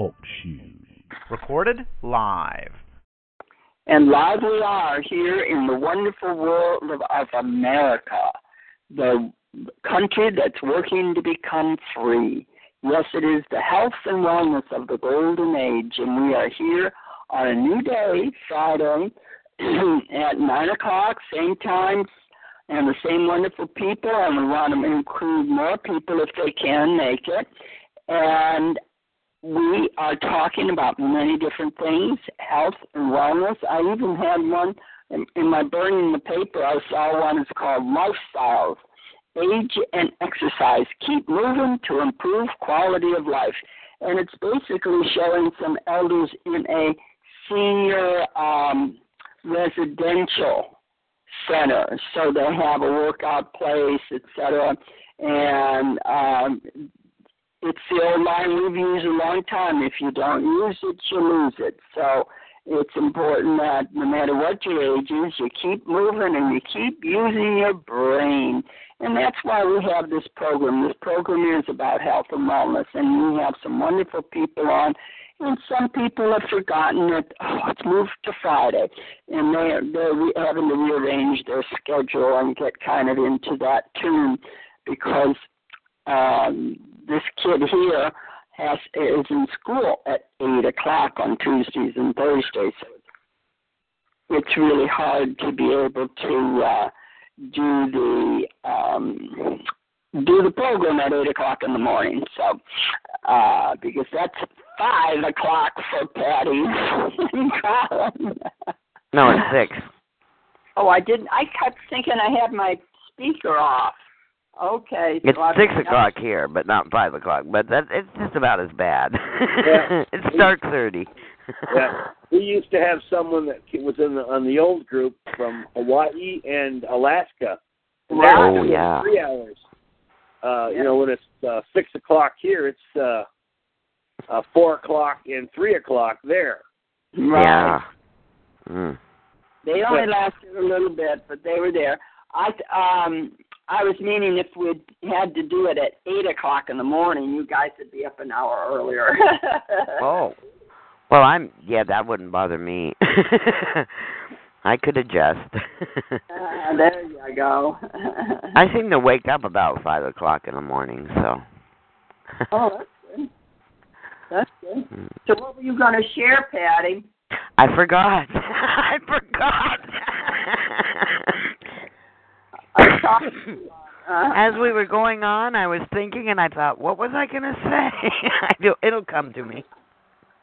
Talk shoes. Recorded live. And live we are here in the wonderful world of, of America, the country that's working to become free. Yes, it is the health and wellness of the golden age, and we are here on a new day, Friday, at 9 o'clock, same time, and the same wonderful people, and we want to include more people if they can make it. And we are talking about many different things, health and wellness. I even had one in, in my burning the paper. I saw one. It's called lifestyles, age and exercise. Keep moving to improve quality of life, and it's basically showing some elders in a senior um, residential center. So they have a workout place, etc. And um, it's the old line we've used a long time. If you don't use it, you lose it. So it's important that no matter what your age is, you keep moving and you keep using your brain. And that's why we have this program. This program is about health and wellness, and we have some wonderful people on. And some people have forgotten that oh, it's moved to Friday, and they're they're having to rearrange their schedule and get kind of into that tune because um, this kid here has is in school at eight o'clock on Tuesdays and Thursdays. So it's really hard to be able to uh, do the um, do the program at eight o'clock in the morning. So uh, because that's five o'clock for Patty and Colin. No, it's six. Oh, I didn't. I kept thinking I had my speaker off. Okay. It's so I've- six o'clock here, but not five o'clock. But that it's just about as bad. Yeah. it's dark thirty. Yeah. We used to have someone that was in the, on the old group from Hawaii and Alaska. And they're Oh, doing yeah. Three hours. Uh, Yeah. You know, when it's uh, six o'clock here, it's uh, uh, four o'clock and three o'clock there. Right. Yeah. Mm. They only lasted a little bit, but they were there. I um I was meaning if we had to do it at eight o'clock in the morning, you guys would be up an hour earlier. Oh. Well, I'm yeah, that wouldn't bother me. I could adjust. Uh, there you go. I seem to wake up about five o'clock in the morning, so. oh, that's good. That's good. Mm. So what were you going to share, Patty? I forgot. I forgot. I was talking to you. Uh, Uh-huh. As we were going on, I was thinking, and I thought, what was I going to say? I do, it'll come to me.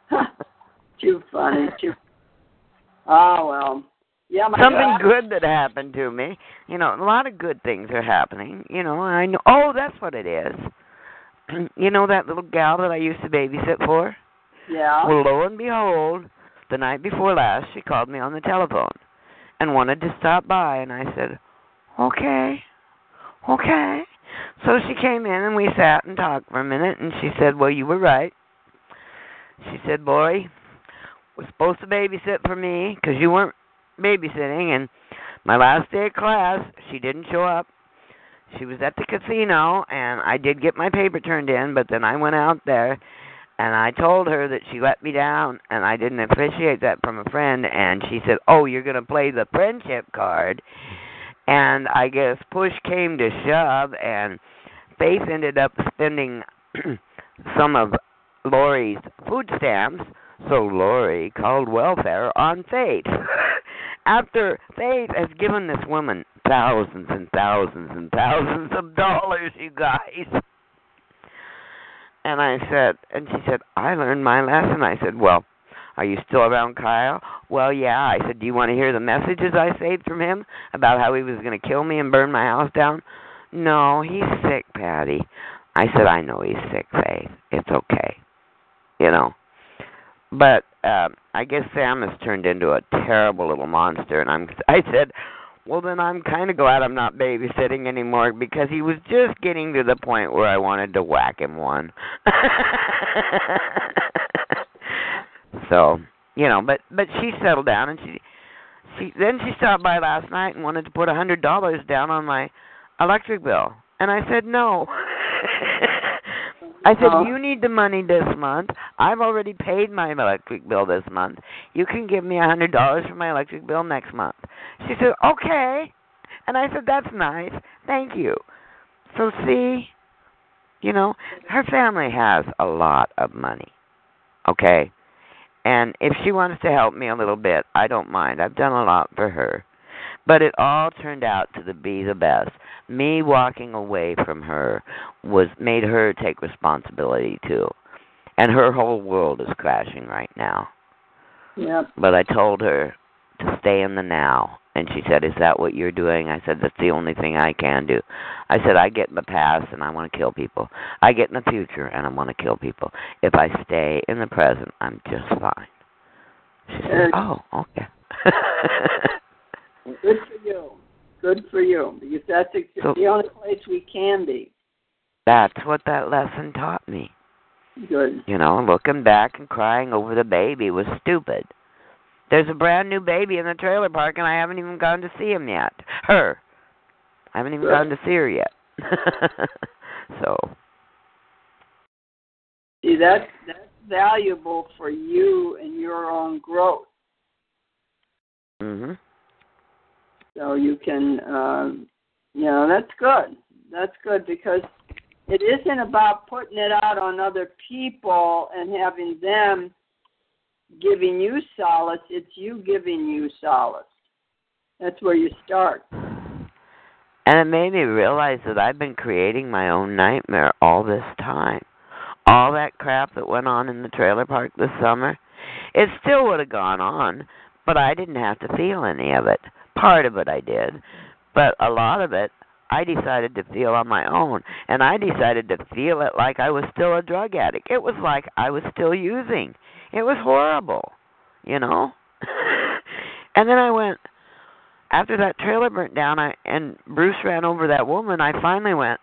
too funny. Too. Oh well. Yeah, my Something God. good that happened to me. You know, a lot of good things are happening. You know, I know. Oh, that's what it is. you know that little gal that I used to babysit for? Yeah. Well, lo and behold, the night before last, she called me on the telephone and wanted to stop by, and I said, "Okay, okay." So she came in and we sat and talked for a minute, and she said, "Well, you were right." She said, "Boy, was supposed to babysit for me because you weren't babysitting, and my last day of class, she didn't show up. She was at the casino, and I did get my paper turned in, but then I went out there." and I told her that she let me down and I didn't appreciate that from a friend and she said, "Oh, you're going to play the friendship card." And I guess push came to shove and Faith ended up spending some of Lori's food stamps, so Lori called welfare on Faith. After Faith has given this woman thousands and thousands and thousands of dollars, you guys. And I said, and she said, I learned my lesson. I said, well, are you still around Kyle? Well, yeah. I said, do you want to hear the messages I saved from him about how he was going to kill me and burn my house down? No, he's sick, Patty. I said, I know he's sick, Faith. It's okay. You know. But uh, I guess Sam has turned into a terrible little monster, and I'm. I said, well, then I'm kind of glad I'm not babysitting anymore because he was just getting to the point where I wanted to whack him one. so, you know, but but she settled down and she she then she stopped by last night and wanted to put a hundred dollars down on my electric bill, and I said no. I said, Oh. You need the money this month. I've already paid my electric bill this month. You can give me a hundred dollars for my electric bill next month. She said, Okay. And I said, That's nice. Thank you. So see, you know, her family has a lot of money. Okay? And if she wants to help me a little bit, I don't mind. I've done a lot for her. But it all turned out to the, be the best. Me walking away from her was made her take responsibility too. And her whole world is crashing right now. Yep. But I told her to stay in the now. And she said, Is that what you're doing? I said, That's the only thing I can do. I said, I get in the past and I want to kill people. I get in the future and I want to kill people. If I stay in the present, I'm just fine. She said, Oh, okay. Good for you. Good for you. Because that's the, So- the only place we can be. That's what that lesson taught me. Good. You know, looking back and crying over the baby was stupid. There's a brand new baby in the trailer park, and I haven't even gone to see him yet. Her. I haven't even Good. gone to see her yet. so, See, that's that's valuable for you and your own growth. mhm. So you can, um, you know, that's good. That's good because it isn't about putting it out on other people and having them giving you solace. It's you giving you solace. That's where you start. And it made me realize that I've been creating my own nightmare all this time. All that crap that went on in the trailer park this summer, it still would have gone on, but I didn't have to feel any of it. Part of it I did, but a lot of it I decided to feel on my own, and I decided to feel it like I was still a drug addict. It was like I was still using. It was horrible, you know? and then I went, after that trailer burnt down I and Bruce ran over that woman, I finally went,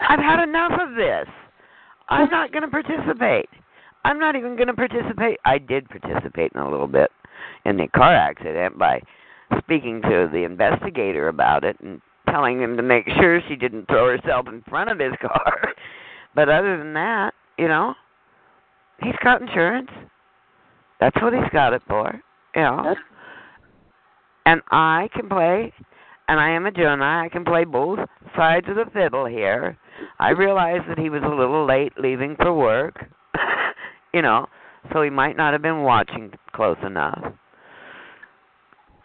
I've had enough of this. I'm not going to participate. I'm not even going to participate. I did participate in a little bit in the car accident by speaking to the investigator about it and telling him to make sure she didn't throw herself in front of his car. But other than that, you know, he's got insurance. That's what he's got it for. You know and I can play, and I am a Gemini. I can play both sides of the fiddle here. I realize that he was a little late leaving for work, you know, so he might not have been watching close enough.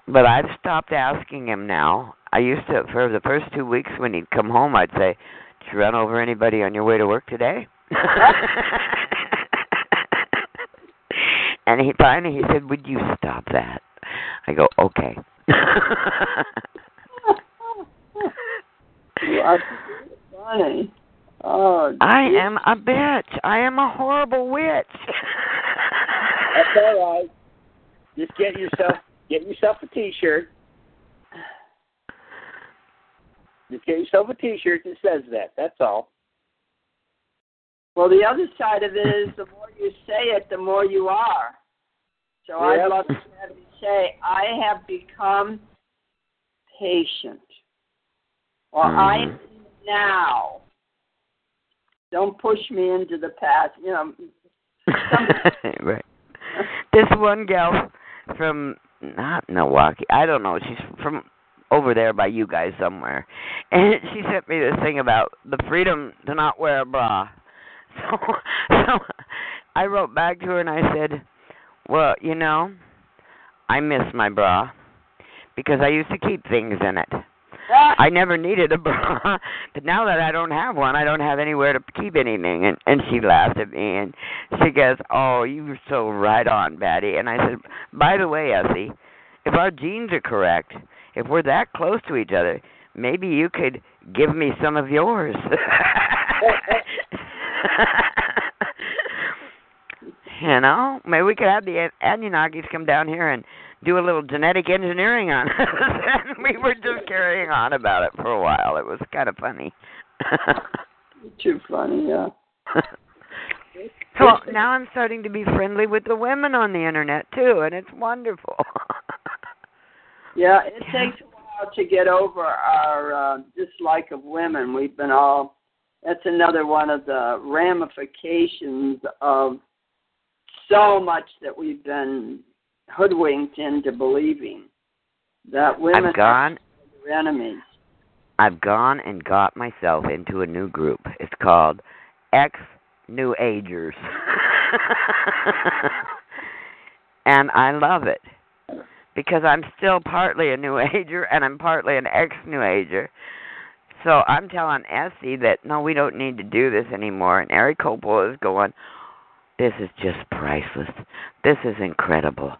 But I've stopped asking him now. I used to, for the first two weeks when he'd come home, I'd say, Did you run over anybody on your way to work today? and he finally he said, Would you stop that? I go, Okay. you are funny. Oh, I am a bitch. I am a horrible witch. That's all right. Just get yourself get yourself a T-shirt. Just get yourself a T-shirt that says that. That's all. Well, the other side of it is the more you say it, the more you are. So I'd love to have you say, I have become patient. Or I am Mhm. now. Don't push me into the past. You know, right. This one gal from not Milwaukee. I don't know. She's from over there by you guys somewhere. And she sent me this thing about the freedom to not wear a bra. So so I wrote back to her and I said, "Well, you know, I miss my bra because I used to keep things in it. Ah. I never needed a bra, but now that I don't have one, I don't have anywhere to keep anything. And and she laughed at me and she goes, "Oh, you're so right on, Patty." And I said, "By the way, Essie, if our genes are correct, if we're that close to each other, maybe you could give me some of yours." you know, maybe we could have the Anunnakis come down here and do a little genetic engineering on us. and we were just carrying on about it for a while. It was kind of funny. Too funny, yeah. so now I'm starting to be friendly with the women on the internet too, and it's wonderful. yeah, it takes a while to get over our uh, dislike of women. We've been all that's another one of the ramifications of so much that we've been hoodwinked into believing that women I've gone, are enemies. I've gone and got myself into a new group. It's called Ex New Agers. and I love it because I'm still partly a New Ager and I'm partly an ex New Ager. So I'm telling Essie that no, we don't need to do this anymore. And Eric Coppola is going, this is just priceless. This is incredible.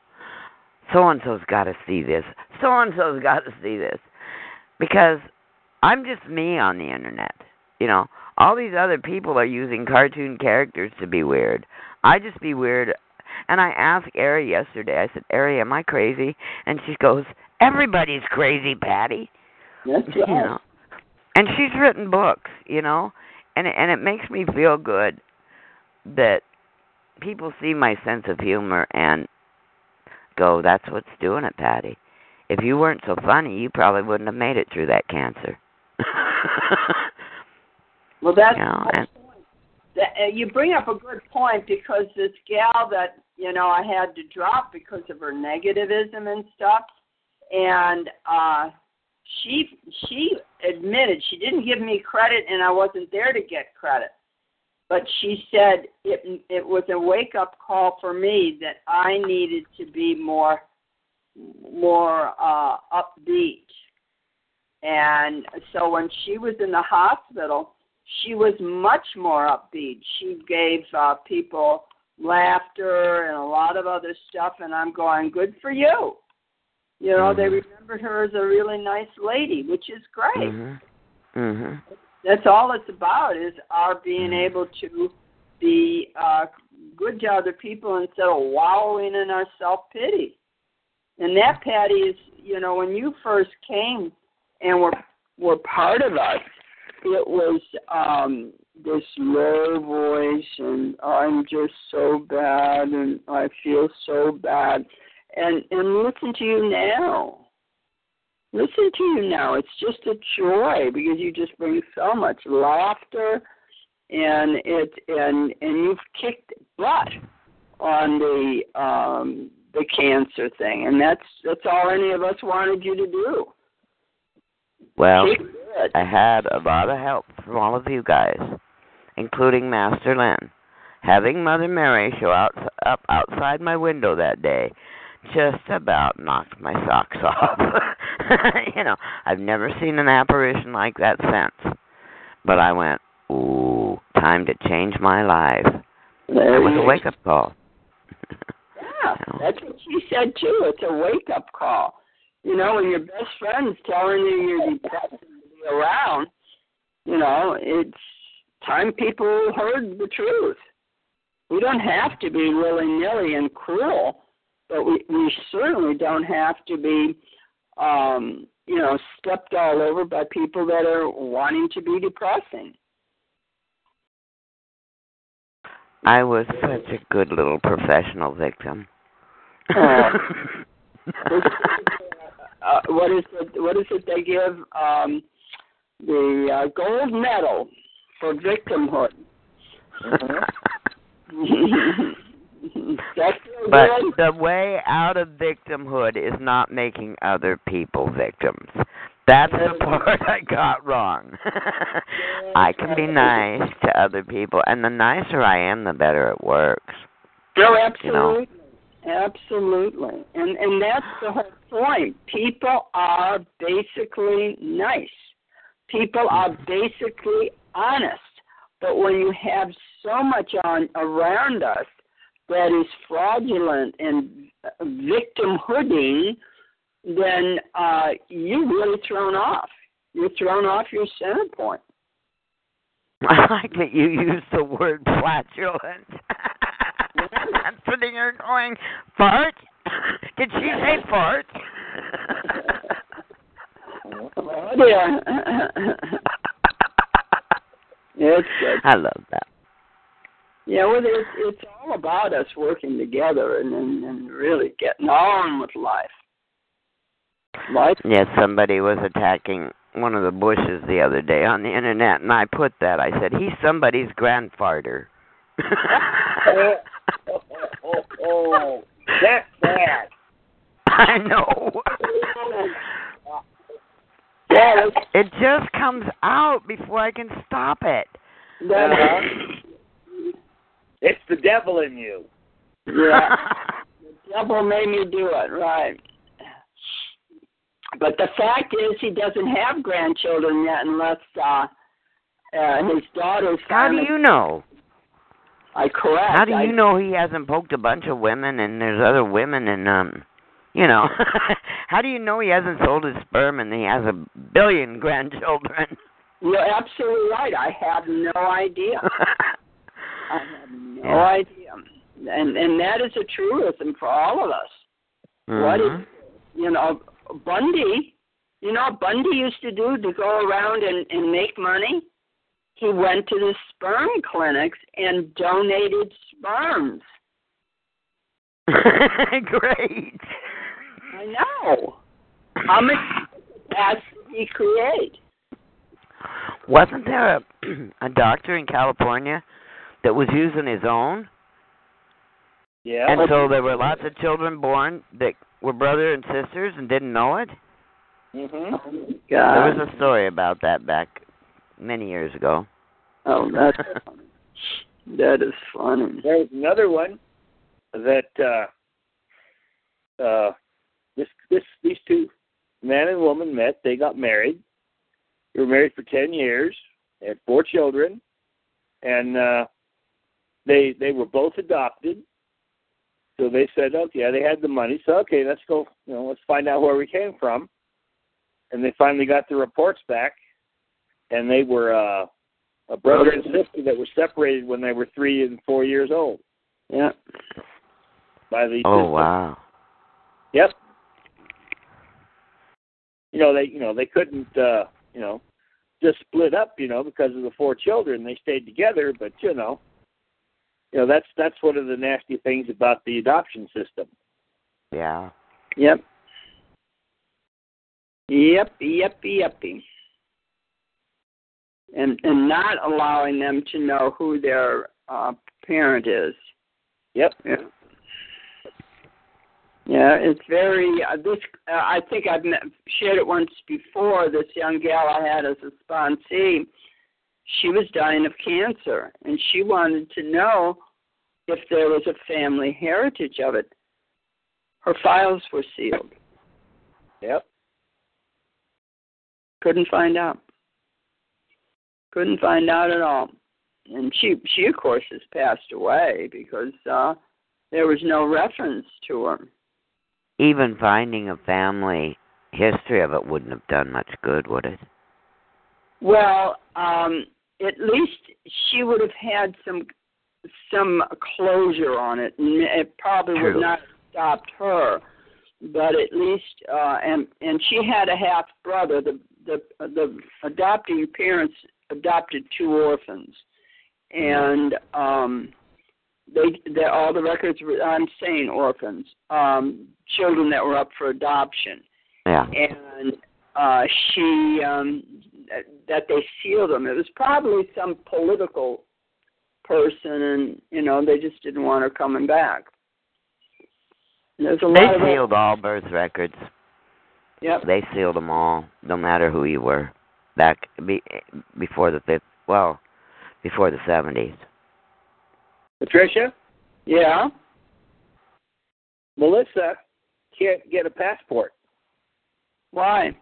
So and so's got to see this. So and so's got to see this. Because I'm just me on the internet. You know, all these other people are using cartoon characters to be weird. I just be weird. And I asked Ari yesterday, I said, Ari, am I crazy? And she goes, Everybody's crazy, Patty. That's right. You know? And she's written books, you know, and and it makes me feel good that people see my sense of humor and go, "That's what's doing it, Patty." If you weren't so funny, you probably wouldn't have made it through that cancer. well, that's you know, and, uh, you bring up a good point because this gal that you know I had to drop because of her negativism and stuff, and uh she she admitted she didn't give me credit and I wasn't there to get credit. But she said it it was a wake up call for me that I needed to be more more uh upbeat. And so when she was in the hospital, she was much more upbeat. She gave uh people laughter and a lot of other stuff and I'm going, Good for you you know, mm-hmm. they remembered her as a really nice lady, which is great. Mhm. Mhm. That's all it's about is our being Mhm. able to be uh good to other people instead of wallowing in our self pity. And that Patty is you know, when you first came and were were part of us, it was um this low voice and I'm just so bad and I feel so bad and and listen to you now. Listen to you now. It's just a joy because you just bring so much laughter, and it and and you've kicked butt on the um the cancer thing, and that's that's all any of us wanted you to do. Well, I had a lot of help from all of you guys, including Master Lynn. Having Mother Mary show out up outside my window that day just about knocked my socks off. you know, I've never seen an apparition like that since. But I went, ooh, time to change my life. There It was a wake up call. Yeah, that's what she said too. It's a wake up call. You know, when your best friend's telling you you're depressed to be around, you know, it's time people heard the truth. We don't have to be willy nilly and cruel but we, we certainly don't have to be, um, you know, stepped all over by people that are wanting to be depressing. I was such a good little professional victim. uh, what is it? What is it they give? Um, the uh, gold medal for victimhood. but the way out of victimhood is not making other people victims. That's the part I got wrong. I can be nice to other people, and the nicer I am, the better it works. No, absolutely. You know? Absolutely. And and that's the whole point. People are basically nice. People mm-hmm. are basically honest. But when you have so much on around us that is fraudulent and victimhooding, then uh, you're really thrown off. You're thrown off your center point. I like that you use the word flatulent. I'm sitting here going, fart? Did she say fart? Oh dear. it's good. I love that. Yeah, well, it's it's all about us working together and and, and really getting on with life. Life. Yes, somebody was attacking one of the Bushes the other day on the internet, and I put that. I said he's somebody's grandfather. oh, oh, oh, oh, that's bad. I know. Yeah, It just comes out before I can stop it. Uh-huh. It's the devil in you. yeah. The devil made me do it, right? But the fact is, he doesn't have grandchildren yet, unless uh, uh, his daughter's. How do you know? I correct. How do I- you know he hasn't poked a bunch of women and there's other women and um you know how do you know he hasn't sold his sperm and he has a billion grandchildren? You're absolutely right. I have no idea. I have no Yeah. idea, and and that is a truism for all of us. What Mhm. is, you know, Bundy? You know, what Bundy used to do to go around and and make money. He went to the sperm clinics and donated sperms. Great. I know. How much has he create? Wasn't there a a doctor in California that was using his own? Yeah. And so there were lots of children born that were brother and sisters and didn't know it? hmm There God. There was a story about that back many years ago. Oh, that's funny. That is funny. There's another one that uh uh this this these two man and woman met, they got married. They were married for ten years, they had four children, and uh they they were both adopted. So they said, okay, they had the money, so okay, let's go, you know, let's find out where we came from. And they finally got the reports back and they were uh a brother and sister that were separated when they were three and four years old Yeah. by the Oh system. wow. Yep. You know they you know they couldn't uh you know just split up you know because of the four children they stayed together but you know you know that's that's one of the nasty things about the adoption system. Yeah. Yep. Yep, yep, yep. And and not allowing them to know who their uh parent is. Yep. Yeah. Yeah, it's very. Uh, this uh, I think I've shared it once before. This young gal I had as a sponsee, she was dying of cancer, and she wanted to know if there was a family heritage of it. Her files were sealed. Yep. Couldn't find out. Couldn't find out at all. And she she of course has passed away because uh there was no reference to her. Even finding a family history of it wouldn't have done much good, would it? Well, um at least she would have had some some closure on it and it probably True. would not have stopped her. But at least uh and and she had a half brother. The the the adopting parents adopted two orphans. And um they they all the records were I'm saying orphans, um, children that were up for adoption. Yeah. And uh she um that- that they sealed them. It was probably some political person and you know, they just didn't want her coming back. There's a They lot sealed all birth records. Yep. They sealed them all, no matter who you were. Back be, before the fifth, well, before the seventies. Patricia, Yeah. Melissa can't get a passport. Why?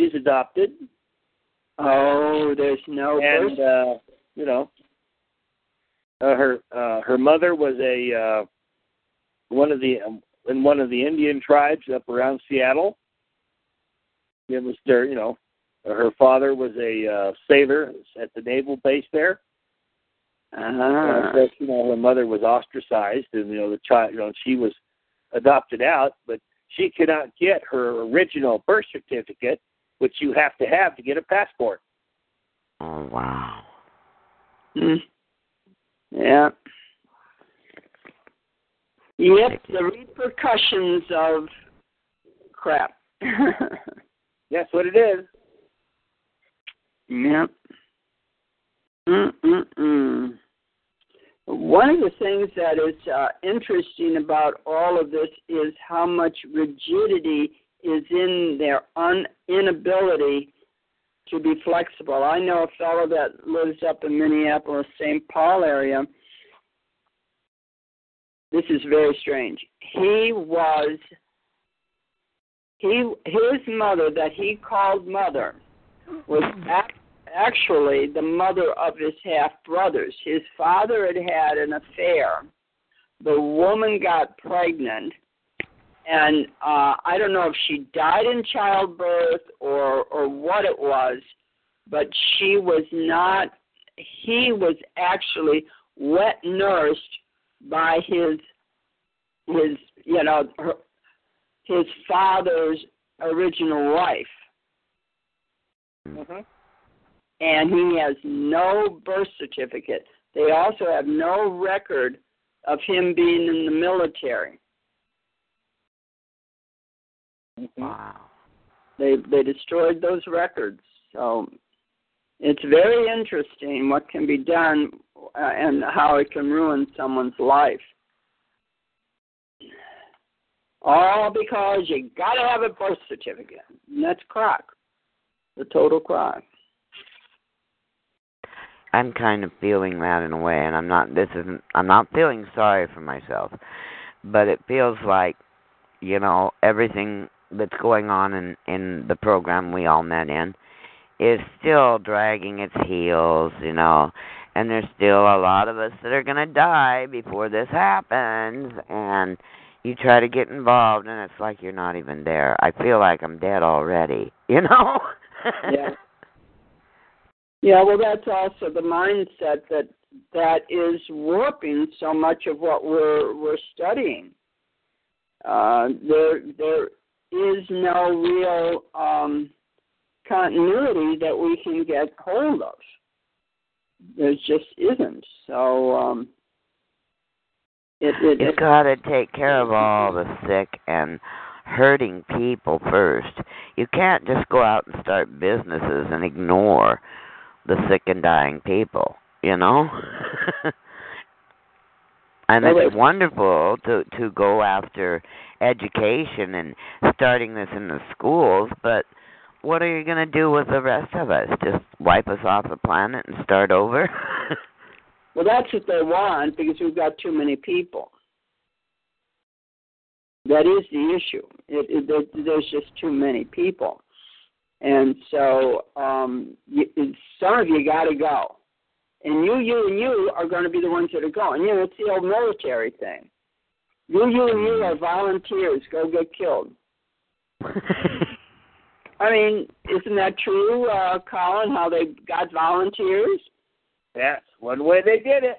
She's adopted Oh, there's no and uh you know uh, her uh her mother was a uh one of the um, in one of the Indian tribes up around Seattle. It was their you know Her father was a uh, sailor at the naval base there. Uh-huh. And course, you know, her mother was ostracized, and you know, the child, you know, she was adopted out, but she could not get her original birth certificate, which you have to have to get a passport. Oh wow. Mm. Yeah. Yep, the repercussions of crap. That's what it is. Yep. Mm-mm-mm. One of the things that is uh, interesting about all of this is how much rigidity is in their un- inability to be flexible. I know a fellow that lives up in Minneapolis, St. Paul area. This is very strange. He was he his mother that he called mother was ac- actually the mother of his half brothers. His father had had an affair. The woman got pregnant and uh I don't know if she died in childbirth or or what it was, but she was not. He was actually wet nursed by his his you know her, his father's original wife, Mm-hmm. and he has no birth certificate. They also have no record of him being in the military. Mm-hmm. Wow. They they destroyed those records. So it's very interesting what can be done uh, and how it can ruin someone's life. All because you got to have a birth certificate. And that's crack. The total crack. I'm kind of feeling that in a way, and I'm not. This isn't. I'm not feeling sorry for myself, but it feels like, you know, everything that's going on in in the program we all met in is still dragging its heels, you know, and there's still a lot of us that are going to die before this happens, and you try to get involved, and it's like you're not even there. I feel like I'm dead already, you know. Yeah. Yeah, well, that's also the mindset that that is warping so much of what we're we're studying. Uh, there there is no real um, continuity that we can get hold of. There just isn't. So um, it, it, You've got to take care of all the sick and hurting people first. You can't just go out and start businesses and ignore the sick and dying people, you know? and Well, it's it's- wonderful to to go after education and starting this in the schools, but what are you going to do with the rest of us? Just wipe us off the planet and start over? well, that's what they want because we've got too many people. That is the issue. It, it, there's just too many people, and so um, you, some of you got to go, and you, you, and you are going to be the ones that are going. You know, it's the old military thing. You, you, and you are volunteers. Go get killed. I mean, isn't that true, uh, Colin? How they got volunteers? That's one way they did it.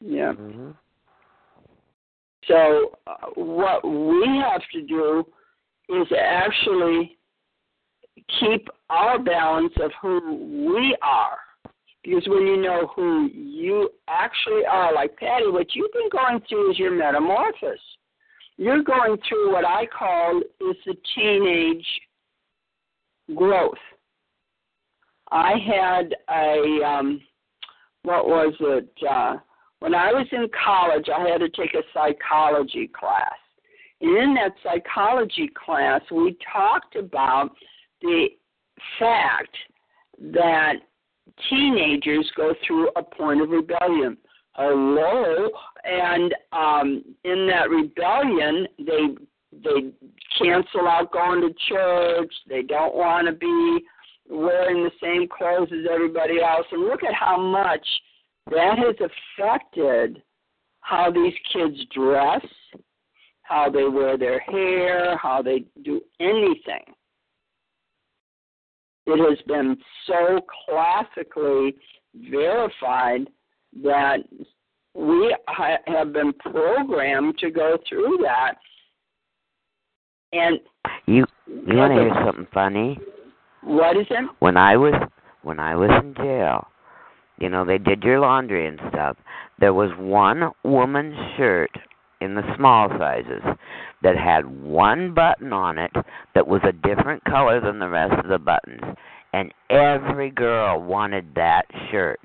Yeah. hmm So uh, what we have to do is actually keep our balance of who we are. Because when you know who you actually are, like Patty, what you've been going through is your metamorphosis. You're going through what I call is the teenage growth. I had a um what was it? Uh when I was in college I had to take a psychology class. And in that psychology class we talked about the fact that teenagers go through a point of rebellion. Hello, and um, in that rebellion, they they cancel out going to church. They don't want to be wearing the same clothes as everybody else. And look at how much that has affected how these kids dress, how they wear their hair, how they do anything. It has been so classically verified that we ha- have been programmed to go through that. And You you want to hear something funny? what is it? When I was when I was in jail, you know, they did your laundry and stuff. There was one woman's shirt in the small sizes that had one button on it that was a different color than the rest of the buttons. And every girl wanted that shirt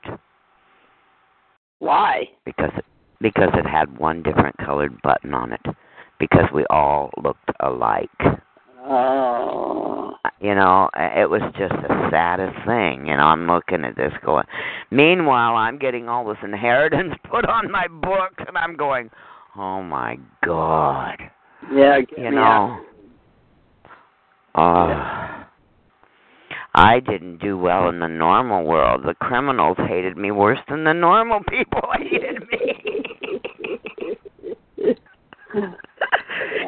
Why? because it, because it had one different colored button on it because we all looked alike. Oh. you know it was just the saddest thing you know i'm looking at this going meanwhile i'm getting all this inheritance put on my books and i'm going oh my god Yeah, you know out. uh i didn't do well in the normal world the criminals hated me worse than the normal people hated me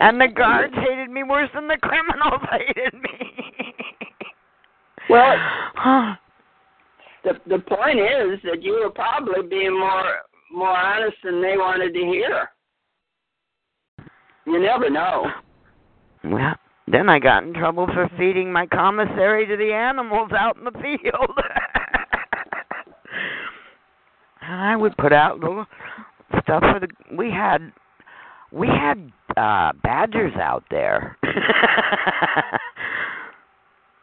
and the guards hated me worse than the criminals hated me. Well, the the point is that you were probably being more more honest than they wanted to hear. You never know. well, then I got in trouble for feeding my commissary to the animals out in the field. and I would put out little stuff for the we had we had uh badgers out there.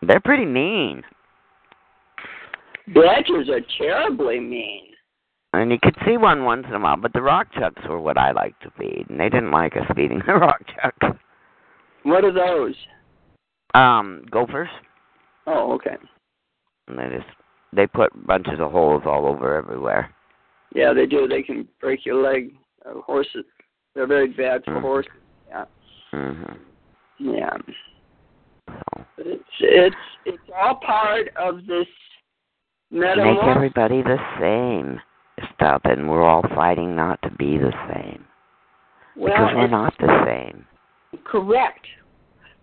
They're pretty mean. Badgers are terribly mean. And you could see one once in a while, but the rock chucks were what I liked to feed, and they didn't like us feeding the rock chuck. What are those? Um, gophers. Oh, okay. And they just they put bunches of holes all over everywhere. Yeah, they do. They can break your leg. Uh, horses, they're very bad for Mhm. horses. Yeah, Mhm. yeah. So But it's it's it's all part of this make everybody the same stuff, and we're all fighting not to be the same well, because we're not the same. correct.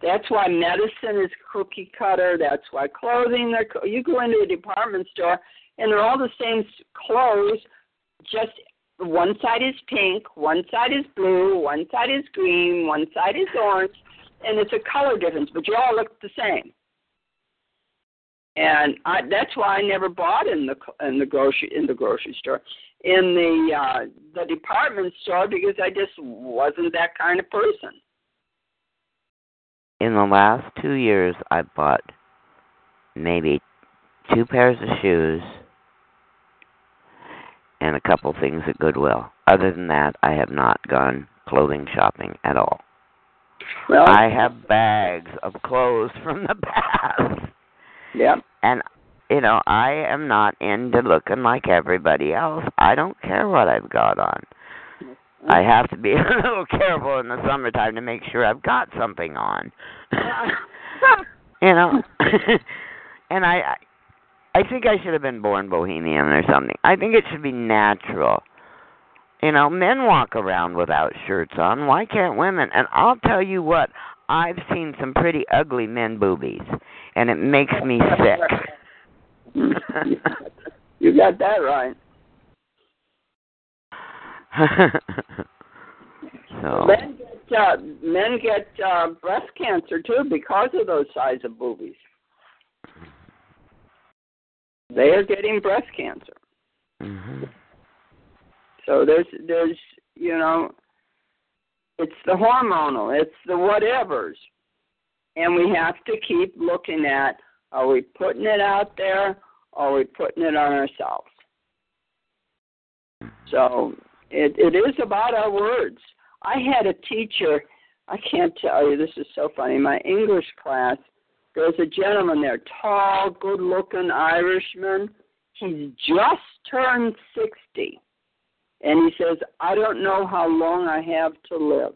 That's why medicine is cookie cutter. That's why clothing. They're, co- you go into a department store and they're all the same clothes. Just one side is pink, one side is blue, one side is green, one side is orange, and it's a color difference, but you all look the same. And I, that's why I never bought in the in the grocery in the grocery store, in the uh, the department store because I just wasn't that kind of person. In the last two years, I bought maybe two pairs of shoes and a couple things at Goodwill. Other than that, I have not gone clothing shopping at all. Well, I have bags of clothes from the past. Yeah. And you know, I am not into looking like everybody else. I don't care what I've got on. I mm-hmm. have to be a little careful in the summertime to make sure I've got something on. you know. and I I I think I should have been born bohemian or something. I think it should be natural. You know, men walk around without shirts on. Why can't women? And I'll tell you what, I've seen some pretty ugly men boobies, and it makes me sick. you got that right. so Men get uh, men get uh, breast cancer too because of those size of boobies. They are getting breast cancer. mhm. So there's there's you know it's the hormonal, it's the whatevers. And we have to keep looking at are we putting it out there or are we putting it on ourselves? So it it is about our words. I had a teacher, I can't tell you, this is so funny. My English class, there was a gentleman there, tall, good looking Irishman. He's just turned sixty and he says, I don't know how long I have to live.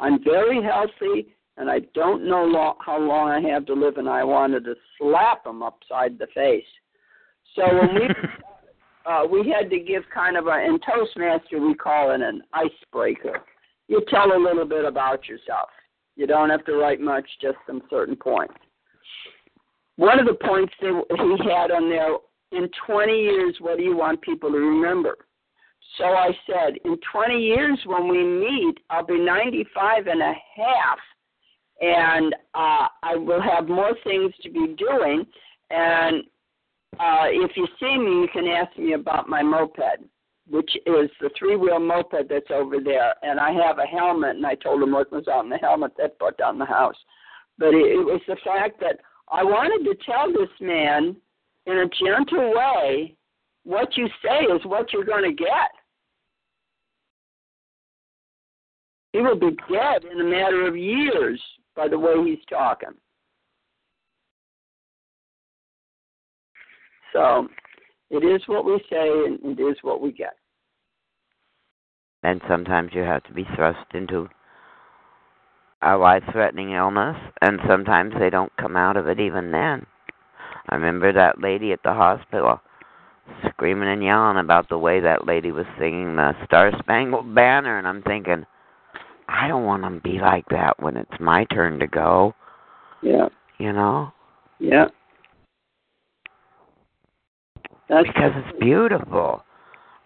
I'm very healthy, and I don't know lo- how long I have to live, and I wanted to slap him upside the face. So when we uh, we had to give kind of a in Toastmaster we call it an icebreaker. You tell a little bit about yourself. You don't have to write much, just some certain points. one of the points that he had on there in 20 years, what do you want people to remember? So I said, in 20 years when we meet, I'll be 95 and a half, and uh, I will have more things to be doing. And uh, if you see me, you can ask me about my moped, which is the three wheel moped that's over there. And I have a helmet, and I told him what was on the helmet that brought down the house. But it, it was the fact that I wanted to tell this man in a gentle way what you say is what you're going to get. He will be dead in a matter of years by the way he's talking. So it is what we say and it is what we get. And sometimes you have to be thrust into a life threatening illness, and sometimes they don't come out of it even then. I remember that lady at the hospital screaming and yelling about the way that lady was singing the Star Spangled Banner, and I'm thinking, I don't want to be like that when it's my turn to go. Yeah. You know? Yeah. That's because it's beautiful.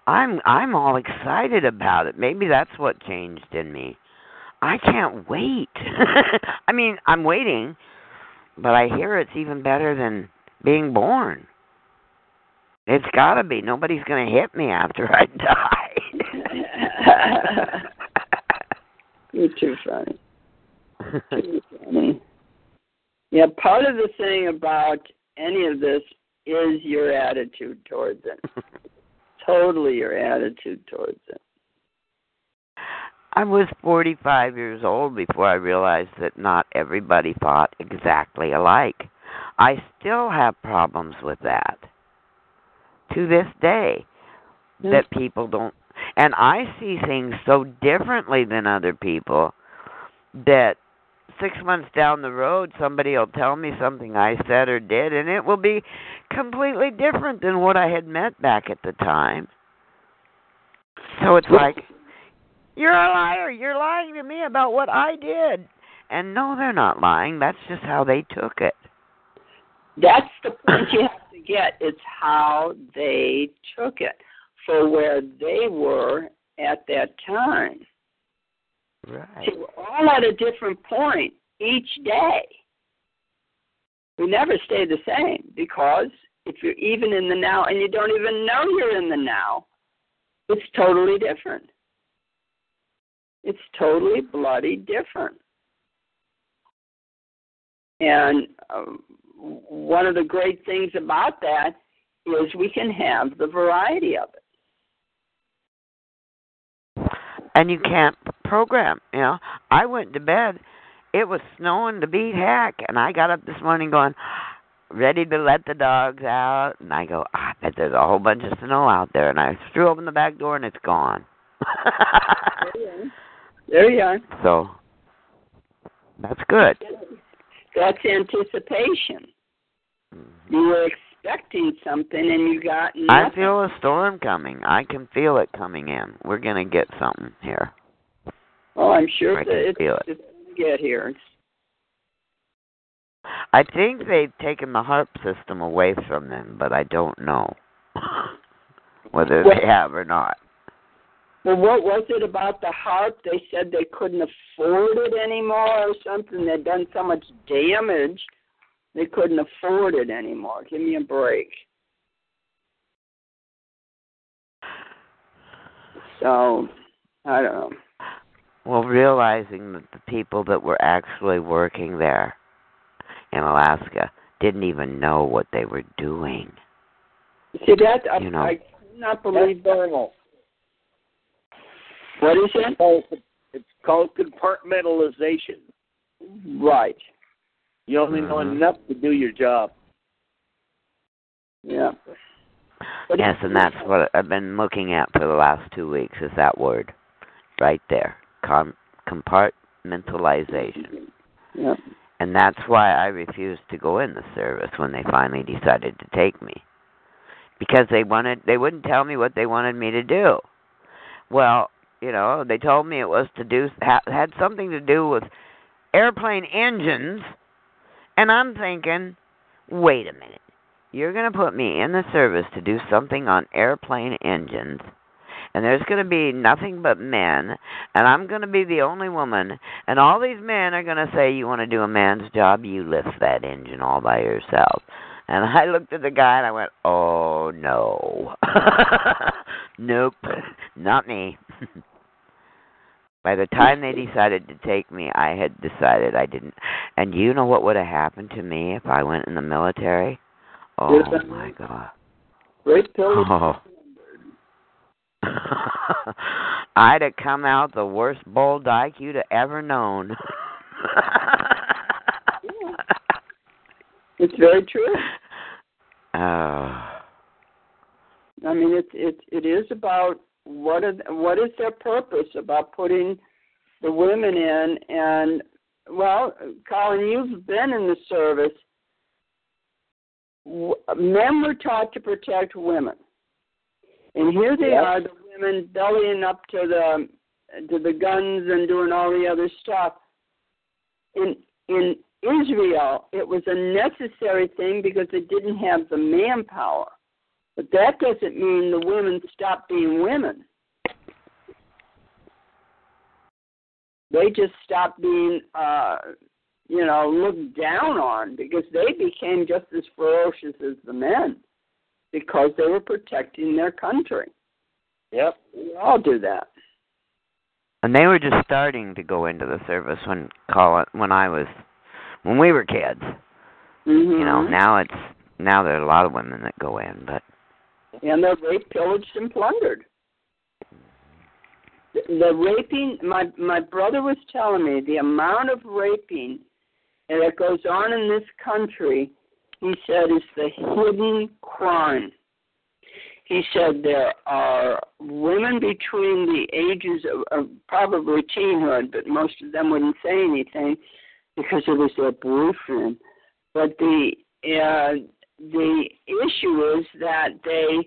I'm I'm all excited about it. Maybe that's what changed in me. I can't wait. I mean, I'm waiting, but I hear it's even better than being born. It's got to be. Nobody's going to hit me after I die. You're too funny. too funny. Yeah, part of the thing about any of this is your attitude towards it. totally your attitude towards it. I was 45 years old before I realized that not everybody thought exactly alike. I still have problems with that to this day that people don't and I see things so differently than other people that six months down the road somebody will tell me something I said or did and it will be completely different than what I had meant back at the time. So it's like you're a liar. You're lying to me about what I did. And no, they're not lying. That's just how they took it. That's the point you have to get. It's how they took it for where they were at that time. Right. See, we're all at a different point each day. We never stay the same because if you're even in the now and you don't even know you're in the now, it's totally different. It's totally bloody different. And um, one of the great things about that is we can have the variety of it. And you can't program, you know. I went to bed. It was snowing to beat heck, and I got up this morning going, ready to let the dogs out, and I go, ah, I bet there's a whole bunch of snow out there, and I threw open the back door and it's gone. There you are. so that's good. That's anticipation. Mm-hmm. You were expecting something and you got nothing. I feel a storm coming. I can feel it coming in. We're gonna get something here. Oh, I'm sure I that it's, feel it. it's to get here. I think they've taken the HAARP system away from them, but I don't know whether Well- they have or not. Well, what was it about the HAARP? They said they couldn't afford it anymore or something. They'd done so much damage, they couldn't afford it anymore. Give me a break. So, I don't know. Well, realizing that the people that were actually working there in Alaska didn't even know what they were doing. See that? I, You know. I cannot That's believe that. thermal. What is it? it's called compartmentalization. Right. You only know Mhm. enough to do your job. Yeah. But Yes, and that's what I've been looking at for the last two weeks is that word right there. Com- compartmentalization. Yeah. And that's why I refused to go in the service when they finally decided to take me. Because they wanted they wouldn't tell me what they wanted me to do. Well, you know, they told me it was to do ha, had something to do with airplane engines, and I'm thinking, wait a minute. You're going to put me in the service to do something on airplane engines, and there's going to be nothing but men, and I'm going to be the only woman, and all these men are going to say, You want to do a man's job? You lift that engine all by yourself. And I looked at the guy and I went, Oh, no. nope, not me. By the time they decided to take me, I had decided I didn't. And you know what would have happened to me if I went in the military? Oh Yes, my god. Great. Oh. I'd have come out the worst bull dyke you'd have ever known. It's very true. oh. I mean, it's it it is about what are, what is their purpose about putting the women in and well, Colin, you've been in the service. Men were taught to protect women, and here they Yes. are, the women bellying up to the to the guns and doing all the other stuff. In in Israel, it was a necessary thing because it didn't have the manpower. But that doesn't mean the women stop being women. They just stopped being, uh, you know, looked down on because they became just as ferocious as the men because they were protecting their country. Yep. We all do that. And they were just starting to go into the service when call it when I was when we were kids. Mm-hmm. You know, now it's now there are a lot of women that go in, but and they're raped, pillaged, and plundered. The, raping, my my brother was telling me the amount of raping that goes on in this country. He said is the hidden crime. He said there are women between the ages of, of probably teenhood, but most of them wouldn't say anything because it was their boyfriend. But the uh, the issue is that they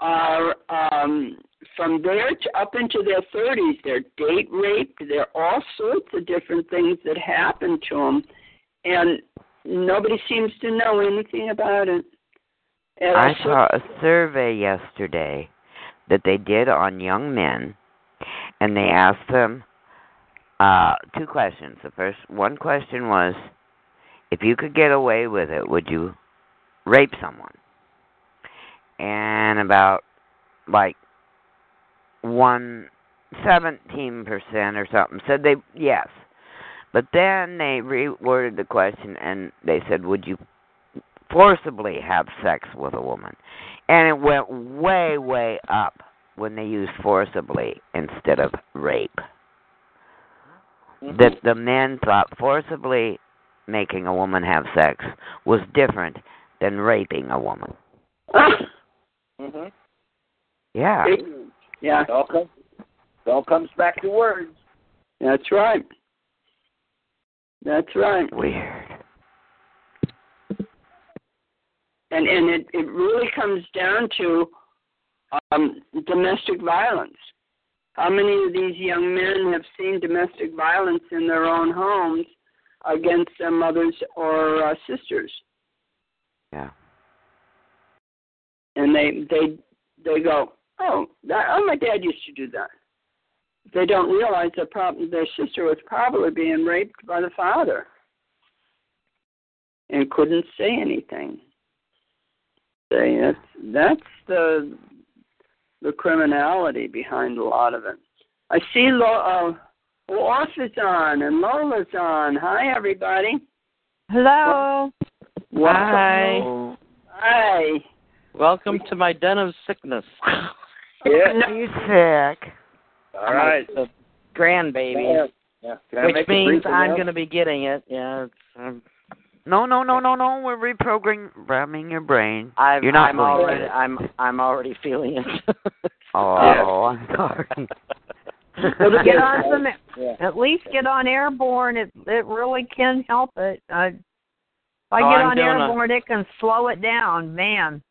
are um, from there to up into their 30s. They're date raped. There are all sorts of different things that happen to them, and nobody seems to know anything about it. And I saw a survey yesterday that they did on young men, and they asked them uh, two questions. The first one question was, if you could get away with it, would you rape someone? And about like one seventeen percent or something said they yes. But then they reworded the question and they said, Would you forcibly have sex with a woman? And it went way, way up when they used forcibly instead of rape. That mm-hmm. the men thought forcibly making a woman have sex was different than raping a woman. hmm Yeah. yeah, It all comes. It all comes back to words. that's right. That's right. Weird. and and it it really comes down to um, domestic violence. How many of these young men have seen domestic violence in their own homes against their mothers or uh, sisters? Yeah. And they they they go, oh, that, oh, my dad used to do that. They don't realize that prob- their sister was probably being raped by the father and couldn't say anything. Say that's that's the the criminality behind a lot of it. I see Lo- uh, Off is on and Lola's on. Hi everybody. Hello. Welcome. Hi. Welcome to my den of sickness. Yeah. Are you sick? All right. The grandbaby, Yeah. Can I which make a means I'm going to be getting it. Yeah, it's, um, No, no, no, no, no. We're reprogramming your brain. I've, You're not I'm going already, get it. I'm, I'm already feeling it. Oh, I'm sorry. Get on some, Yeah. at least get on airborne. It it really can help it. Uh, if I Oh, get I'm on doing a- airborne, it can slow it down, man.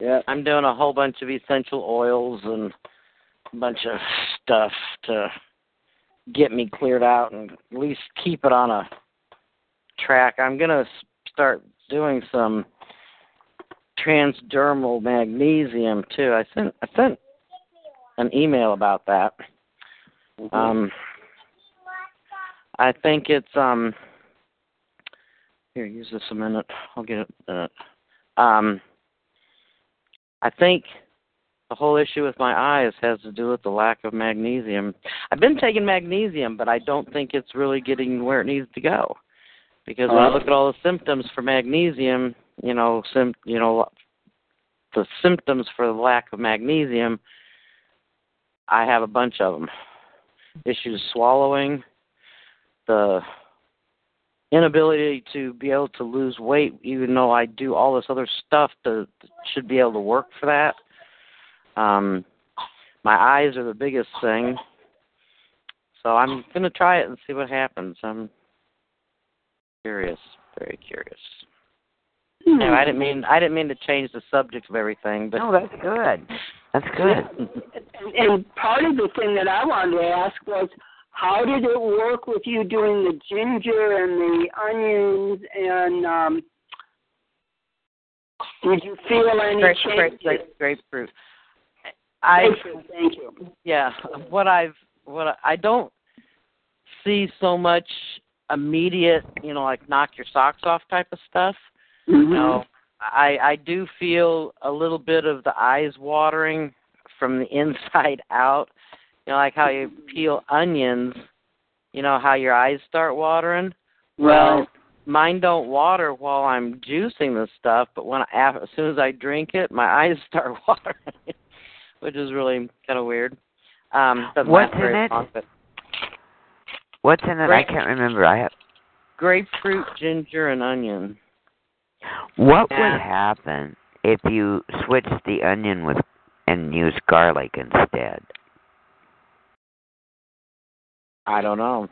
Yeah. I'm doing a whole bunch of essential oils and a bunch of stuff to get me cleared out and at least keep it on a track. I'm gonna start doing some transdermal magnesium too. I sent I sent an email about that. Um, I think it's um. Here, use this a minute. I'll get it. Um, I think the whole issue with my eyes has to do with the lack of magnesium. I've been taking magnesium, but I don't think it's really getting where it needs to go. Because when I look at all the symptoms for magnesium, you know, sim, you know, the symptoms for the lack of magnesium, I have a bunch of them. Issues swallowing, the inability to be able to lose weight, even though I do all this other stuff to should be able to work for that. Um, my eyes are the biggest thing, so I'm gonna try it and see what happens. I'm curious, very curious. Hmm. Anyway, I didn't mean I didn't mean to change the subject of everything, but No, that's good. That's good. And, and part of the thing that I wanted to ask was, how did it work with you doing the ginger and the onions and um, did you feel any grape, change? grape, grape, grapefruit. I Grapefruit, Thank you. yeah, what I've what I, I don't see so much immediate, you know, like knock your socks off type of stuff. Mhm. No, I I do feel a little bit of the eyes watering from the inside out. You know, like how you peel onions. You know how your eyes start watering. Well, mine don't water while I'm juicing the stuff, but when I, as soon as I drink it, my eyes start watering, which is really kind of weird. Um, What's in it? long, What's in it? Grape- I can't remember. I have. grapefruit, ginger, and onion. What Yeah. would happen if you switched the onion with and used garlic instead? I don't know.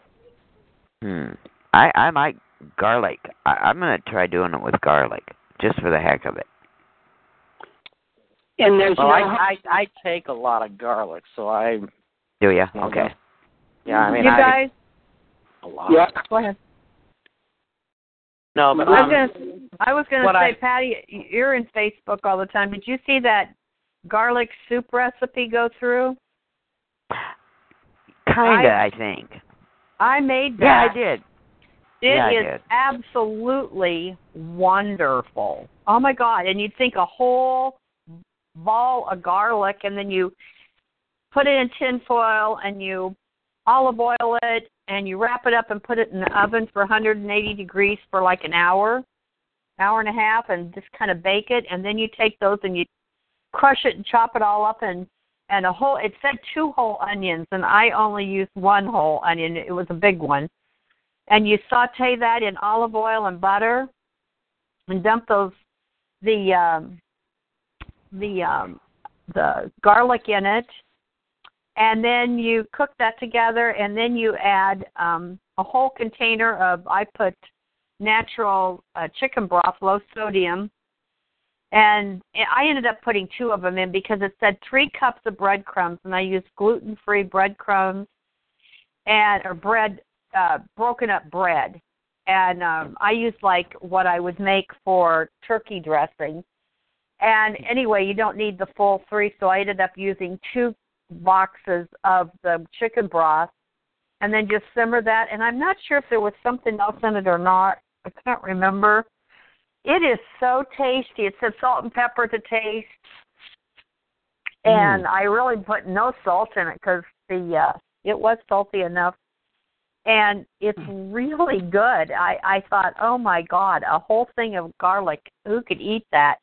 Hmm. I I like garlic. I, I'm gonna try doing it with garlic just for the heck of it. and there's Well, no I, I I take a lot of garlic, so I Do you? Yeah, Okay. yeah. I mean, you guys, a lot. yeah. go ahead. No, but I was um, gonna, I was gonna say, I- Patty, you're in Facebook all the time. Did you see that garlic soup recipe go through? Kinda, I- I think. I made that. Yeah, I did. It Yeah, is did. absolutely wonderful. Oh my god! And you'd think a whole ball of garlic, and then you put it in tin foil, and you olive oil it, and you wrap it up and put it in the oven for 180 degrees for like an hour, hour and a half, and just kind of bake it. And then you take those and you crush it and chop it all up, and and a whole. It said two whole onions, and I only used one whole onion. It was a big one and you saute that in olive oil and butter and dump those the um the um the garlic in it and then you cook that together and then you add um a whole container of I put natural uh, chicken broth low sodium and I ended up putting two of them in because it said 3 cups of breadcrumbs and I used gluten-free breadcrumbs and or bread uh broken up bread and um I used like what I would make for turkey dressing. And anyway, you don't need the full three, so I ended up using two boxes of the chicken broth and then just simmer that and I'm not sure if there was something else in it or not. I can't remember. It is so tasty. It said salt and pepper to taste. And mm. I really put no salt in it because the uh it was salty enough and it's mm. really good. I I thought, oh my god, a whole thing of garlic. Who could eat that?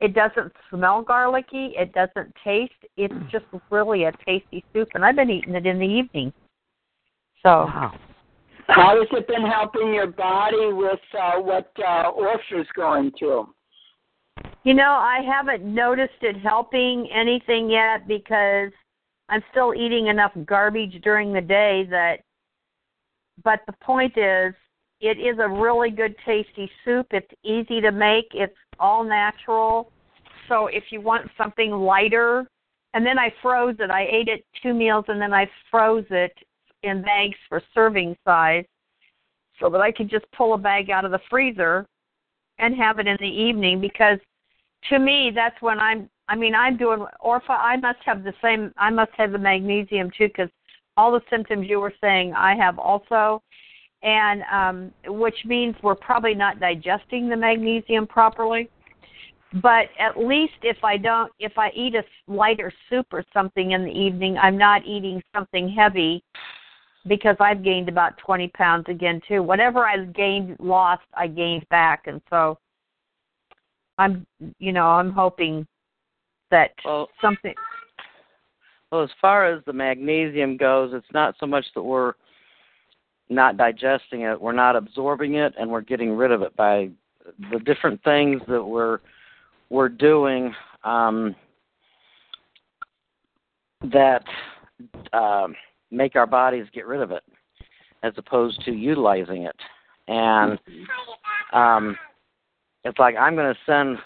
It doesn't smell garlicky. It doesn't taste. It's mm. just really a tasty soup, and I've been eating it in the evening. So Wow. How has it been helping your body with uh, what uh, Orpha's going through? you know, I haven't noticed it helping anything yet because I'm still eating enough garbage during the day that. But the point is, it is a really good, tasty soup. It's easy to make. It's all natural. So if you want something lighter, and then I froze it. I ate it two meals, and then I froze it in bags for serving size, so that I could just pull a bag out of the freezer and have it in the evening because to me that's when I'm I mean I'm doing Orpha I must have the same I must have the magnesium too cuz all the symptoms you were saying I have also. And um which means we're probably not digesting the magnesium properly. But at least if I don't if I eat a lighter soup or something in the evening I'm not eating something heavy because I've gained about 20 pounds again too. Whatever I gained, lost, I gained back, and so I'm, you know, I'm hoping that well, something. Well, as far as the magnesium goes, it's not so much that we're not digesting it, we're not absorbing it, and we're getting rid of it by the different things that we're we're doing um, that. Um, make our bodies get rid of it as opposed to utilizing it. And um, it's like I'm going to send.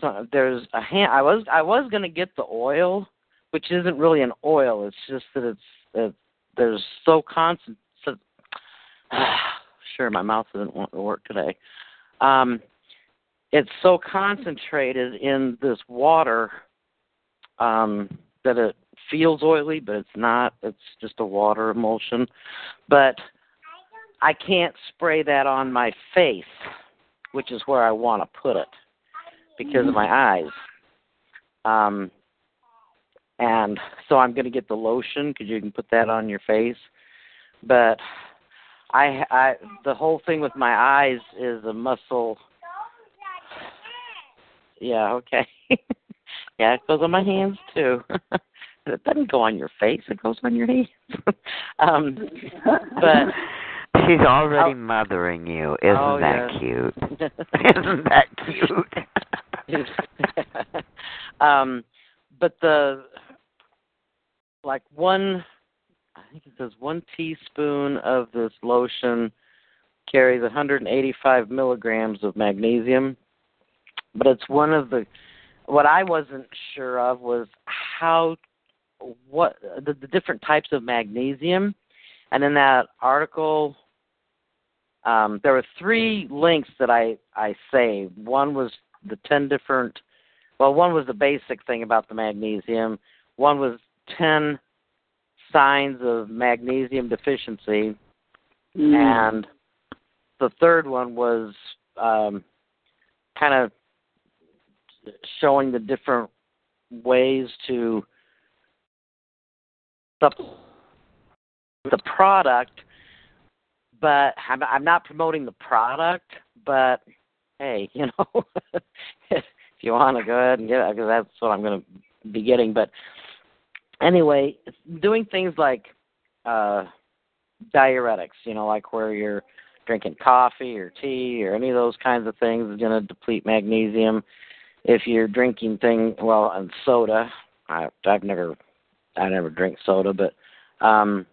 Some, there's a hand. I was I was going to get the oil, which isn't really an oil. It's just that it's it, there's so constant. So, sure, my mouth doesn't want to work today. Um, it's so concentrated in this water um, that it feels oily, but it's not. It's just a water emulsion. But I can't spray that on my face, which is where I want to put it because of my eyes. Um, and so I'm going to get the lotion because you can put that on your face. But I, I, the whole thing with my eyes is a muscle. Yeah, okay. yeah, it goes on my hands too. It doesn't go on your face; it goes on your hands. um, but she's already oh, mothering you. Isn't oh, that yes. cute? Isn't that cute? um, but the like one, I think it says one teaspoon of this lotion carries 185 milligrams of magnesium. But it's one of the what I wasn't sure of was how what the, the different types of magnesium, and in that article, um, there were three links that I I saved. One was the ten different. Well, one was the basic thing about the magnesium. One was ten signs of magnesium deficiency, Mm. and the third one was um, kind of showing the different ways to the the product, but I'm, I'm not promoting the product. But hey, you know, if you want to go ahead and get it, because that's what I'm going to be getting. But anyway, doing things like uh, diuretics, you know, like where you're drinking coffee or tea or any of those kinds of things is going to deplete magnesium. If you're drinking thing well and soda, I, I've never I never drink soda, but um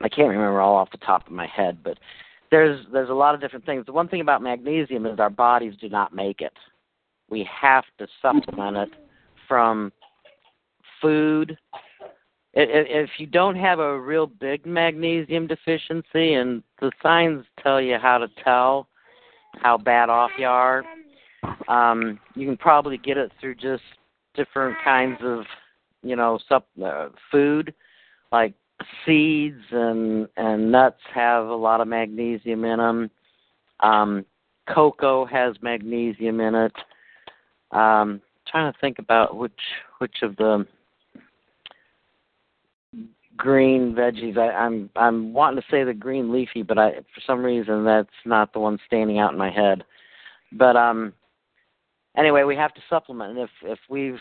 I can't remember all off the top of my head, but there's there's a lot of different things. The one thing about magnesium is our bodies do not make it. We have to supplement it from food. If you don't have a real big magnesium deficiency, and the signs tell you how to tell how bad off you are, um, you can probably get it through just different kinds of you know sup uh, food like seeds and and nuts have a lot of magnesium in them um cocoa has magnesium in it. Um trying to think about which which of the green veggies I, i'm i'm wanting to say the green leafy but i for some reason that's not the one standing out in my head. But um anyway we have to supplement. And if if we've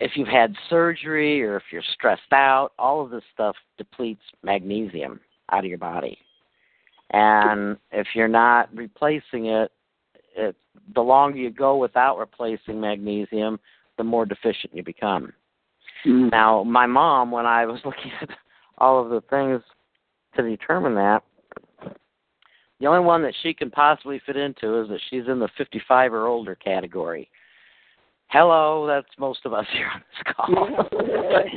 if you've had surgery or if you're stressed out, all of this stuff depletes magnesium out of your body. And if you're not replacing it, it the longer you go without replacing magnesium, the more deficient you become. Mm. Now, my mom, when I was looking at all of the things to determine that, the only one that she can possibly fit into is that she's in the 55 or older category. Hello, that's most of us here on this call.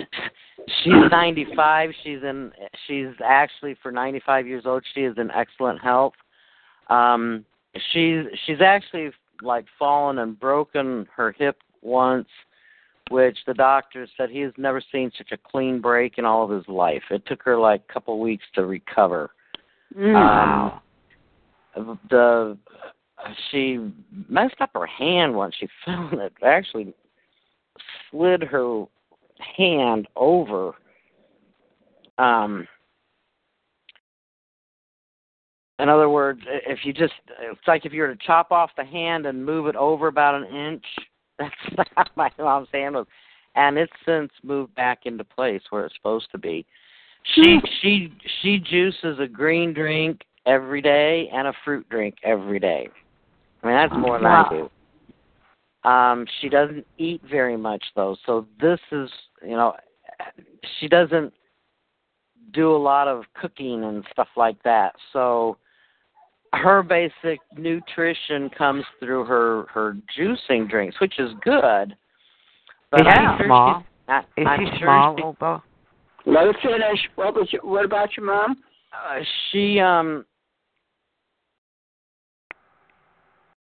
she's 95. She's in. She's actually for 95 years old. She is in excellent health. Um, she's she's actually like fallen and broken her hip once, which the doctor said he has never seen such a clean break in all of his life. It took her like a couple weeks to recover. Wow. Um, the she messed up her hand once. She fell and it actually slid her hand over. Um in other words if you just it's like if you were to chop off the hand and move it over about an inch that's how my mom's hand was and it's since moved back into place where it's supposed to be. She she she juices a green drink every day and a fruit drink every day I mean, that's more than Wow. I do. Um, she doesn't eat very much though, so this is, you know, she doesn't do a lot of cooking and stuff like that. So her basic nutrition comes through her her juicing drinks, which is good. But Is I'm she sure small? She's, Is I'm she sure small, she- Let me finish. What was your, what about your mom? Uh, she um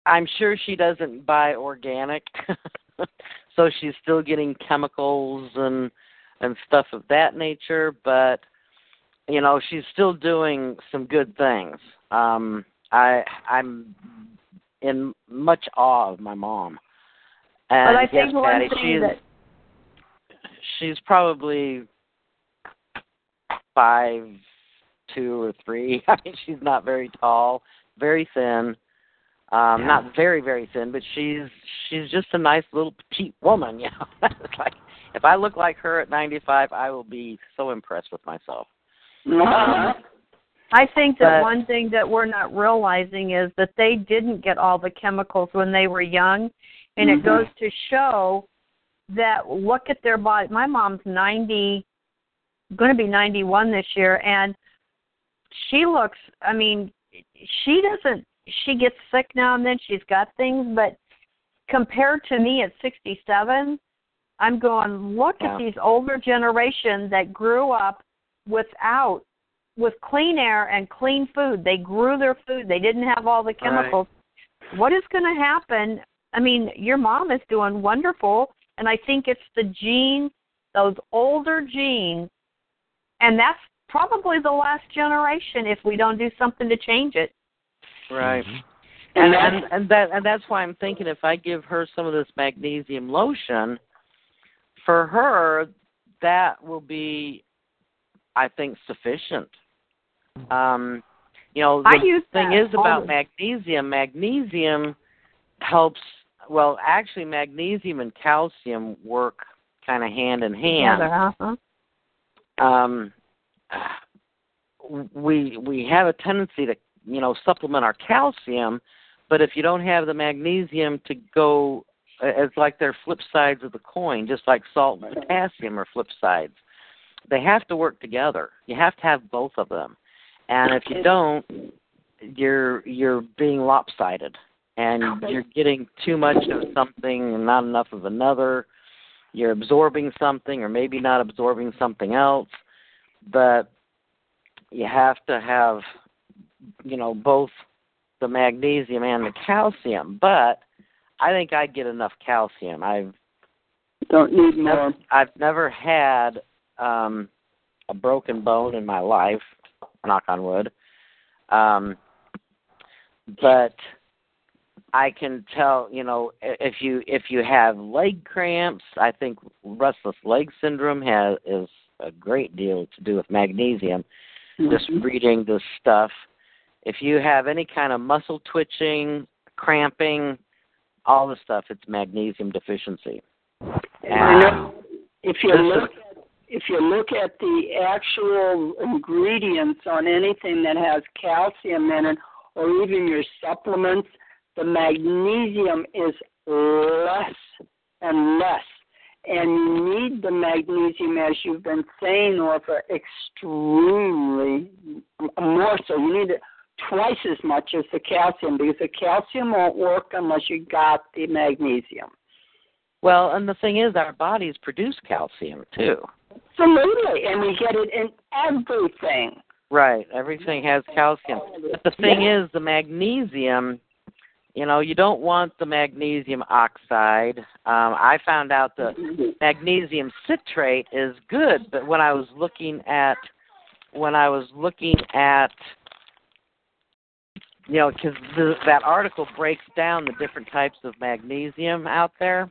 I'm sure she doesn't buy organic. so she's still getting chemicals and and stuff of that nature, but you know, she's still doing some good things. Um I I'm in much awe of my mom. And But I yes, think one Patty, thing she's that she's probably five two or three. I mean she's not very tall, very thin. Um, Yeah. not very, very thin, but she's she's just a nice little petite woman, you know. it's like if I look like her at ninety five I will be so impressed with myself. Uh-huh. I think that But- one thing that we're not realizing is that they didn't get all the chemicals when they were young, and Mhm. it goes to show that look at their body. My mom's ninety, going to be ninety one this year, and she looks. I mean, she doesn't. She gets sick now and then. She's got things, but compared to me at sixty seven, I'm going. Look Yeah. at these older generation that grew up without with clean air and clean food. They grew their food. They didn't have all the chemicals. What is going to happen? I mean, your mom is doing wonderful, and I think it's the genes, those older genes, and that's probably the last generation if we don't do something to change it. Right. Mhm. And And and and that and that's why I'm thinking if I give her some of this magnesium lotion, for her that will be, I think, sufficient. Um, you know, the I use thing that is about always. magnesium. Magnesium helps. Well, actually, magnesium and calcium work kind of hand in hand Together, huh? um, we we have a tendency to you know supplement our calcium, but if you don't have the magnesium to go, it's like they're flip sides of the coin, just like salt and potassium are flip sides. They have to work together. You have to have both of them, and if you don't, you're you're being lopsided, and you're getting too much of something and not enough of another. You're absorbing something, or maybe not absorbing something else but you have to have you know both the magnesium and the calcium but i think i get enough calcium i've Don't need more. never, i've never had um a broken bone in my life knock on wood um but i can tell you know if you if you have leg cramps i think restless leg syndrome has is a great deal to do with magnesium just Mhm. reading this stuff. If you have any kind of muscle twitching, cramping, all the stuff, it's magnesium deficiency. Know. If you is- look at, if you look at the actual ingredients on anything that has calcium in it, or even your supplements, the magnesium is less and less. And you need the magnesium, as you've been saying, Orpha, extremely more so. You need it twice as much as the calcium because the calcium won't work unless you got the magnesium. Well, and the thing is, our bodies produce calcium too. Absolutely, and we get it in everything. Right. Everything has calcium. But the thing Yeah. is, the magnesium you know, you don't want the magnesium oxide. Um, I found out the magnesium citrate is good, but when I was looking at when I was looking at you know, because that article breaks down the different types of magnesium out there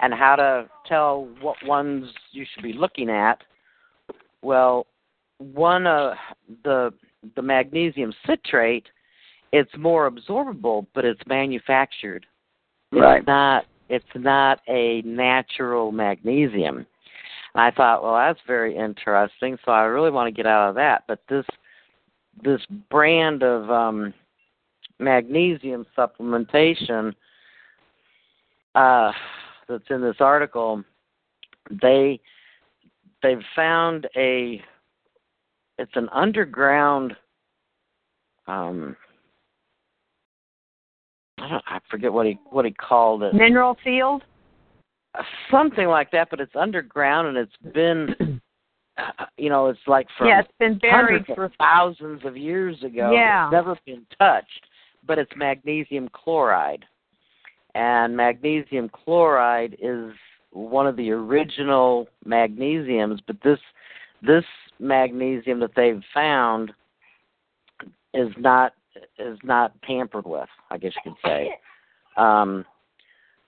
and how to tell what ones you should be looking at. Well, one uh, the the magnesium citrate, it's more absorbable, but it's manufactured. Right. It's not it's not a natural magnesium. And I thought, well, that's very interesting. So I really want to get out of that. But this this brand of um, magnesium supplementation uh, that's in this article, they they've found a it's an underground um I don't I forget what he what he called it. Mineral field? Something like that, but it's underground and it's been uh, you know, it's like from yeah, it's been buried for thousands of years ago. Yeah. It's never been touched, but it's magnesium chloride. And magnesium chloride is one of the original magnesiums, but this this magnesium that they've found is not is not tampered with, I guess you could say. Um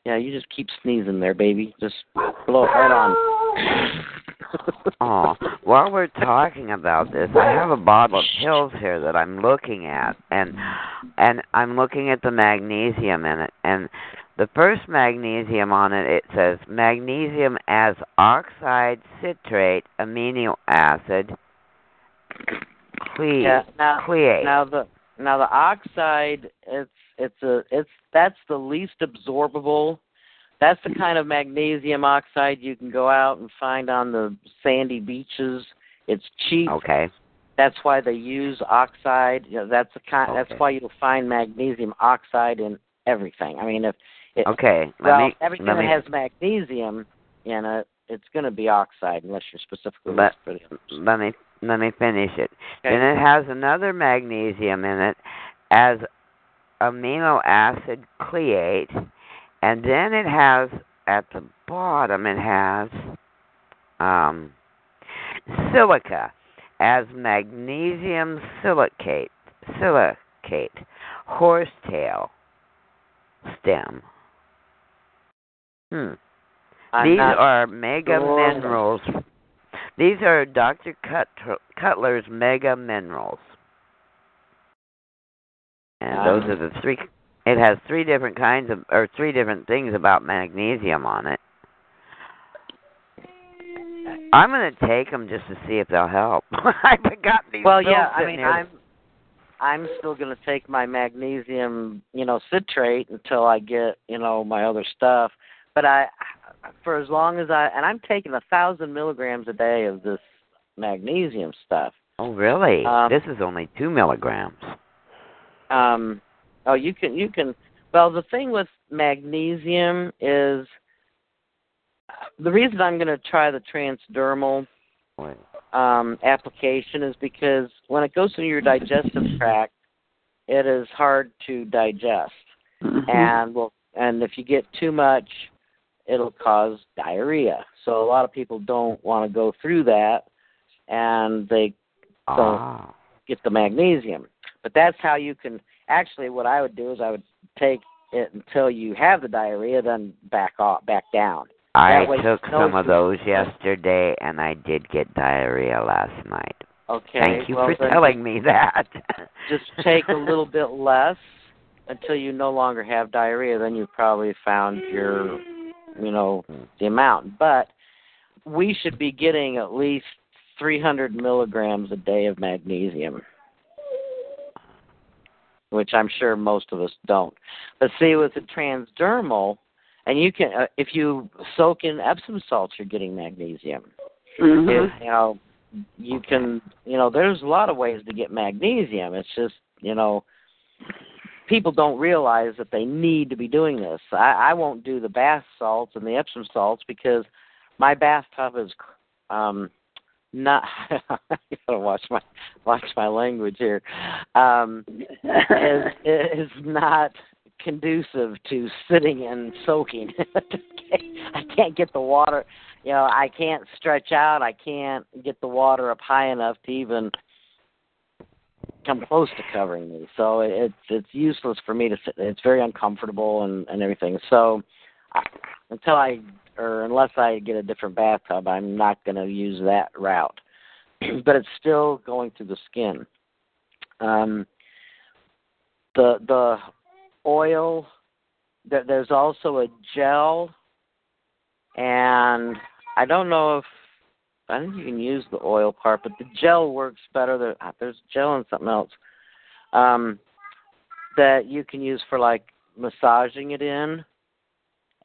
yeah, you just keep sneezing there, baby. Just blow it right on. Oh, while we're talking about this, I have a bottle of pills here that I'm looking at, and and I'm looking at the magnesium in it, and the first magnesium on it it says magnesium as oxide citrate amino acid cle- yeah, now, cleate. now the now the oxide it's it's a it's that's the least absorbable that's the kind of magnesium oxide you can go out and find on the sandy beaches it's cheap okay. that's why they use oxide you know that's the kind Okay. that's why you'll find magnesium oxide in everything i mean if it, Okay. Let well me everything let me that has magnesium in it it's going to be oxide unless you're specifically But- for the let me let me finish it. Okay. Then it has another magnesium in it as amino acid cleate, and then it has at the bottom it has um, silica as magnesium silicate silicate horsetail stem. Hmm. I'm These are mega sure. minerals. These are Dr. Cut- Cutler's mega minerals. And Um, those are the three it has three different kinds of or three different things about magnesium on it. I'm going to take them just to see if they'll help. I got these. Well, yeah, I mean, here. I'm I'm still going to take my magnesium, you know, citrate until I get, you know, my other stuff. But I, for as long as I, and I'm taking a thousand milligrams a day of this magnesium stuff. Oh, really? um, this is only two milligrams. Um, oh, you can, you can. Well, the thing with magnesium is the reason I'm going to try the transdermal um, application is because when it goes through your digestive tract, it is hard to digest, Mhm. and well, and if you get too much, it'll cause diarrhea. So a lot of people don't want to go through that, and they don't Ah. get the magnesium. But that's how you can. Actually, what I would do is I would take it until you have the diarrhea, then back off, back down. I you took some of those yesterday, and I did get diarrhea last night. Okay. Thank you well, for telling me that. just take a little bit less until you no longer have diarrhea then you've probably found your you know the amount but we should be getting at least 300 milligrams a day of magnesium which i'm sure most of us don't. But see with the transdermal and you can uh, if you soak in epsom salts you're getting magnesium. Mhm. if, you know you can you know there's a lot of ways to get magnesium. It's just you know people don't realize that they need to be doing this. I i won't do the bath salts and the epsom salts because my bathtub is um not I gotta watch my watch my language here. Um is is not conducive to sitting and soaking. I can't get the water you know, I can't stretch out, I can't get the water up high enough to even come close to covering me. So it's it's useless for me to sit. It's very uncomfortable and and everything. So I, until I or unless I get a different bathtub, I'm not going to use that route. but it's still going through the skin. Um, the the oil. There, there's also a gel, and I don't know if I think you can use the oil part, but the gel works better. There, there's gel and something else um, that you can use for like massaging it in,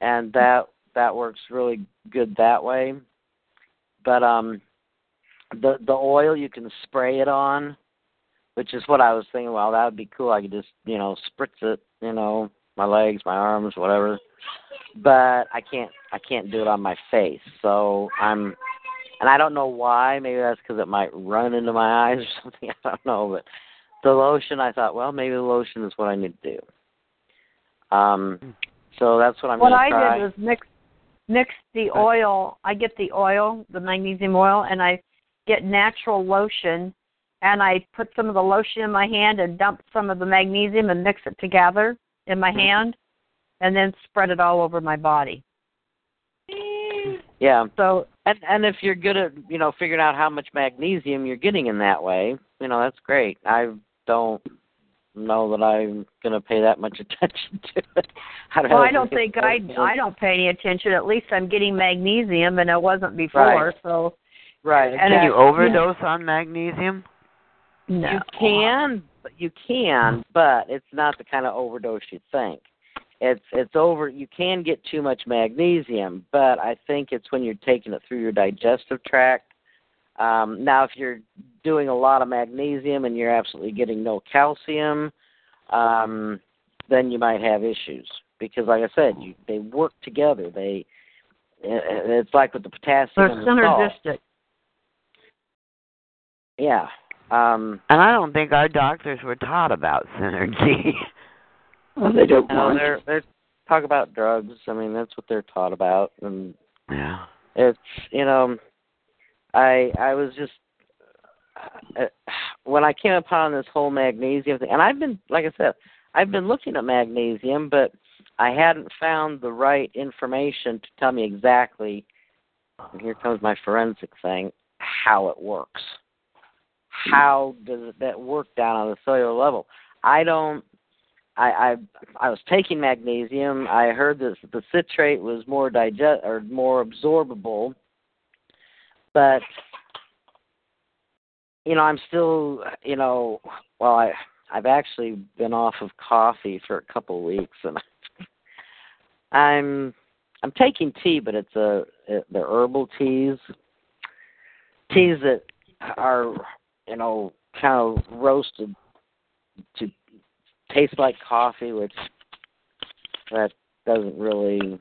and that that works really good that way. But um, the the oil you can spray it on, which is what I was thinking. Well, that would be cool. I could just you know spritz it, you know, my legs, my arms, whatever. But I can't I can't do it on my face. So I'm and I don't know why. Maybe that's because it might run into my eyes or something. I don't know, but the lotion, I thought, well, maybe the lotion is what I need to do. Um, so that's what I'm what I try. did was mix mix the oil. I get the oil, the magnesium oil, and I get natural lotion, and I put some of the lotion in my hand and dump some of the magnesium and mix it together in my Mm-hmm. hand, and then spread it all over my body. Yeah, So and and if you're good at you know figuring out how much magnesium you're getting in that way, you know that's great. I don't know that I'm going to pay that much attention to it. I don't, Well, know I don't think I I don't pay any attention. At least I'm getting magnesium, and I wasn't before. Right. So Right. And Can exactly. you overdose on magnesium? no, You can, but you can, but it's not the kind of overdose you think. It's it's over. You can get too much magnesium, but I think it's when you're taking it through your digestive tract. Um, now, if you're doing a lot of magnesium and you're absolutely getting no calcium, um, then you might have issues because, like I said, you, they work together. They it's like with the potassium they're and the salt. synergistic. Yeah. Um, And I don't think our doctors were taught about synergy. Well, they don't you know, want. they're they're talk about drugs. I mean, that's what they're taught about, and yeah. it's you know, I I was just uh, Uh, when I came upon this whole magnesium thing, and I've been like I said, I've been looking at magnesium, but I hadn't found the right information to tell me exactly. And here comes my forensic thing: how it works. How does that work down on the cellular level? I don't. I, I I was taking magnesium. I heard that the citrate was more digest or more absorbable, but you know I'm still you know well I I've actually been off of coffee for a couple of weeks and I'm I'm taking tea, but it's a the herbal teas, teas that are you know kind of roasted to taste like coffee, which that doesn't really.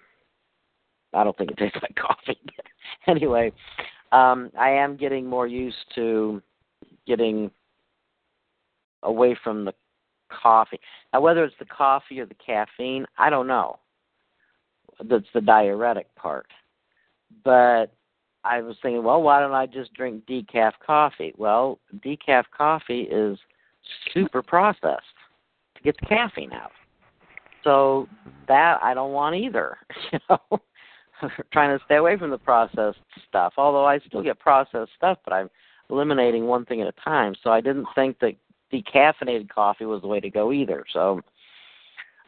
I don't think it tastes like coffee. anyway, um, I am getting more used to getting away from the coffee. Now, whether it's the coffee or the caffeine, I don't know. That's the diuretic part. But I was thinking, well, why don't I just drink decaf coffee? Well, decaf coffee is super processed to get the caffeine out. So that I don't want either. You know, trying to stay away from the processed stuff. Although I still get processed stuff, but I'm eliminating one thing at a time. So I didn't think that decaffeinated coffee was the way to go either. So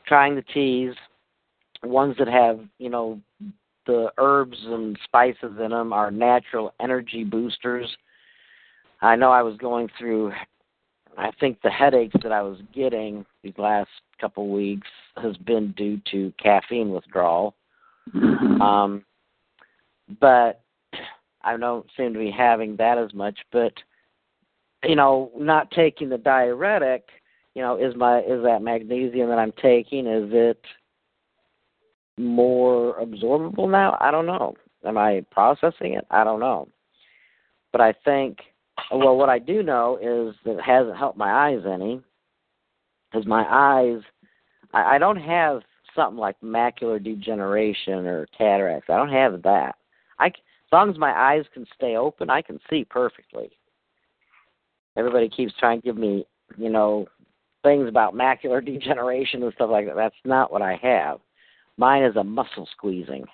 trying the teas, ones that have you know the herbs and spices in them are natural energy boosters. I know I was going through I think the headaches that I was getting these last couple of weeks has been due to caffeine withdrawal. Mhm. Um, but I don't seem to be having that as much. But you know, not taking the diuretic, you know, is my is that magnesium that I'm taking? Is it more absorbable now? I don't know. Am I processing it? I don't know. but I think well, what I do know is that it hasn't helped my eyes any, because my eyes, I, I don't have something like macular degeneration or cataracts. I don't have that. I as long as my eyes can stay open, I can see perfectly. Everybody keeps trying to give me, you know, things about macular degeneration and stuff like that. That's not what I have. Mine is a muscle squeezing,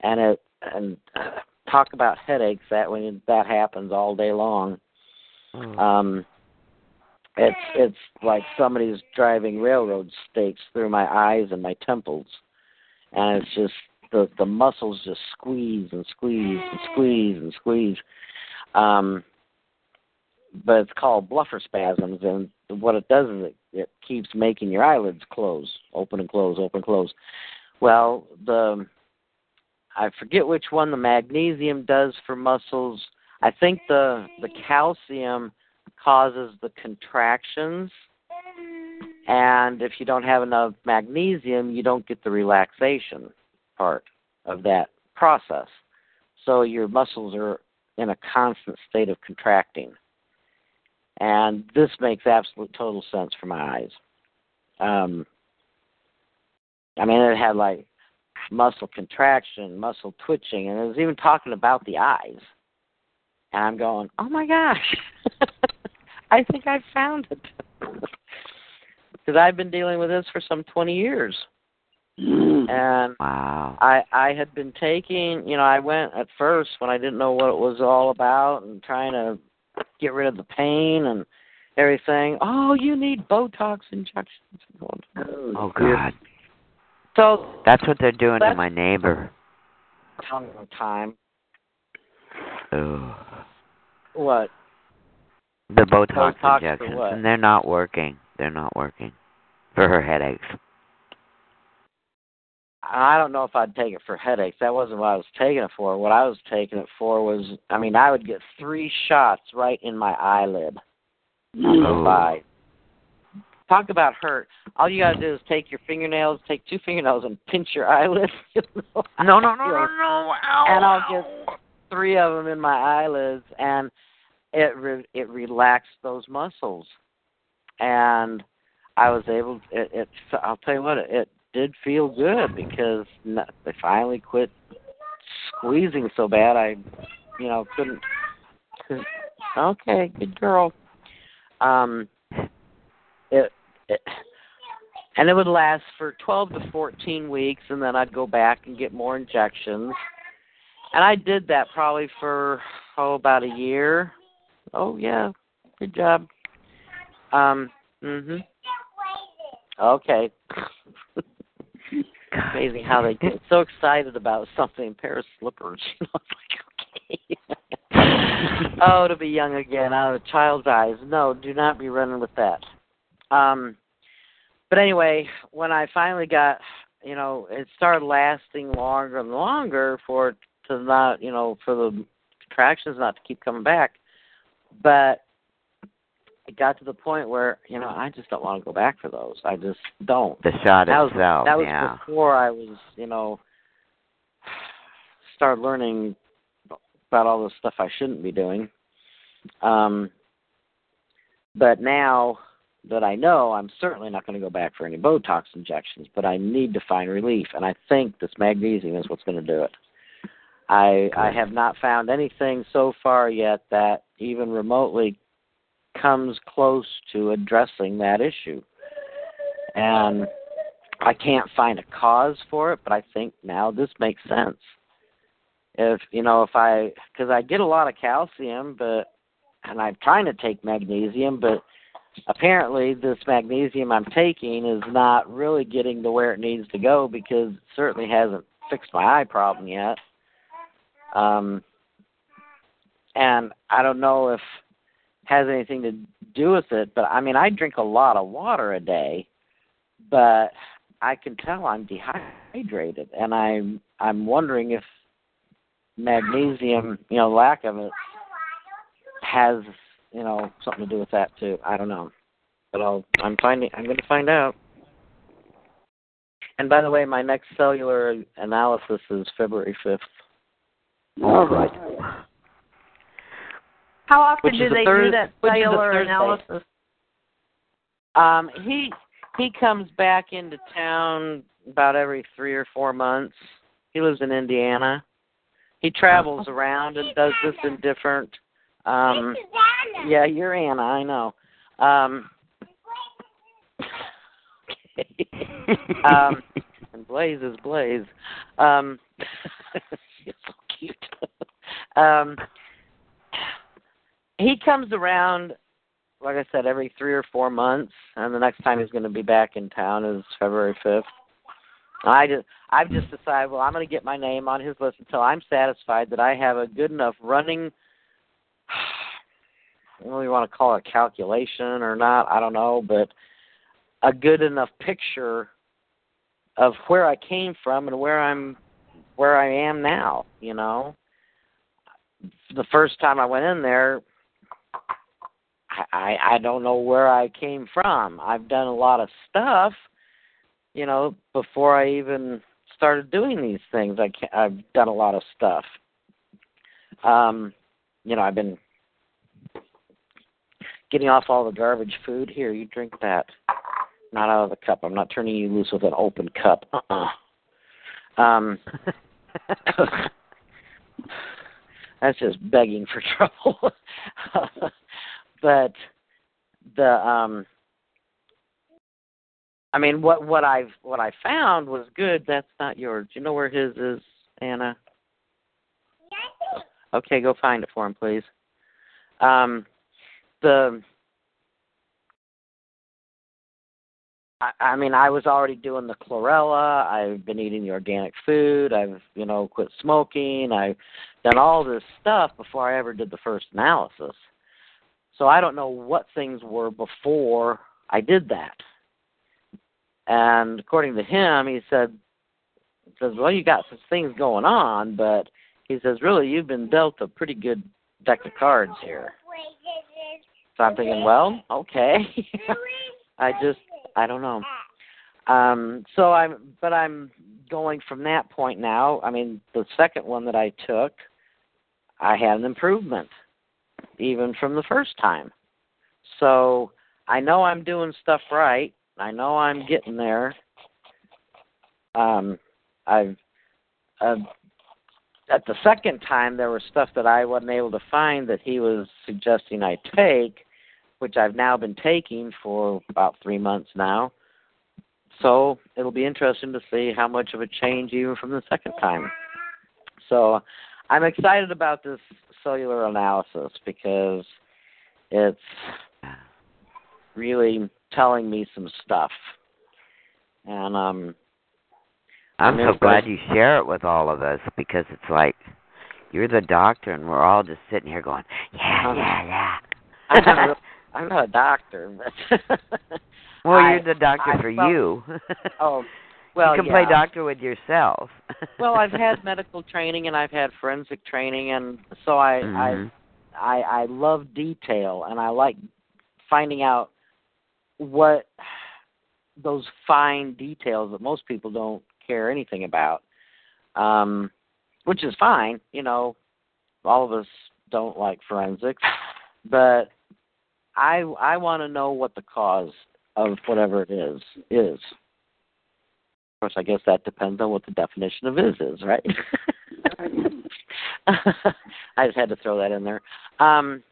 and it and uh, talk about headaches. That when that happens all day long, Mm. um, it's it's like somebody's driving railroad stakes through my eyes and my temples, and it's just the the muscles just squeeze and squeeze and squeeze and squeeze. Um, but it's called blepharospasms, and what it does is it, it keeps making your eyelids close, open and close, open and close. Well, the I forget which one the magnesium does for muscles. I think the the calcium causes the contractions, and if you don't have enough magnesium, you don't get the relaxation part of that process. So your muscles are in a constant state of contracting. And this makes absolute total sense for my eyes. Um, I mean, it had like muscle contraction, muscle twitching, and it was even talking about the eyes. And I'm going, oh my gosh, I think I found it. Because I've been dealing with this for some 20 years. Mm. And Wow. I I had been taking, you know, I went at first when I didn't know what it was all about and trying to get rid of the pain and everything. Oh, you need Botox injections. Oh God. So That's what they're doing to my neighbor. time. Ugh. What? The Botox, Botox injections, and they're not working. They're not working for her headaches. I don't know if I'd take it for headaches. That wasn't what I was taking it for. What I was taking it for was, I mean, I would get three shots right in my eyelid. Mm. by. Talk about hurt. All you gotta do is take your fingernails, take two fingernails, and pinch your eyelid. you know? No, no, no, no, no. Ow, And I'll get three of them in my eyelids, and it re- it relaxed those muscles, and I was able. It, it I'll tell you what, it did feel good because they finally quit squeezing so bad. I, you know, couldn't. okay, good girl. Um, it, it and it would last for 12 to 14 weeks and then I'd go back and get more injections. And I did that probably for oh about a year. Oh yeah, good job. Um, mhm. Okay. Amazing how they get so excited about something. A pair of slippers. You know, it's like okay. oh, to be young again out of a child's eyes. No, do not be running with that. Um, but anyway, when I finally got, you know, it started lasting longer and longer for to not, you know, for the contractions not to keep coming back. But it got to the point where, you know, I just don't want to go back for those. I just don't. The shot That was itself. that was yeah. before I was, you know, started learning about all the stuff I shouldn't be doing. Um, but now that I know, I'm certainly not going to go back for any Botox injections. But I need to find relief, and I think this magnesium is what's going to do it. I I have not found anything so far yet that even remotely comes close to addressing that issue. And I can't find a cause for it, but I think now this makes sense. If you know, if I because I get a lot of calcium, but and I'm trying to take magnesium, but apparently this magnesium I'm taking is not really getting to where it needs to go because it certainly hasn't fixed my eye problem yet. Um, and I don't know if has anything to do with it, but I mean I drink a lot of water a day, but I can tell I'm dehydrated, and I'm I'm wondering if magnesium, you know, lack of it, has you know something to do with that too. I don't know, but I'll I'm finding I'm going to find out. And by the way, my next cellular analysis is February fifth. All right. How often do they third- do that which cellular analysis? Um, he he comes back into town about every three or four months. He lives in Indiana. He travels around and does this in different. Um, yeah, you're Anna. I know. Um, okay. um, and Blaze is Blaze. Um, she's so cute. um, he comes around like I said, every three or four months, and the next time he's going to be back in town is February fifth. I just, I've just decided, well, I'm going to get my name on his list until I'm satisfied that I have a good enough running. Know if you want to call it calculation or not, I don't know, but a good enough picture of where I came from and where I'm, where I am now. You know, the first time I went in there, I I don't know where I came from. I've done a lot of stuff, you know, before I even started doing these things. I can, I've done a lot of stuff. Um, you know, I've been getting off all the garbage food. Here, you drink that. Not out of the cup. I'm not turning you loose with an open cup. Uh-uh. Um, that's just begging for trouble. But the um I mean what what I've what I found was good. That's not yours. You know where his is, Anna? Okay, go find it for him, please. Um the I, I mean, I was already doing the chlorella. I've been eating the organic food. I've, you know, quit smoking. I've done all this stuff before I ever did the first analysis. So I don't know what things were before I did that. And according to him, he said, he says, well, you got some things going on, but he says, really, you've been dealt a pretty good deck of cards here. So I'm thinking, well, okay. I just, I don't know. Um, so I'm, but I'm going from that point now. I mean, the second one that I took, I had an improvement even from the first time. So I know I'm doing stuff right. I know I'm getting there. Um, I've uh, at the second time there was stuff that I wasn't able to find that he was suggesting I take, which I've now been taking for about three months now. So it'll be interesting to see how much of a change even from the second time. So I'm excited about this cellular analysis because it's really telling me some stuff. And um I'm I'm so glad you share it with all of us because it's like you're the doctor and we're all just sitting here going, yeah, Uh-huh. yeah, yeah. I'm not, real- I'm not a doctor, but well, I- you're the doctor I for felt- you. oh, well, you can yeah. play doctor with yourself. well, I've had medical training and I've had forensic training, and so I Mhm. I I I love detail and I like finding out what those fine details that most people don't care anything about. Um, which is fine, you know. All of us don't like forensics, but I I want to know what the cause of whatever it is is. Of course, I guess that depends on what the definition of is is, right? I just had to throw that in there. Um,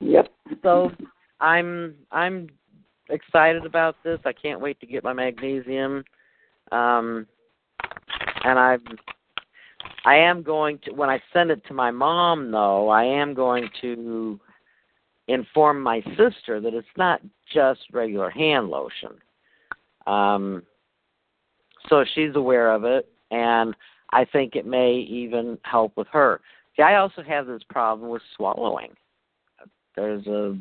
Yep. so I'm I'm excited about this. I can't wait to get my magnesium. Um, and I'm I am going to when I send it to my mom though, I am going to inform my sister that it's not just regular hand lotion. Um so she's aware of it and I think it may even help with her. See, I also have this problem with swallowing. There's a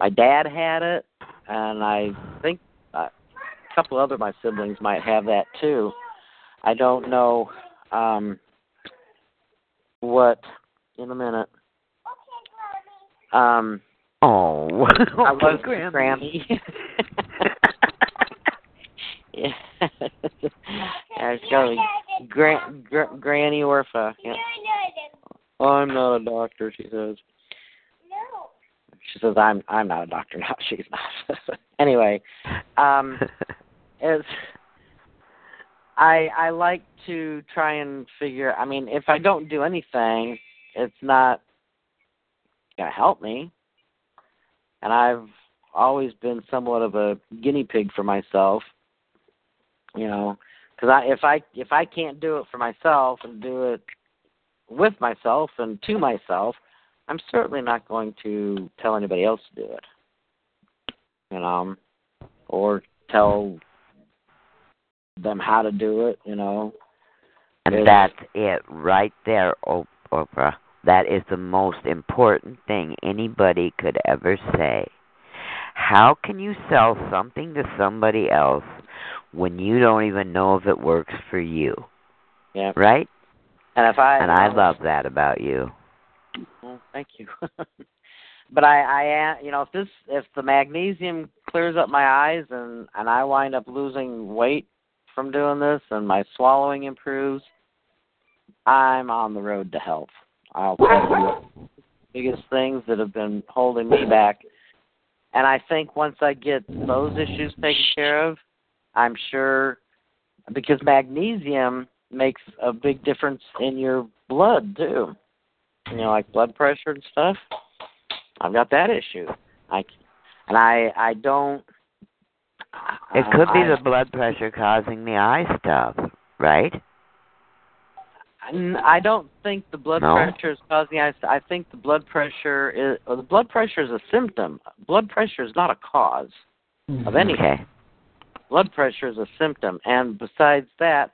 my dad had it, and I think a couple other of my siblings might have that too. I don't know um, what. In a minute. Um, oh, I was Grammy. Grammy. yeah, yeah, it's got Gran, Gr- Granny Orpha. Yeah. Oh, I'm not a doctor, she says. No. She says I'm I'm not a doctor now. She's not. anyway, um, is I I like to try and figure. I mean, if I don't do anything, it's not gonna help me. And I've always been somewhat of a guinea pig for myself. You know, because I if I if I can't do it for myself and do it with myself and to myself, I'm certainly not going to tell anybody else to do it. You know, or tell them how to do it. You know, And It's- that's it right there, Oprah. That is the most important thing anybody could ever say. How can you sell something to somebody else when you don't even know if it works for you? yeah. Right? And if I And I love that about you. Well, thank you. but I, I, uh, you know, if this, if the magnesium clears up my eyes and and I wind up losing weight from doing this and my swallowing improves, I'm on the road to health. I'll tell you the biggest things that have been holding me back. And I think once I get those issues taken care of, I'm sure because magnesium makes a big difference in your blood too you know, like blood pressure and stuff. I've got that issue. I and I I don't. It could be I, the blood pressure causing the eye stuff, right? I, I don't think the blood No? pressure is causing the eye. I think the blood pressure is. Or the blood pressure is a symptom. Blood pressure is not a cause of mm-hmm. anything. Okay. Blood pressure is a symptom, and besides that,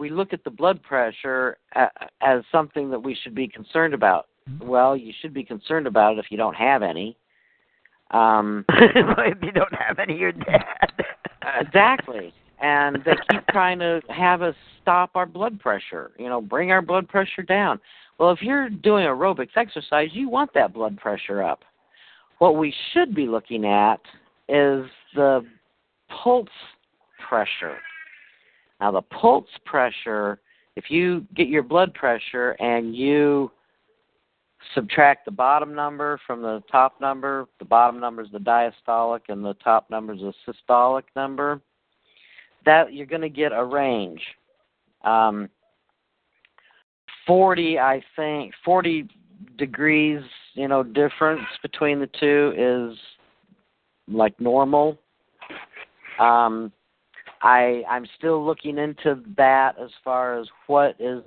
we look at the blood pressure as something that we should be concerned about. Well, you should be concerned about it if you don't have any. Um, if you don't have any, you're dead. exactly. And they keep trying to have us stop our blood pressure, you know, bring our blood pressure down. Well, if you're doing aerobics exercise, you want that blood pressure up. What we should be looking at is the pulse pressure. Now, the pulse pressure, if you get your blood pressure and you subtract the bottom number from the top number, the bottom number is the diastolic and the top number is the systolic number, that you're going to get a range. Um, 40, I think, 40 degrees, you know, difference between the two is like normal. Um, I I'm still looking into that as far as what is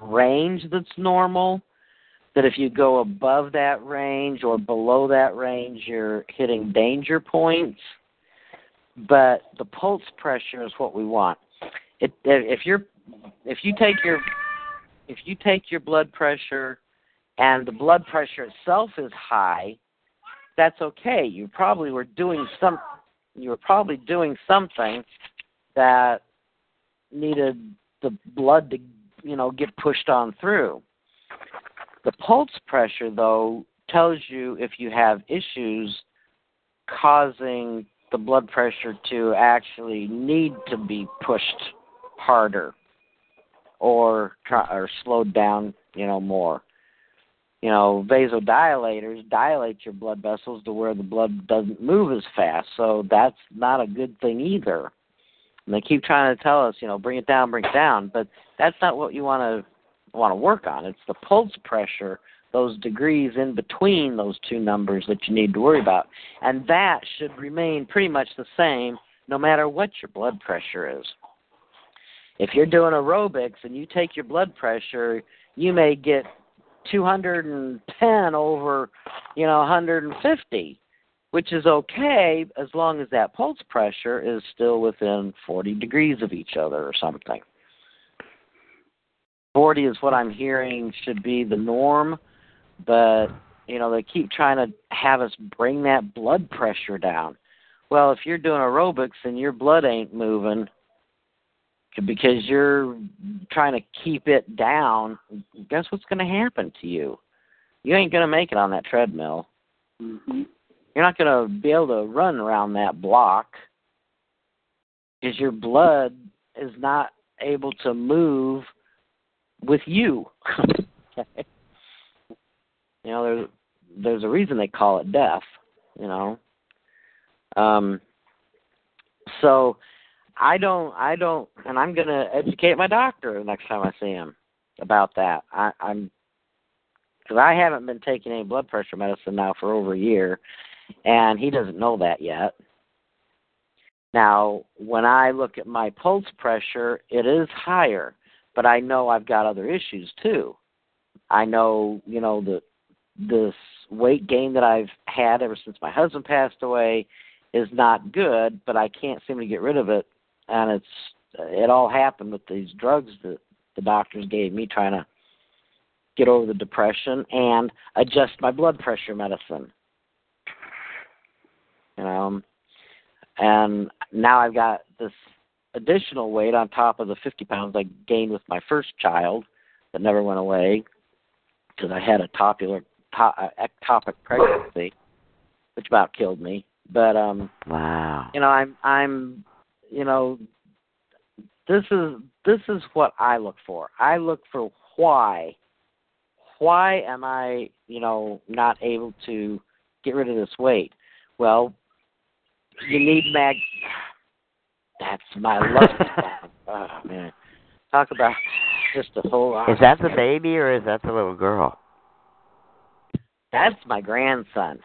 range that's normal. That if you go above that range or below that range, you're hitting danger points. But the pulse pressure is what we want. It, if you're if you take your if you take your blood pressure and the blood pressure itself is high, that's okay. You probably were doing some you were probably doing something that needed the blood to you know get pushed on through. The pulse pressure though tells you if you have issues causing the blood pressure to actually need to be pushed harder or try, or slowed down, you know, more. You know, vasodilators dilate your blood vessels to where the blood doesn't move as fast. So that's not a good thing either. And they keep trying to tell us, you know, bring it down, bring it down, but that's not what you want to want to work on. It's the pulse pressure, those degrees in between those two numbers that you need to worry about. And that should remain pretty much the same no matter what your blood pressure is. If you're doing aerobics and you take your blood pressure, you may get 210 over, you know, 150, which is okay as long as that pulse pressure is still within 40 degrees of each other or something. 40 is what I'm hearing should be the norm, but you know, they keep trying to have us bring that blood pressure down. Well, if you're doing aerobics and your blood ain't moving because you're trying to keep it down, guess what's going to happen to you? You ain't going to make it on that treadmill. Mm-hmm. You're not going to be able to run around that block because your blood is not able to move with you. okay. You know, there's there's a reason they call it death, you know. Um so I don't I don't and I'm going to educate my doctor the next time I see him about that. I I'm cuz I haven't been taking any blood pressure medicine now for over a year and he doesn't know that yet. Now, when I look at my pulse pressure, it is higher, but I know I've got other issues too. I know, you know, the this weight gain that I've had ever since my husband passed away is not good, but I can't seem to get rid of it, and it's it all happened with these drugs that the doctors gave me trying to get over the depression and adjust my blood pressure medicine. You know, and now I've got this additional weight on top of the 50 pounds I gained with my first child that never went away because I had a topular to, uh, ectopic pregnancy, which about killed me. But um, Wow. you know, I'm I'm you know, this is this is what I look for. I look for why. Why am I, you know, not able to get rid of this weight? Well, you need mag. That's my love. oh man, talk about just a whole lot. Is that the baby or is that the little girl? That's my grandson.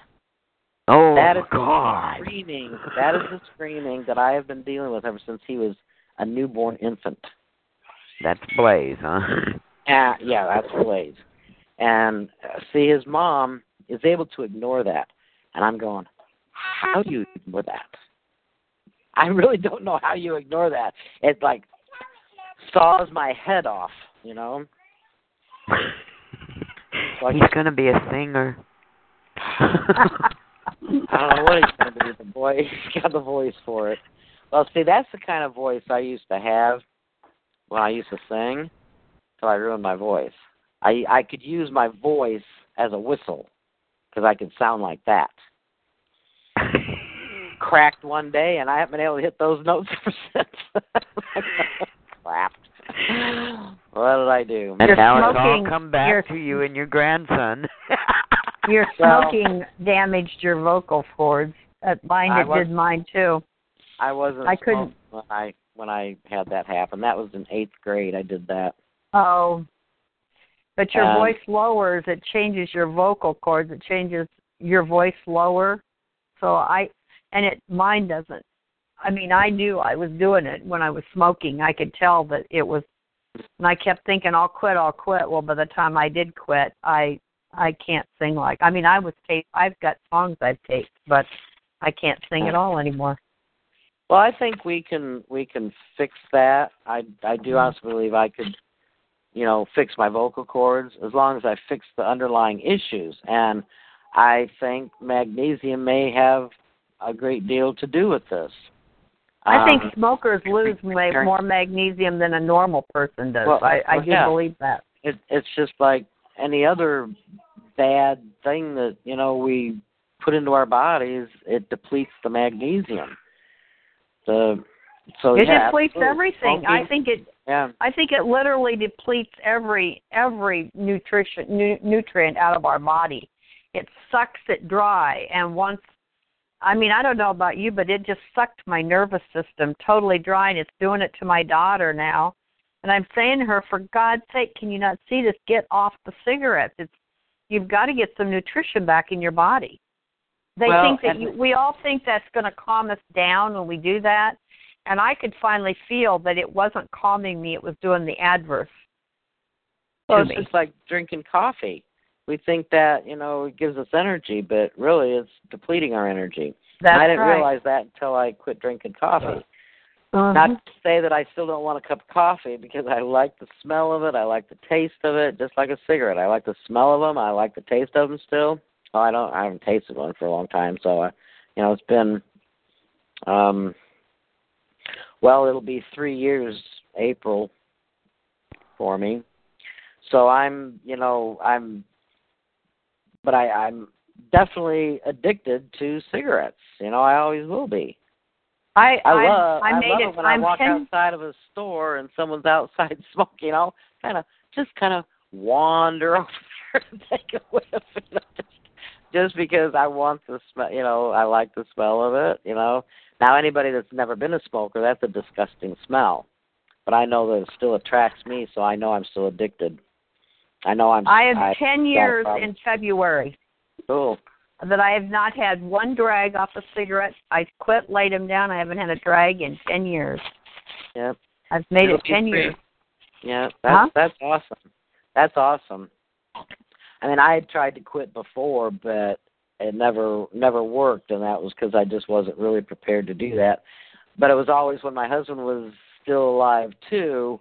Oh that is God. the screaming. That is the screaming that I have been dealing with ever since he was a newborn infant. That's Blaze, huh? Uh, yeah, that's Blaze. And uh, see, his mom is able to ignore that, and I'm going, how do you ignore that? I really don't know how you ignore that. It like saws my head off, you know. Like- He's gonna be a singer. I don't know what he's going to be. The boy, he's got the voice for it. Well, see, that's the kind of voice I used to have when I used to sing, till I ruined my voice. I I could use my voice as a whistle because I could sound like that. Cracked one day, and I haven't been able to hit those notes ever since. Clapped. What did I do? and You're now it's all come back you're- to you and your grandson. Your smoking damaged your vocal cords. Uh, mine I it was- did mine too. I wasn't. I couldn't- when I when I had that happen. That was in eighth grade. I did that. Oh. But your Um, voice lowers, it changes your vocal cords, it changes your voice lower. So I and it mine doesn't. I mean, I knew I was doing it when I was smoking. I could tell that it was and I kept thinking I'll quit, I'll quit. Well, by the time I did quit, I I can't sing like. I mean, I was tape I've got songs I've taped, but I can't sing at all anymore. Well, I think we can we can fix that. I I do Mhm. honestly believe I could, you know, fix my vocal cords as long as I fix the underlying issues. And I think magnesium may have a great deal to do with this. I think Um, smokers lose more magnesium than a normal person does. Well, I, I well, do yeah. believe that. it, it's just like any other bad thing that you know we put into our bodies. It depletes the magnesium. The so it yeah, depletes absolutely. everything. I think it. yeah. I think it literally depletes every every nutrition nu- nutrient out of our body. It sucks it dry, and once. I mean, I don't know about you, but it just sucked my nervous system totally dry, and it's doing it to my daughter now. And I'm saying to her, for God's sake, can you not see this? Get off the cigarettes. It's you've got to get some nutrition back in your body. They Well, think that you, we all think that's going to calm us down when we do that, and I could finally feel that it wasn't calming me; it was doing the adverse. Well, to it's me. just like drinking coffee. We think that you know it gives us energy, but really it's depleting our energy. That's I didn't right. realize that until I quit drinking coffee. Uh-huh. Not to say that I still don't want a cup of coffee because I like the smell of it, I like the taste of it, just like a cigarette. I like the smell of them, I like the taste of them still. Well, I don't, I haven't tasted one for a long time, so I, you know, it's been, um, well, it'll be three years April for me. So I'm, you know, I'm, but I, I'm definitely addicted to cigarettes. You know, I always will be. I I I, love I I made love it. it when I'm I walk ten, outside of a store and someone's outside smoking. I'll kind of just kind of wander over there and take a whiff. You know, just just because I want the smell. You know, I like the smell of it. You know, now anybody that's never been a smoker, that's a disgusting smell. But I know that it still attracts me, so I know I'm still addicted. I know I'm. I have I, ten years in February Cool. That I have not had one drag off a cigarette. I quit, laid them down. I haven't had a drag in ten years. Yep. I've made It'll it ten free. years. Yeah, that's Huh? that's awesome. That's awesome. I mean, I had tried to quit before, but it never never worked, and that was because I just wasn't really prepared to do that. But it was always when my husband was still alive too,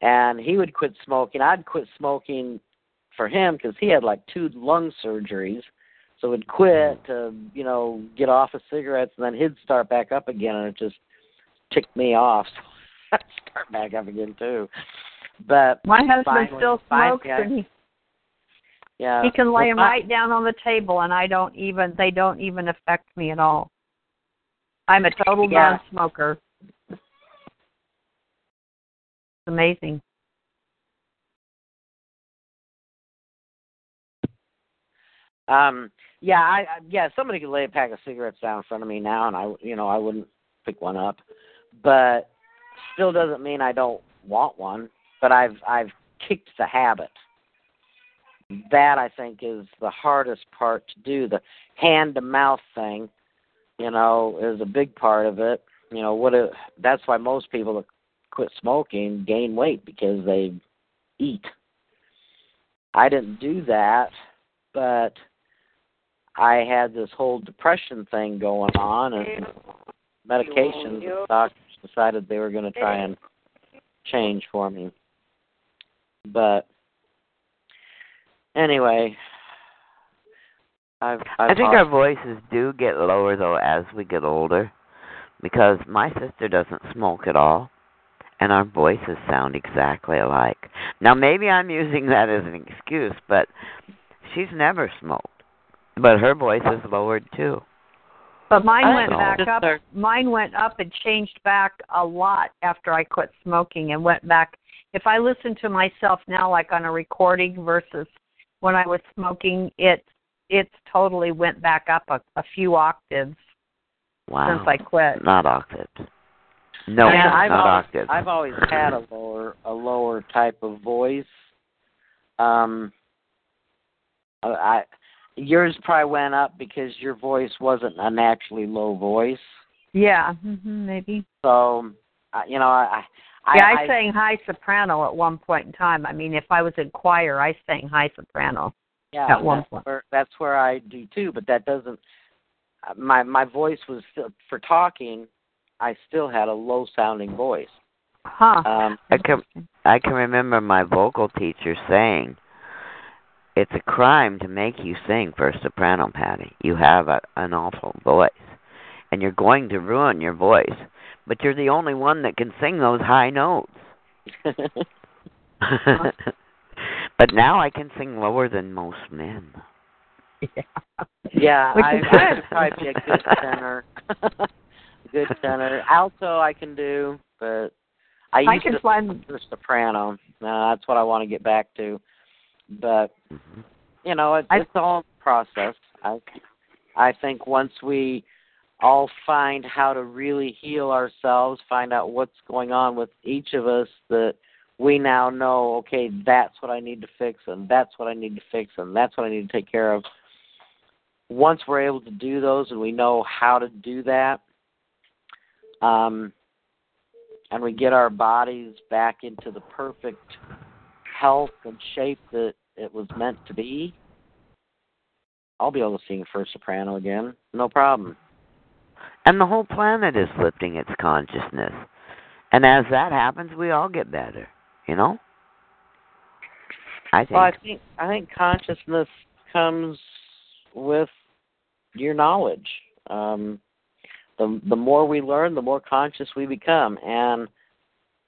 and he would quit smoking. I'd quit smoking for him because he had like two lung surgeries. So he'd quit to, you know, get off of cigarettes, and then he'd start back up again, and it just ticked me off. So I'd start back up again too. But My husband finally- still smokes, and he yeah, he can lay them right down on the table, and I don't even they don't even affect me at all. I'm a total Yeah. non-smoker. It's amazing. Um, yeah, I, I yeah, somebody could lay a pack of cigarettes down in front of me now, and I, you know, I wouldn't pick one up. But still doesn't mean I don't want one. But I've I've kicked the habit. That I think is the hardest part to do. The hand to mouth thing, you know, is a big part of it. You know, what it, that's why most people that quit smoking gain weight because they eat. I didn't do that, but I had this whole depression thing going on, and medications. The doctors decided they were going to try and change for me. But anyway, I've, I've I think our voices do get lower though as we get older, because my sister doesn't smoke at all, and our voices sound exactly alike. Now maybe I'm using that as an excuse, but she's never smoked, but her voice is lowered too. But mine went know. back Just up. start- Mine went up and changed back a lot after I quit smoking and went back. If I listen to myself now, like on a recording versus when I was smoking, it it's totally went back up a, a few octaves Wow. since I quit. Not octaves. No, And I've not always, octaves. I've always had a lower a lower type of voice. Um, I, I yours probably went up because your voice wasn't a naturally low voice. Yeah, hmm maybe. So, uh, you know, I, I Yeah, I, I, sang high soprano at one point in time. I mean, if I was in choir, I sang high soprano. yeah, at one that's point. Where, that's where I do too, but that doesn't. uh, My my voice was still for talking. I still had a low sounding voice. Huh. Um, I can I can remember my vocal teacher saying, "It's a crime to make you sing for a soprano, Patty. You have a, an awful voice, and you're going to ruin your voice. But you're the only one that can sing those high notes." but now I can sing lower than most men. Yeah, Which I, is I good. could probably be a good tenor. good tenor. Alto I can do, but I I can to find sing the soprano. Uh, that's what I want to get back to. But Mhm. you know, it, I- it's all a process. I I think once we all find how to really heal ourselves, find out what's going on with each of us that we now know, okay, that's what I need to fix and that's what I need to fix and that's what I need to take care of. Once we're able to do those and we know how to do that, um, and we get our bodies back into the perfect health and shape that it was meant to be, I'll be able to sing first soprano again. No problem. And the whole planet is lifting its consciousness. And as that happens, we all get better, you know? I think. Well, I think I think consciousness comes with your knowledge. Um, the the more we learn, the more conscious we become, and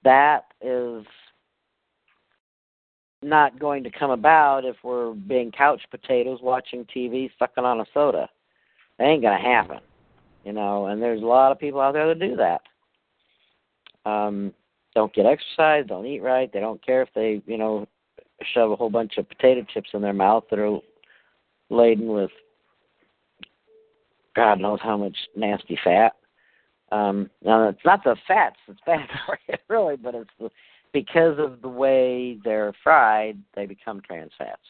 that is not going to come about if we're being couch potatoes watching TV, sucking on a soda. That ain't gonna happen, you know. And there's a lot of people out there that do that. Um, don't get exercise, don't eat right. They don't care if they, you know, shove a whole bunch of potato chips in their mouth that are laden with God knows how much nasty fat. Um, now it's not the fats that's bad for you, really, but it's the, because of the way they're fried, they become trans fats.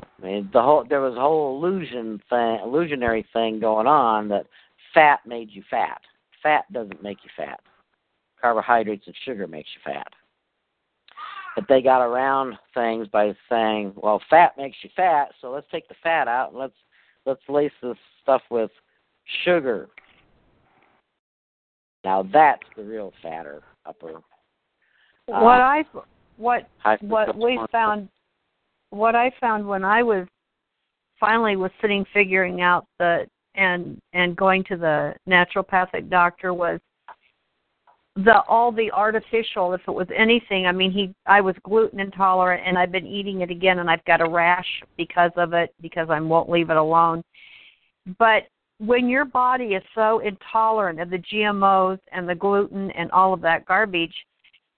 I mean, the whole there was a whole illusion thing, illusionary thing going on that fat made you fat. Fat doesn't make you fat. Carbohydrates and sugar makes you fat. But they got around things by saying, well, fat makes you fat, so let's take the fat out and let's let's lace this stuff with sugar. Now that's the real fatter upper. Uh, what I what what we found what I found when I was finally was sitting figuring out the and and going to the naturopathic doctor was the all the artificial if it was anything i mean he i was gluten intolerant and i've been eating it again and i've got a rash because of it because i won't leave it alone. But when your body is so intolerant of the gmos and the gluten and all of that garbage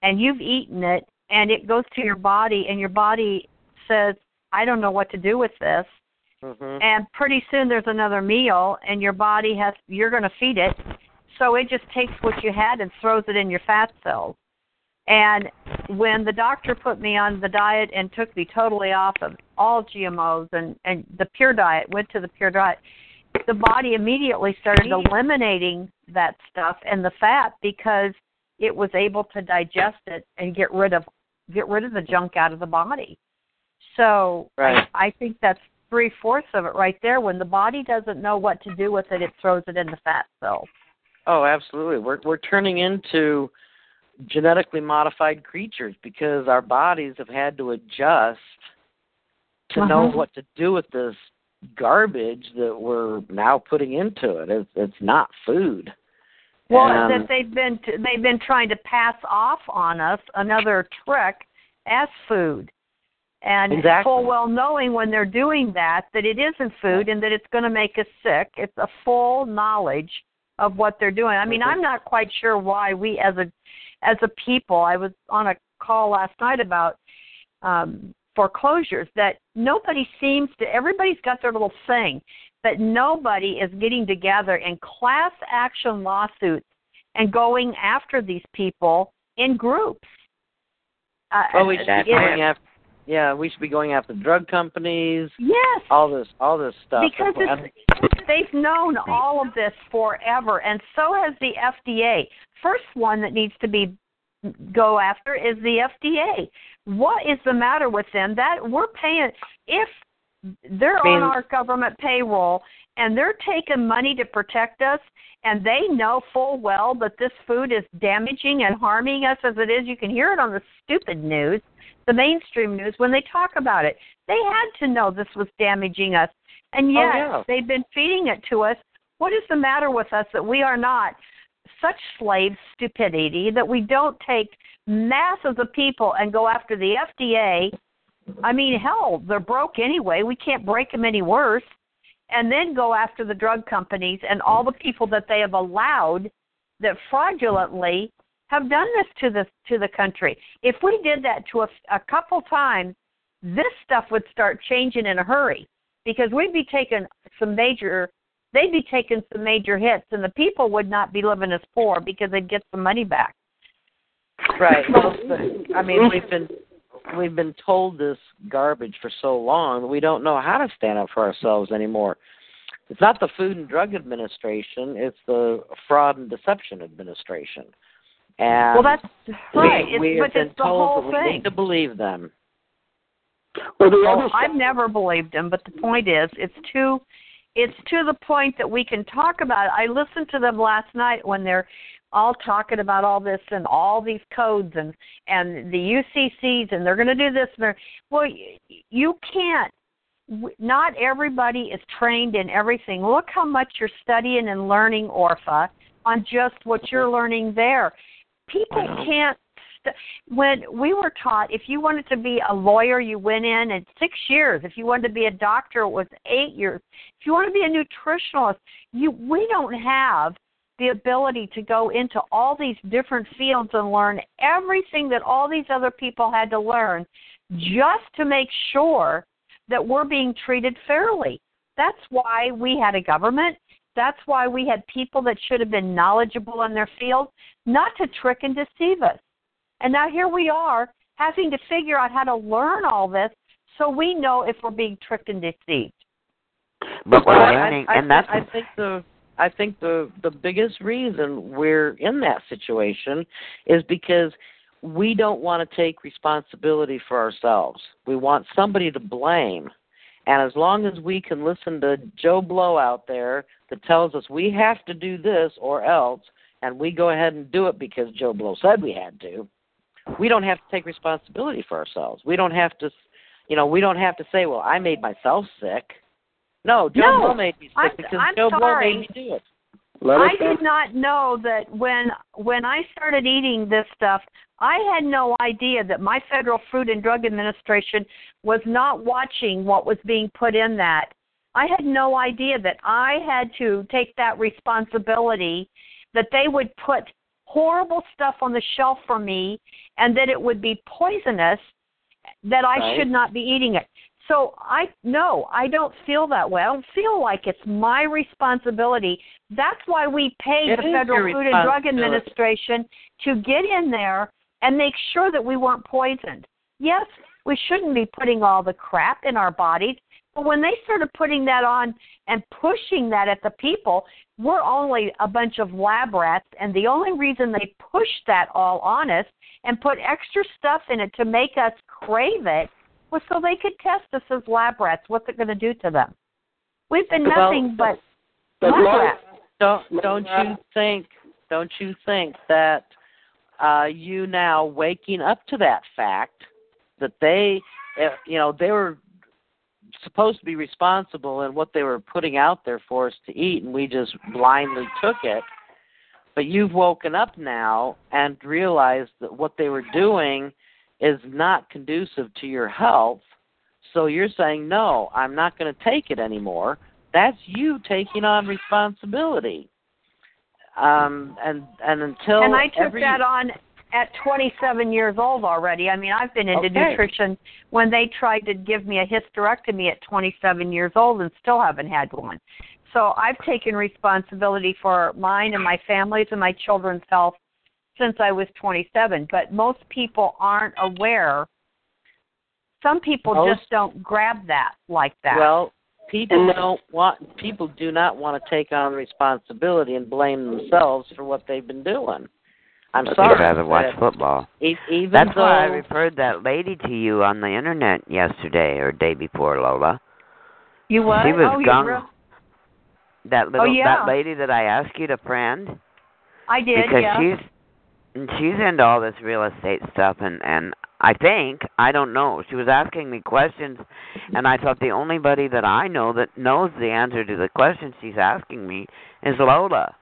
and you've eaten it and it goes to your body and your body says i don't know what to do with this. Mhm. and pretty soon there's another meal and your body has you're going to feed it. So it just takes what you had and throws it in your fat cells. And when the doctor put me on the diet and took me totally off of all gmos and and the pure diet went to the pure diet the body immediately started eliminating that stuff and the fat because it was able to digest it and get rid of get rid of the junk out of the body so Right. I, I think that's three fourths of it right there. When the body doesn't know what to do with it, it throws it in the fat cells. Oh, absolutely. We're we're turning into genetically modified creatures because our bodies have had to adjust to know Uh-huh. what to do with this garbage that we're now putting into it. It's it's not food. Well, And- that they've been they've been trying to pass off on us another trick as food, and Exactly. full well knowing when they're doing that that it isn't food and that it's going to make us sick. It's a full knowledge of what they're doing. I mean, Mhm. I'm not quite sure why we as a as a people. I was on a call last night about um, foreclosures that nobody seems to. Everybody's got their little thing, but nobody is getting together in class action lawsuits and going after these people in groups. Uh, Oh, we should be going after. Yeah, we should be going after drug companies. Yes, All this, all this stuff. because it's, they've known all of this forever, and so has the FDA. First one that needs to be go after is the FDA. What is the matter with them? That we're paying if they're I mean- on our government payroll and they're taking money to protect us and they know full well that this food is damaging and harming us as it is. You can hear it on the stupid news, the mainstream news when they talk about it. They had to know this was damaging us. And oh, yet Oh, yeah. they've been feeding it to us. What is the matter with us that we are not such slave stupidity that we don't take masses of people and go after the FDA? I mean, hell, they're broke anyway. We can't break them any worse. And then go after the drug companies and all the people that they have allowed that fraudulently have done this to the to the country. If we did that to a, a couple times, this stuff would start changing in a hurry because we'd be taking some major they'd be taking some major hits and the people would not be living as poor because they'd get some money back. Right. I mean, we've been we've been told this garbage for so long that we don't know how to stand up for ourselves anymore. It's not the Food and Drug Administration; it's the Fraud and Deception Administration. And well, that's right. we, it's, we have but been it's the told whole that we thing. need to believe them. Well, the Well, I've never believed them, but the point is, it's too, it's to the point that we can talk about it. I listened to them last night when they're all talking about all this and all these codes and and the UCCs and they're going to do this. And they're, well, you can't. Not everybody is trained in everything. Look how much you're studying and learning, Orpha, on just what you're learning there. People can't when we were taught if you wanted to be a lawyer you went in and six years. If you wanted to be a doctor it was eight years. If you want to be a nutritionalist you we don't have the ability to go into all these different fields and learn everything that all these other people had to learn just to make sure that we're being treated fairly. That's why we had a government. That's why we had people that should have been knowledgeable in their field, not to trick and deceive us. And now here we are having to figure out how to learn all this so we know if we're being tricked and deceived. But we're Well, I- learning, I, and that's I think the I think the the biggest reason we're in that situation is because we don't want to take responsibility for ourselves. We want somebody to blame. And as long as we can listen to Joe Blow out there that tells us we have to do this or else, and we go ahead and do it because Joe Blow said we had to, we don't have to take responsibility for ourselves. We don't have to, you know, we don't have to say, well, I made myself sick. No, Joe No, Blow made me sick I'm- because I'm Joe Blow sorry. made me do it. Let I did not know that when when I started eating this stuff, I had no idea that my Federal Food and Drug Administration was not watching what was being put in that. I had no idea that I had to take that responsibility that they would put horrible stuff on the shelf for me and that it would be poisonous that I Right. should not be eating it. So I no, I don't feel that way. I don't feel like it's my responsibility. That's why we pay It the Federal Food and Drug. Administration to get in there and make sure that we weren't poisoned. Yes, we shouldn't be putting all the crap in our bodies, but when they started putting that on and pushing that at the people, we're only a bunch of lab rats, and the only reason they pushed that all on us and put extra stuff in it to make us crave it was so they could test us as lab rats. What's it going to do to them? We've been Well, nothing but But lab rats. Don't don't you think don't you think that uh you now waking up to that fact that they uh, you know they were supposed to be responsible in what they were putting out there for us to eat and we just blindly took it. But you've woken up now and realized that what they were doing is not conducive to your health. So you're saying no i'm not going to take it anymore. That's you taking on responsibility. Um, and and until and I took every, that on at 27 years old already. I mean, I've been into Okay. nutrition when they tried to give me a hysterectomy at 27 years old and still haven't had one. So I've taken responsibility for mine and my family's and my children's health since I was 27. But most people aren't aware. Some people Most- just don't grab that like that. well, people And- don't want people do not want to take on responsibility and blame themselves for what they've been doing. I'm I'd sorry. rather watch football. e- even That's though why I referred that lady to you on the internet yesterday or day before, Lola. you what? She was oh, gung. That oh, little yeah. that lady that I asked you to friend I did. because yeah. she's and she's into all this real estate stuff and and I think I don't know. She was asking me questions and I thought the only buddy that I know that knows the answer to the questions she's asking me is Lola.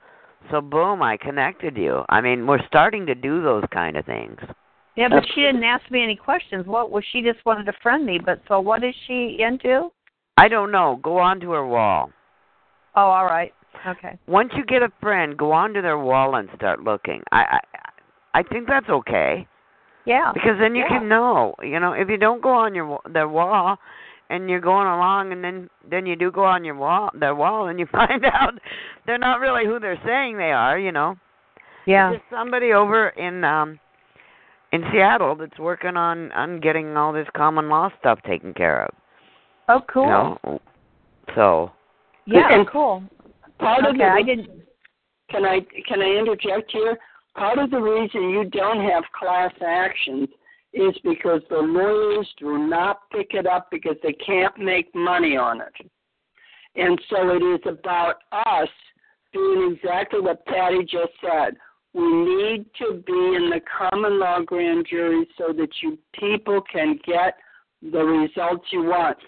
So boom, I connected you. I mean, we're starting to do those kind of things. Yeah, but she didn't ask me any questions. What was she just wanted to friend me? But so what is she into? I don't know. Go onto her wall. Oh, all right. Okay. Once you get a friend, go onto their wall and start looking. I I I think that's okay Yeah. because then you Yeah. can know. You know, if you don't go on your their wall and you're going along and then then you do go on your wall their wall and you find out they're not really who they're saying they are, you know. Yeah. There's somebody over in um in Seattle that's working on on getting all this common law stuff taken care of. Oh, cool. You know. So, Yeah, And- cool. part of Okay, the I didn't. Can I can I interject here? Part of the reason you don't have class actions is because the lawyers do not pick it up because they can't make money on it. And so it is about us doing exactly what Patty just said. We need to be in the common law grand jury so that you people can get the results you want.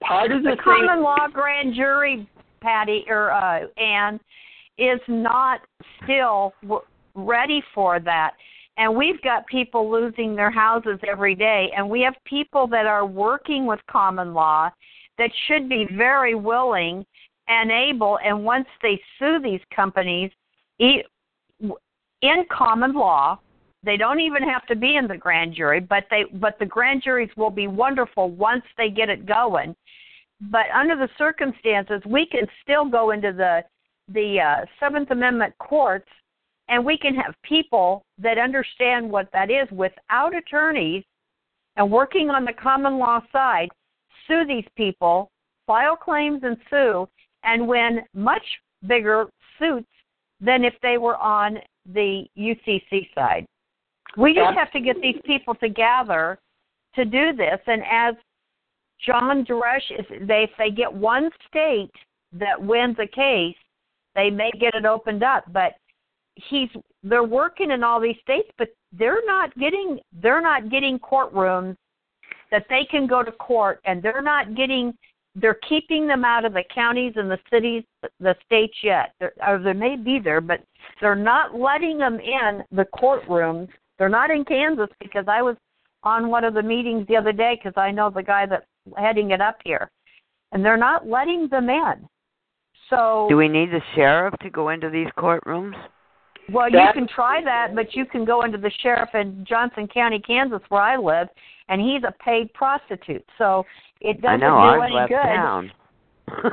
Part of the, The thing common law grand jury, Patty or uh, Anne, is not still w- ready for that. And we've got people losing their houses every day, and we have people that are working with common law that should be very willing and able. And once they sue these companies, in common law, they don't even have to be in the grand jury, but they but the grand juries will be wonderful once they get it going. But under the circumstances, we can still go into the the uh, Seventh Amendment courts, and we can have people that understand what that is without attorneys and working on the common law side sue these people, file claims and sue, and win much bigger suits than if they were on the UCC side. We just have to get these people together to do this. And as John Darash, if they, if they get one state that wins a case, they may get it opened up. But he's they're working in all these states, but they're not getting they're not getting courtrooms that they can go to court, and they're not getting they're keeping them out of the counties and the cities, the states yet. They're, or they may be there, but they're not letting them in the courtrooms. They're not in Kansas because I was on one of the meetings the other day because I know the guy that's heading it up here, and they're not letting them in. So Do we need the sheriff to go into these courtrooms? Well, you can try that, but you can go into the sheriff in Johnson County, Kansas, where I live, and he's a paid prostitute. So it doesn't know, do I've any left good. town.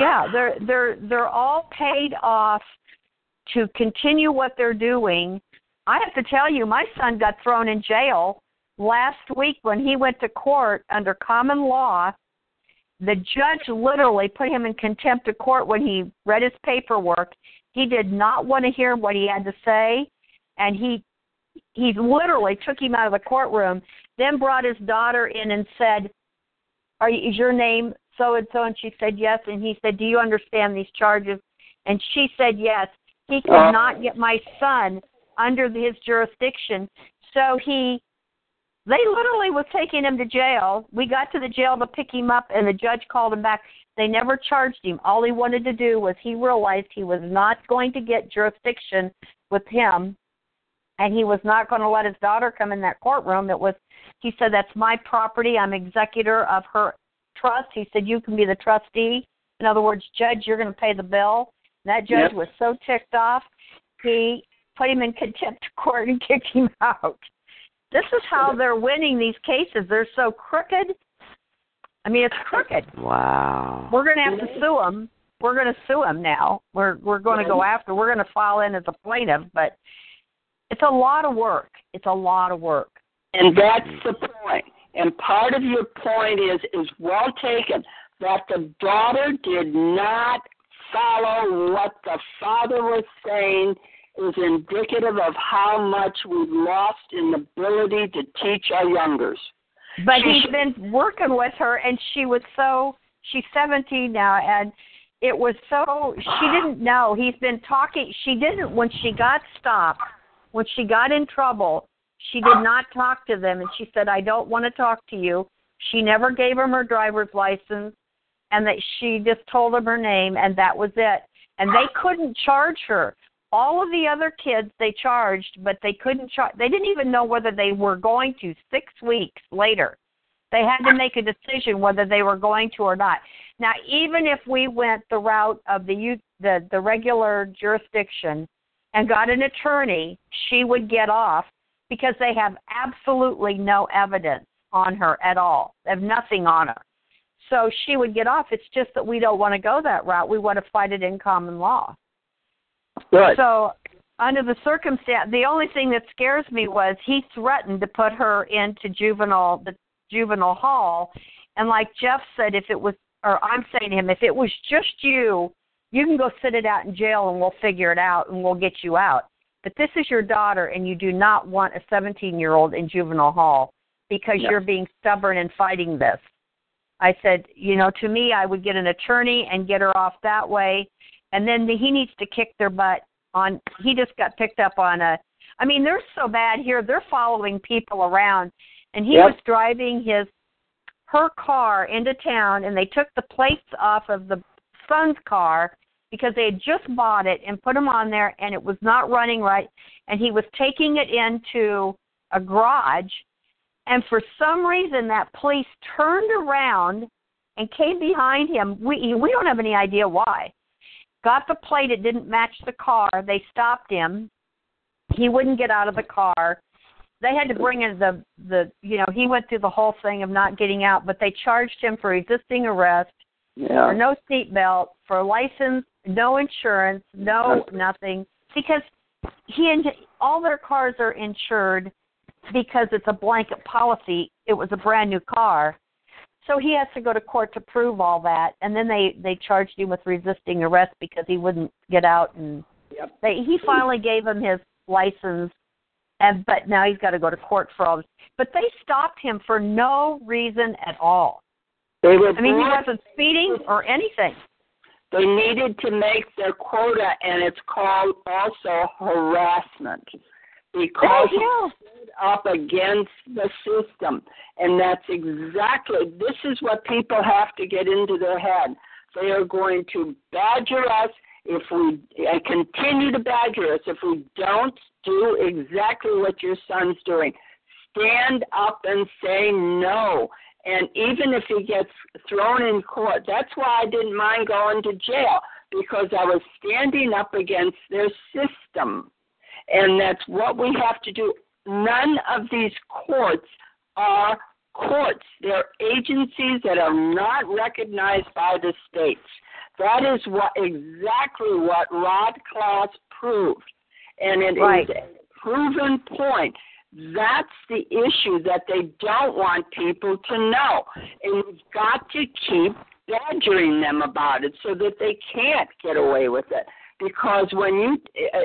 yeah, they're they're they're all paid off to continue what they're doing. I have to tell you, my son got thrown in jail last week when he went to court under common law. The judge literally put him in contempt of court when he read his paperwork. He did not want to hear what he had to say, and he he literally took him out of the courtroom. Then brought his daughter in and said, "Are you, is your name so and so?" And she said yes. And he said, "Do you understand these charges?" And she said yes. He could Uh. not get my son under his jurisdiction, so he they literally was taking him to jail. We got to the jail to pick him up, and the judge called him back. They never charged him. All he wanted to do was he realized he was not going to get jurisdiction with him, and he was not going to let his daughter come in that courtroom. It was, he said, that's my property. I'm executor of her trust. He said, you can be the trustee. In other words, judge, you're going to pay the bill. And That judge Yep. was so ticked off, he put him in contempt of court and kicked him out. This is how they're winning these cases. They're so crooked. I mean, it's crooked. wow. We're going to have to sue them. We're going to sue them now. We're we're going to go after. We're going to file in as a plaintiff, but it's a lot of work. It's a lot of work. And that's the point. And part of your point is is well taken that the daughter did not follow what the father was saying is indicative of how much we've lost in the ability to teach our youngers. But he's been working with her, and she was so. She's 17 now, and it was so. She didn't know. He's been talking. She didn't when she got stopped. When she got in trouble, she did not talk to them, and she said, "I don't want to talk to you." She never gave him her driver's license, and that she just told him her name, and that was it. And they couldn't charge her. All of the other kids they charged, but they couldn't charge. They didn't even know whether they were going to. Six weeks later, they had to make a decision whether they were going to or not. Now, even if we went the route of the the the regular jurisdiction and got an attorney, she would get off because they have absolutely no evidence on her at all. They have nothing on her. So she would get off. It's just that we don't want to go that route. We want to fight it in common law. Good. So, under the circumstance, the only thing that scares me was he threatened to put her into juvenile the juvenile hall, and like Jeff said, if it was, or I'm saying to him, if it was just you, you can go sit it out in jail, and we'll figure it out, and we'll get you out. But this is your daughter, and you do not want a 17 year old in juvenile hall because Yeah. you're being stubborn and fighting this. I said, you know, to me, I would get an attorney and get her off that way, and then he needs to kick their butt on. He just got picked up on a. I mean, they're so bad here. They're following people around, and he Yep. was driving his her car into town, and they took the plates off of the son's car because they had just bought it and put them on there, and it was not running right, and he was taking it into a garage and for some reason that police turned around and came behind him we we don't have any idea why got the plate it didn't match the car they stopped him. He wouldn't get out of the car. They had to bring in the the you know he went through the whole thing of not getting out but they charged him for resisting arrest. Yeah. for no seatbelt, for license, no insurance, no nothing, because he and all their cars are insured because it's a blanket policy. It was a brand new car, so he has to go to court to prove all that, and then they they charged him with resisting arrest because he wouldn't get out, and Yep. they he finally gave him his license, and but now he's got to go to court for all this. But they stopped him for no reason at all. They were I mean, he wasn't speeding or anything. they needed to make their quota, and it's called also harassment because he stood up against the system. And that's exactly this is what people have to get into their head. They are going to badger us if we and continue to badger us if we don't do exactly what your son's doing. Stand up and say no. And even if he gets thrown in court, that's why I didn't mind going to jail because I was standing up against their system. And that's what we have to do. None of these courts are courts. They're agencies that are not recognized by the states. That is what exactly what Rod Class proved. And it is Right. a proven point. That's the issue that they don't want people to know. And we've got to keep badgering them about it so that they can't get away with it. Because when you uh,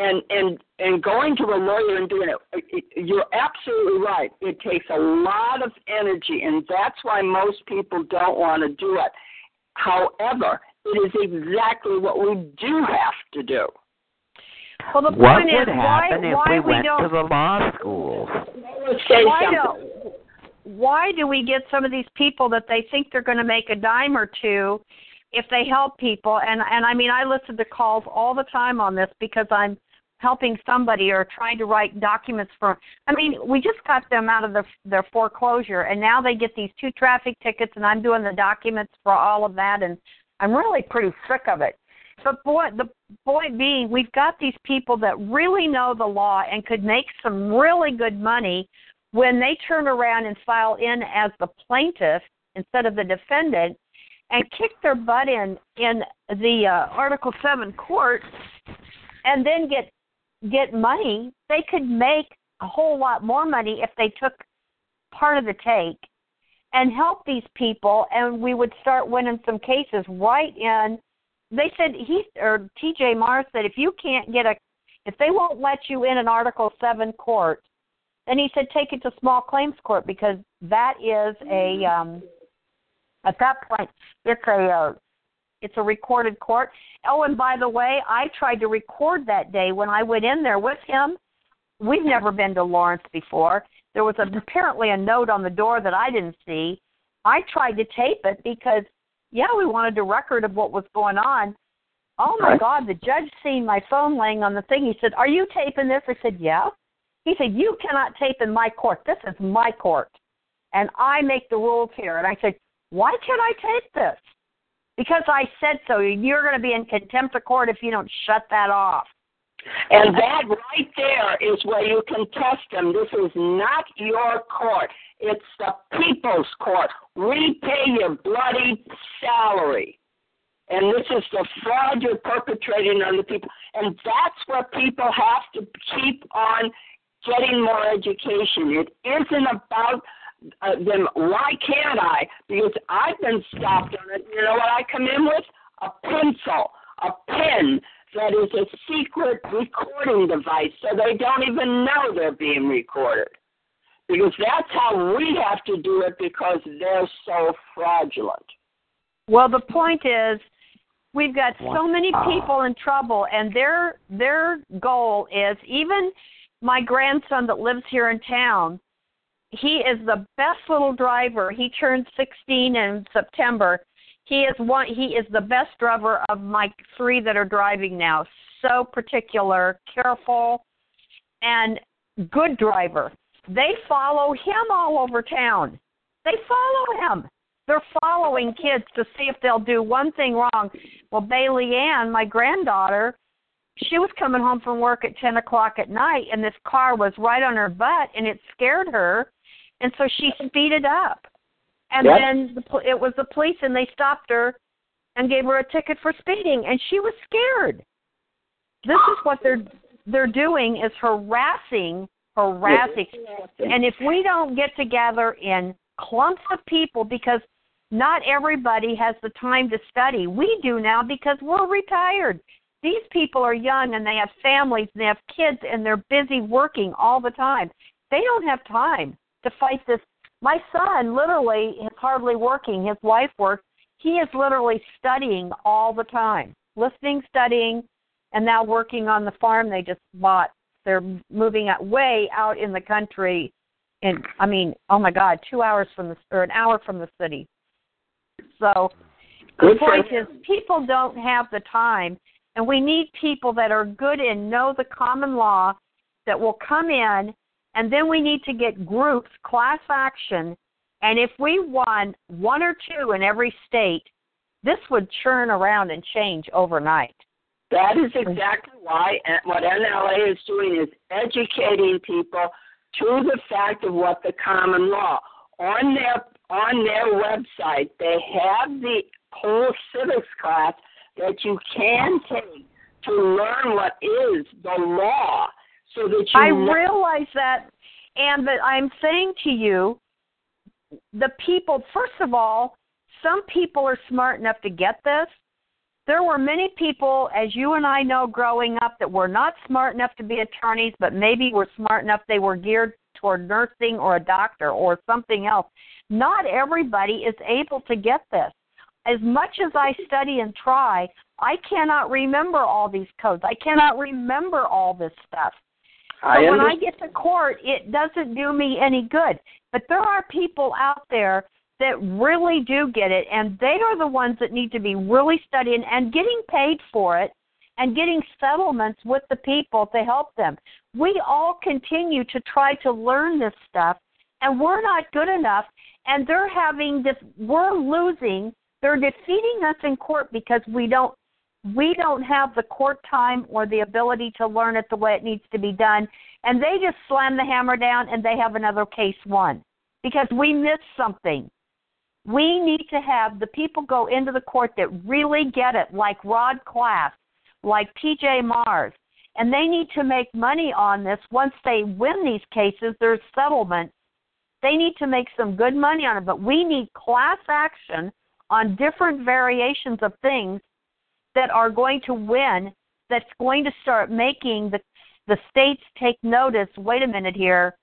and and and going to a lawyer and doing it, it, you're absolutely right. It takes a lot of energy, and that's why most people don't want to do it. However, it is exactly what we do have to do. Well, the What point would is why happen if why we went don't to the law schools? Why don't why do we get some of these people that they think they're going to make a dime or two if they help people and and I mean I listen to calls all the time on this because I'm helping somebody or trying to write documents for I mean we just got them out of their their foreclosure and now they get these two traffic tickets and I'm doing the documents for all of that and I'm really pretty sick of it. But boy, the point being, we've got these people that really know the law and could make some really good money when they turn around and file in as the plaintiff instead of the defendant and kick their butt in in the uh, Article Seven court and then get get money. They could make a whole lot more money if they took part of the take and help these people, and we would start winning some cases right in. They said he or T.J. Mars said if you can't get a, if they won't let you in an Article Seven court, then he said take it to small claims court because that is a um at that point it's a uh, it's a recorded court. Oh, and by the way, I tried to record that day when I went in there with him. We've never been to Lawrence before. There was a, apparently a note on the door that I didn't see. I tried to tape it because, yeah, we wanted a record of what was going on. Oh my Right. God! The judge seen my phone laying on the thing. He said, "Are you taping this?" I said, "Yeah." He said, "You cannot tape in my court. This is my court, and I make the rules here." And I said, "Why can't I tape this?" Because I said so. You're going to be in contempt of court if you don't shut that off. And that right there is where you can test them. This is not your court. It's the people's court. We pay your bloody salary. And this is the fraud you're perpetrating on the people. And that's where people have to keep on getting more education. It isn't about uh, them. Why can't I? Because I've been stopped on it. You know what I come in with? A pencil, a pen that is a secret recording device so they don't even know they're being recorded. Because that's how we have to do it because they're so fraudulent. Well, the point is, we've got so many people in trouble, and their their goal is even my grandson that lives here in town. He is the best little driver. He turned 16 in September. He is one. He is the best driver of my three that are driving now. So particular, careful, and good driver. They follow him all over town. They follow him. They're following kids to see if they'll do one thing wrong. Well, Bailey Ann, my granddaughter, she was coming home from work at 10 o'clock at night, and this car was right on her butt, and it scared her, and so she speeded up. And Yep. then the, it was the police, and they stopped her and gave her a ticket for speeding, and she was scared. This is what they're they're doing is harassing, harassing. And if we don't get together in clumps of people, because not everybody has the time to study, we do now because we're retired. These people are young and they have families and they have kids and they're busy working all the time. They don't have time to fight this. My son literally is hardly working. His wife works. He is literally studying all the time, listening, studying, and now working on the farm they just bought. They're moving out way out in the country, and I mean, oh my God, two hours from the or an hour from the city. So the Good for point is, people don't have the time, and we need people that are good and know the common law that will come in, and then we need to get groups, class action, and if we won one or two in every state, this would churn around and change overnight. That is exactly why what NLA is doing is educating people to the fact of what the common law. On their on their website, they have the whole civics class that you can take to learn what is the law, so that you I realize that, and that I'm saying to you, the people, first of all, some people are smart enough to get this. There were many people, as you and I know, growing up that were not smart enough to be attorneys, but maybe were smart enough they were geared toward nursing or a doctor or something else. Not everybody is able to get this. As much as I study and try, I cannot remember all these codes. I cannot remember all this stuff. I So when I get to court, it doesn't do me any good. But there are people out there that really do get it, and they are the ones that need to be really studying and getting paid for it and getting settlements with the people to help them. We all continue to try to learn this stuff, and we're not good enough, and they're having this, we're losing, they're defeating us in court because we don't we don't have the court time or the ability to learn it the way it needs to be done. And they just slam the hammer down and they have another case won because we missed something. We need to have the people go into the court that really get it like rod class like pj mars. And they need to make money on this. Once they win these cases there's settlements they need to make some good money on it. But we need class action on different variations of things that are going to win that's going to start making the the states take notice wait a minute here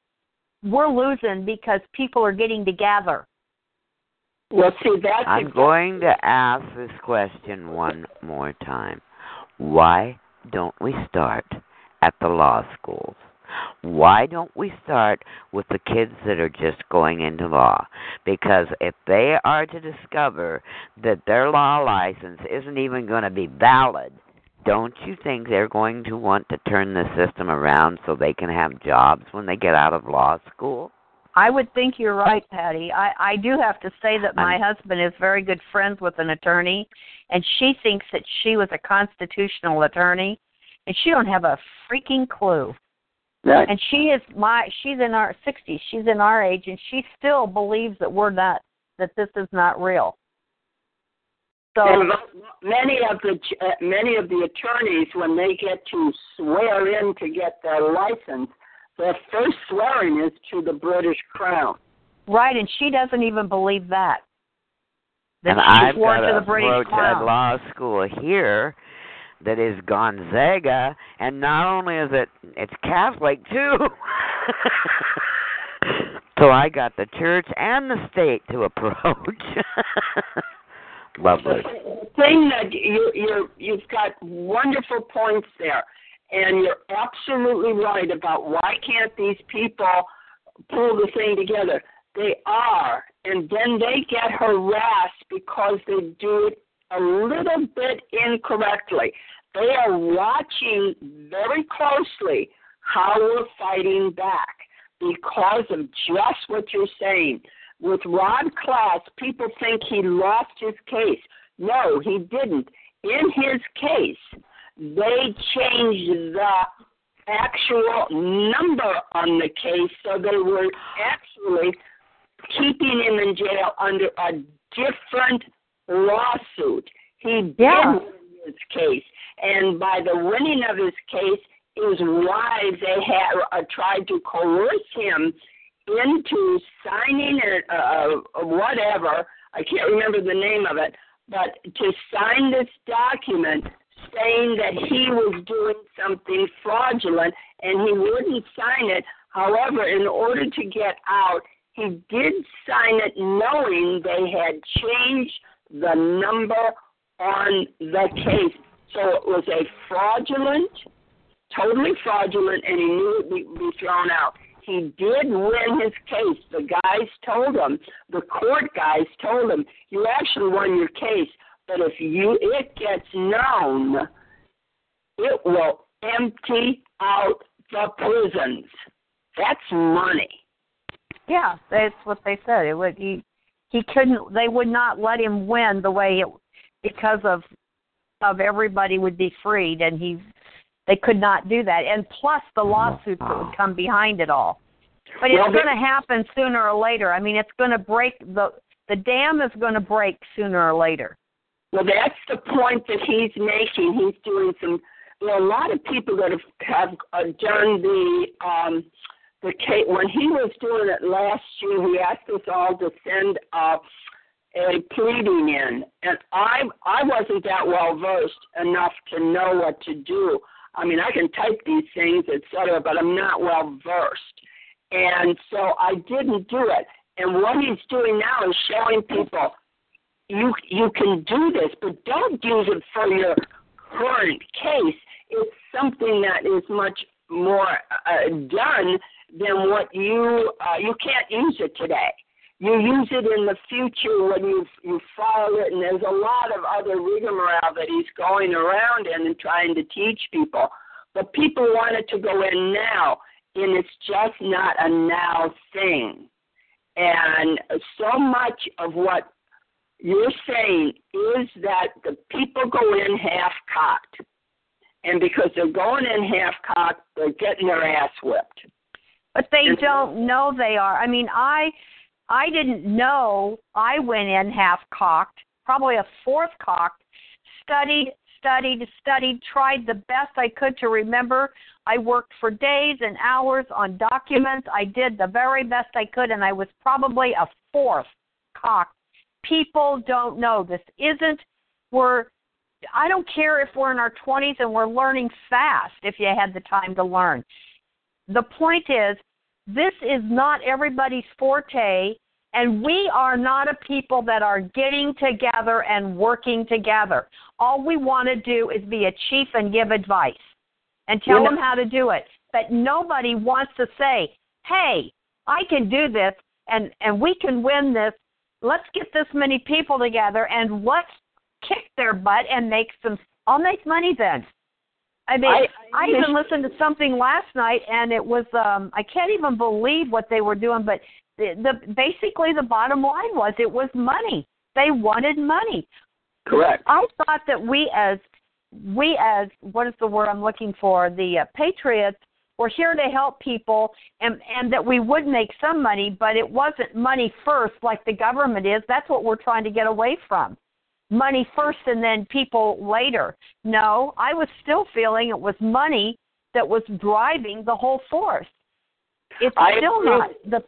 we're losing because people are getting together Well, see, that's I'm exactly- going to ask this question one more time. Why don't we start at the law schools? Why don't we start with the kids that are just going into law? Because if they are to discover that their law license isn't even going to be valid, don't you think they're going to want to turn the system around so they can have jobs when they get out of law school? I would think you're right, Patty. I, I do have to say that my husband is very good friends with an attorney, and she thinks that she was a constitutional attorney, and she don't have a freaking clue. Right. And she is my she's in our 60s. She's in our age, and she still believes that we're not that this is not real. So And many of the uh, many of the attorneys, when they get to swear in to get their license, their first swearing is to the British Crown. right, and she doesn't even believe that. That and I've swore got to a the British Crown. law school here that is Gonzaga, and not only is it it's Catholic too. so I got the church and the state to approach. Lovely. Thing that you you you've got wonderful points there, and you're absolutely right about why can't these people pull the thing together? They are, and then they get harassed because they do it a little bit incorrectly. They are watching very closely how we're fighting back because of just what you're saying. With Rod Class, people think he lost his case. No, he didn't. In his case, they changed the actual number on the case so they were actually keeping him in jail under a different lawsuit. He Yeah. did win his case, and by the winning of his case, his wives they had uh, tried to coerce him into signing a, uh, whatever. I can't remember the name of it, but to sign this document saying that he was doing something fraudulent and he wouldn't sign it. However, in order to get out, he did sign it knowing they had changed the number on the case. So it was a fraudulent, totally fraudulent, and he knew it would be thrown out. He did win his case. The guys told him, the court guys told him, you actually won your case, but if you it gets known, it will empty out the prisons. That's money. Yeah, that's what they said. It would he he couldn't they would not let him win the way it because of of everybody would be freed and he they could not do that. And plus the lawsuits that would come behind it all. But it's Well, going to happen sooner or later. I mean, it's going to break the the dam is going to break sooner or later. Well, that's the point that he's making. He's doing some. There are a lot of people that have have uh, done the um, case. When he was doing it last year, he asked us all to send uh, a pleading in, and I I wasn't that well versed enough to know what to do. I mean, I can type these things, etc., but I'm not well versed, and so I didn't do it. And what he's doing now is showing people you you can do this, but don't use it for your current case. It's something that is much more uh, done than what you uh, you can't use it today. You use it in the future when you you follow it, and there's a lot of other rigmarole that he's going around in and trying to teach people. But people want it to go in now, and it's just not a now thing. And so much of what you're saying is that the people go in half cocked. And because they're going in half cocked, they're getting their ass whipped. But they don't know they are. I mean, I I didn't know I went in half cocked, probably a fourth cocked, studied, studied, studied, tried the best I could to remember. I worked for days and hours on documents. I did the very best I could and I was probably a fourth cocked. People don't know this isn't we're I don't care if we're in our 20s and we're learning fast if you had the time to learn. The point is, this is not everybody's forte, and we are not a people that are getting together and working together. All we want to do is be a chief and give advice and tell them how to do it. But nobody wants to say, hey, I can do this and, and we can win this. Let's get this many people together and let's kick their butt and make some. I'll make money then. I mean, I- I, I even listened to something last night, and it was um I can't even believe what they were doing. But the, the basically the bottom line was it was money. They wanted money. Correct. I thought that we as we as what is the word I'm looking for the uh, patriots were here to help people and and that we would make some money, but it wasn't money first like the government is. That's what we're trying to get away from. Money first and then people later. No, I was still feeling it was money that was driving the whole force. It's I still agree. not the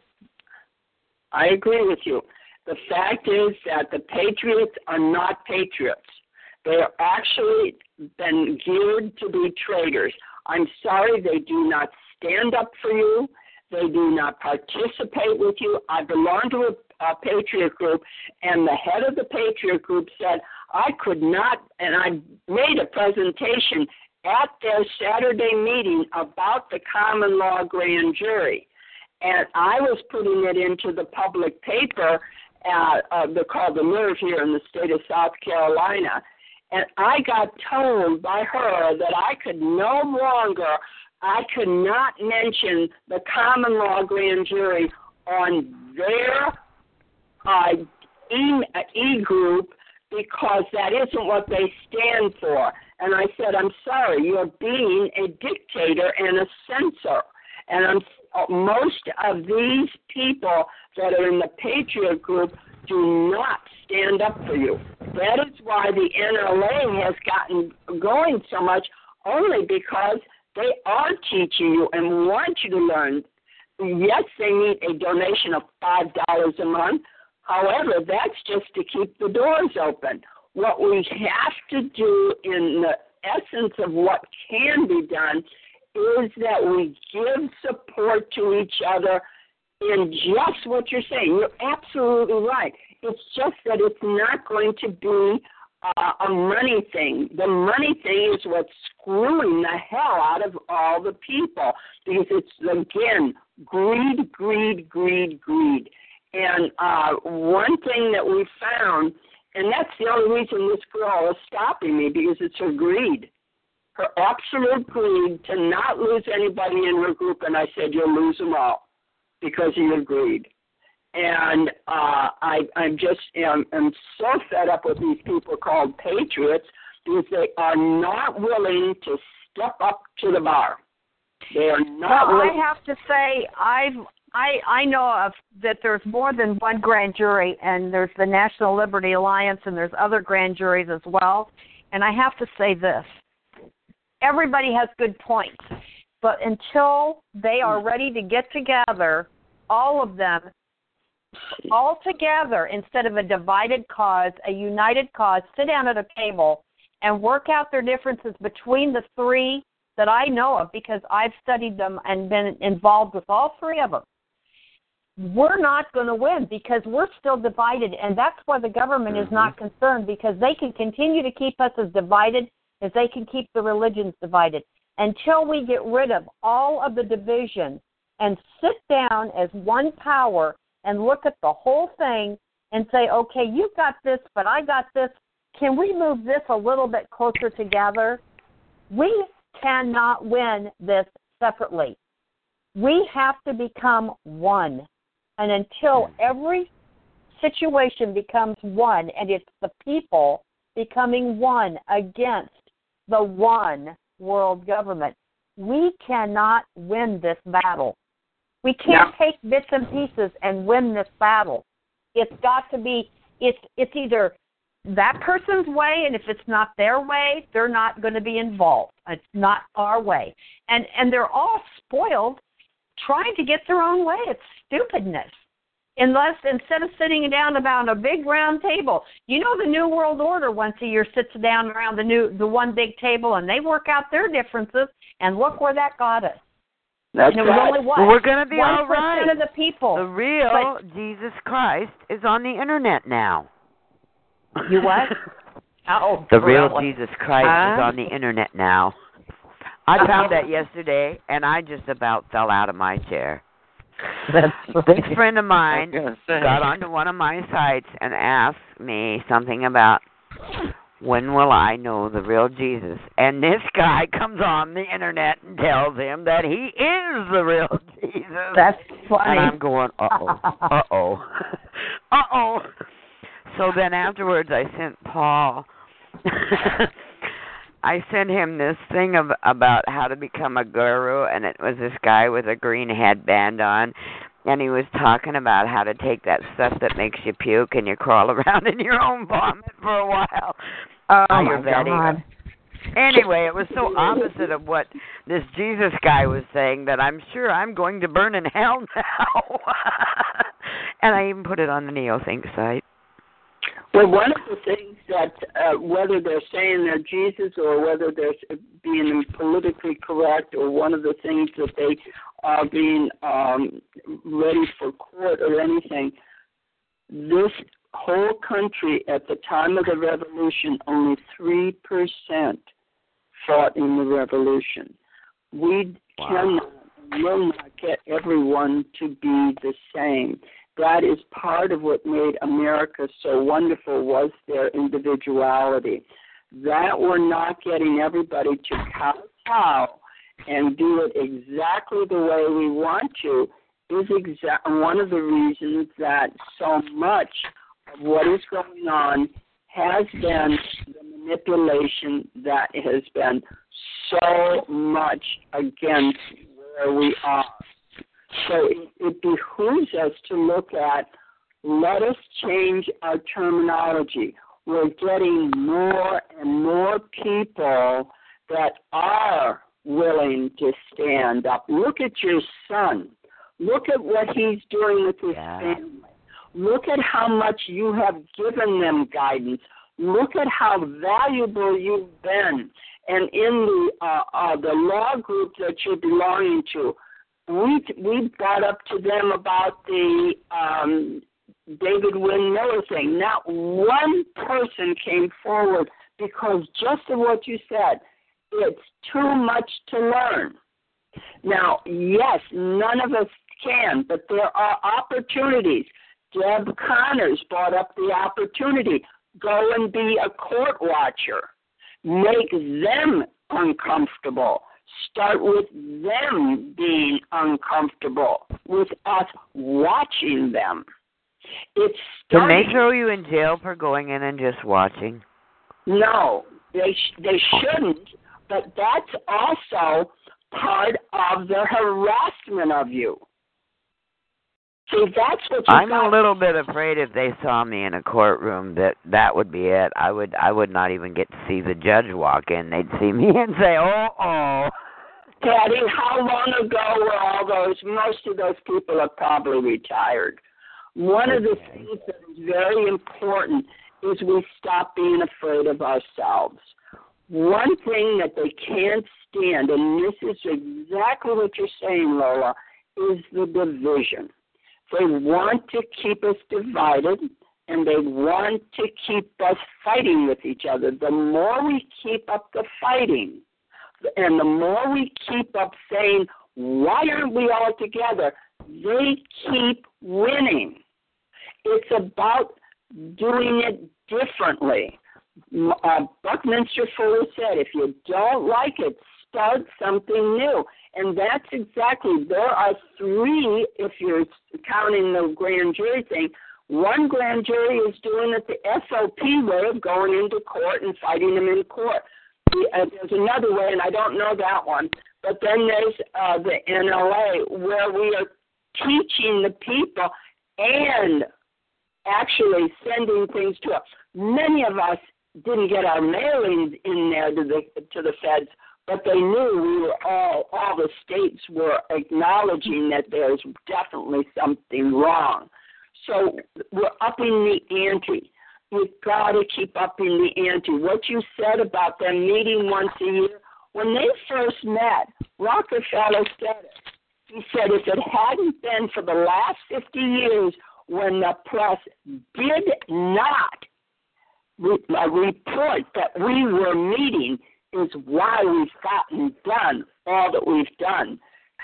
I agree with you. The fact is that the patriots are not patriots. They are actually been geared to be traitors. I'm sorry they do not stand up for you. They do not participate with you. I belong to a, a patriot group, and the head of the patriot group said, I could not, and I made a presentation at their Saturday meeting about the common law grand jury. And I was putting it into the public paper, uh, uh, they're called the Nerve here in the state of South Carolina, and I got told by her that I could no longer, I could not mention the common law grand jury on their uh, e, uh, e group because that isn't what they stand for. And I said, I'm sorry, you're being a dictator and a censor. And I'm uh, most of these people that are in the Patriot group do not stand up for you. That is why the NLA has gotten going so much, only because they are teaching you and want you to learn. Yes, they need a donation of $5 a month. However, that's just to keep the doors open. What we have to do in the essence of what can be done is that we give support to each other in just what you're saying. You're absolutely right. It's just that it's not going to be uh, a money thing. The money thing is what's screwing the hell out of all the people because it's again greed, greed, greed, greed. And uh, one thing that we found, and that's the only reason this girl is stopping me because it's her greed, her absolute greed to not lose anybody in her group. And I said, you'll lose them all because of your greed and uh, I, I'm just am, am so fed up with these people called patriots because they are not willing to step up to the bar. They are not. Well, willing. I have to say, I've I I know of that there's more than one grand jury, and there's the National Liberty Alliance, and there's other grand juries as well. And I have to say this: everybody has good points, but until they are ready to get together, all of them all together instead of a divided cause, a united cause, sit down at a table and work out their differences between the three that I know of because I've studied them and been involved with all three of them. We're not going to win because we're still divided, and that's why the government mm-hmm. is not concerned because they can continue to keep us as divided as they can keep the religions divided until we get rid of all of the division and sit down as one power and look at the whole thing and say, okay, you've got this, but I got this. Can we move this a little bit closer together? We cannot win this separately. We have to become one. And until hmm. every situation becomes one, and it's the people becoming one against the one world government, we cannot win this battle. We can't take bits and pieces and win this battle. It's got to be it's it's either that person's way and if it's not their way, they're not going to be involved. It's not our way. And and they're all spoiled trying to get their own way. It's stupidness. Unless instead of sitting down around a big round table, you know the New World Order once a year sits down around the new the one big table and they work out their differences and look where that got us. That's and it was right. only what? Well, we're going to be 1% all right. of the people. The real But- Jesus Christ is on the internet now. You what? Oh, The real really? Jesus Christ is on the internet now. I found that yesterday, and I just about fell out of my chair. That's This friend of mine got onto one of my sites and asked me something about when will I know the real Jesus? And this guy comes on the internet and tells him that he is the real Jesus. That's funny. And I'm going, uh oh, uh oh, uh oh. So then afterwards, I sent Paul. I sent him this thing of about how to become a guru, and it was this guy with a green headband on, and he was talking about how to take that stuff that makes you puke and you crawl around in your own vomit for a while. oh, oh my Ayurvedic. God. Anyway, it was so opposite of what this Jesus guy was saying that I'm sure I'm going to burn in hell now. and I even put it on the NeoThink site. Well, one of the things that uh, whether they're saying they're Jesus or whether they're being politically correct, or one of the things that they are being um, ready for court or anything, this whole country at the time of the revolution, only three percent fought in the revolution. We Wow. cannot, will not get everyone to be the same that is part of what made America so wonderful was their individuality. That we're not getting everybody to kowtow and do it exactly the way we want to is exa- one of the reasons that so much of what is going on has been the manipulation that has been so much against where we are. So it, it behooves us to look at let us change our terminology. We're getting more and more people that are willing to stand up. Look at your son. Look at what he's doing with his Yeah. family. Look at how much you have given them guidance. Look at how valuable you've been. And in the uh, uh, the law group that you're belonging to, we we brought up to them about the um, David Wynn Miller thing. Not one person came forward because just of what you said, it's too much to learn. Now, yes, none of us can, but there are opportunities. Deb Connors brought up the opportunity. Go and be a court watcher. Make them uncomfortable. Start with them being uncomfortable, with us watching them. It's Can they throw you in jail for going in and just watching? No, they sh- they shouldn't. But that's also part of the harassment of you. See, that's what you I'm got. a little bit afraid if they saw me in a courtroom that that would be it. I would I would not even get to see the judge walk in. They'd see me and say, "Oh, oh." Patty, how long ago were all those? Most of those people are probably retired. One of the things that is very important is we stop being afraid of ourselves. One thing that they can't stand, and this is exactly what you're saying, Lola, is the division. They want to keep us divided and they want to keep us fighting with each other. The more we keep up the fighting, and the more we keep up saying, why aren't we all together? They keep winning. It's about doing it differently. Uh, Buckminster Fuller said, if you don't like it, start something new. And that's exactly, there are three, if you're counting the grand jury thing, one grand jury is doing it the SOP way of going into court and fighting them in court. Uh, there's another way, and I don't know that one. But then there's uh, the NLA, where we are teaching the people and actually sending things to us. Many of us didn't get our mailings in there to the to the feds, but they knew we were all all the states were acknowledging that there's definitely something wrong. So we're upping the ante. We've got to keep upping the ante. What you said about them meeting once a year, when they first met, Rockefeller said it. He said if it hadn't been for the last 50 years when the press did not uh, report that we were meeting, is why we've gotten done all that we've done.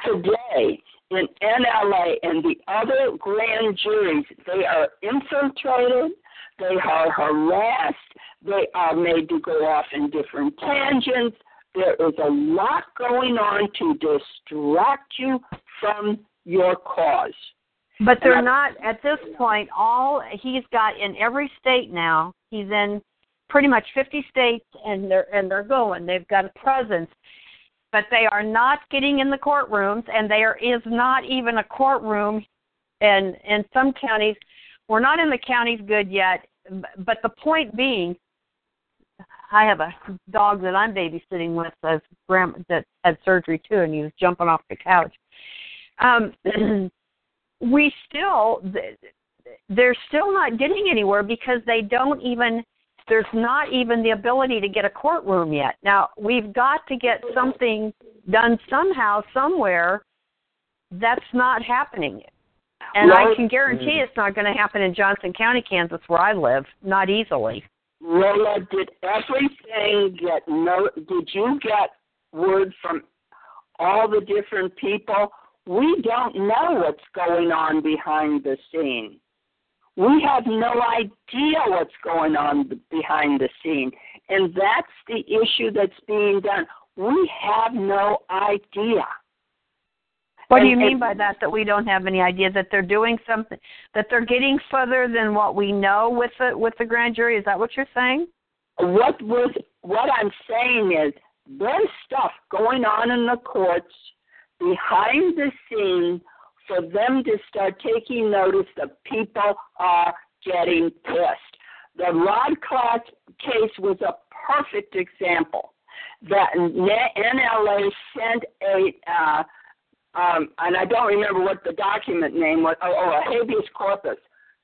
Today, in NLA and the other grand juries, they are infiltrated, they are harassed, they are made to go off in different tangents. There is a lot going on to distract you from your cause. But they're not at this point. All he's got in every state now. He's in pretty much 50 states, and they're and they're going. They've got a presence, but they are not getting in the courtrooms, and there is not even a courtroom. And in some counties, we're not in the counties good yet. But the point being, I have a dog that I'm babysitting with as grandma that had surgery too, and he was jumping off the couch. Um, we still they're still not getting anywhere because they don't even there's not even the ability to get a courtroom yet. Now, we've got to get something done somehow somewhere. That's not happening. And I can guarantee mm. it's not going to happen in Johnson County, Kansas where I live, not easily. Lola, did everything get no? Did you get word from all the different people? We don't know what's going on behind the scene. We have no idea what's going on behind the scene, and that's the issue that's being done. We have no idea. What do you mean and- by that? That we don't have any idea that they're doing something, that they're getting further than what we know with the with the grand jury? Is that what you're saying? what was what I'm saying is there's stuff going on in the courts behind the scene for them to start taking notice that people are getting pissed. The Rod Class case was a perfect example that NLA sent a, uh, um, and I don't remember what the document name was, or, or a habeas corpus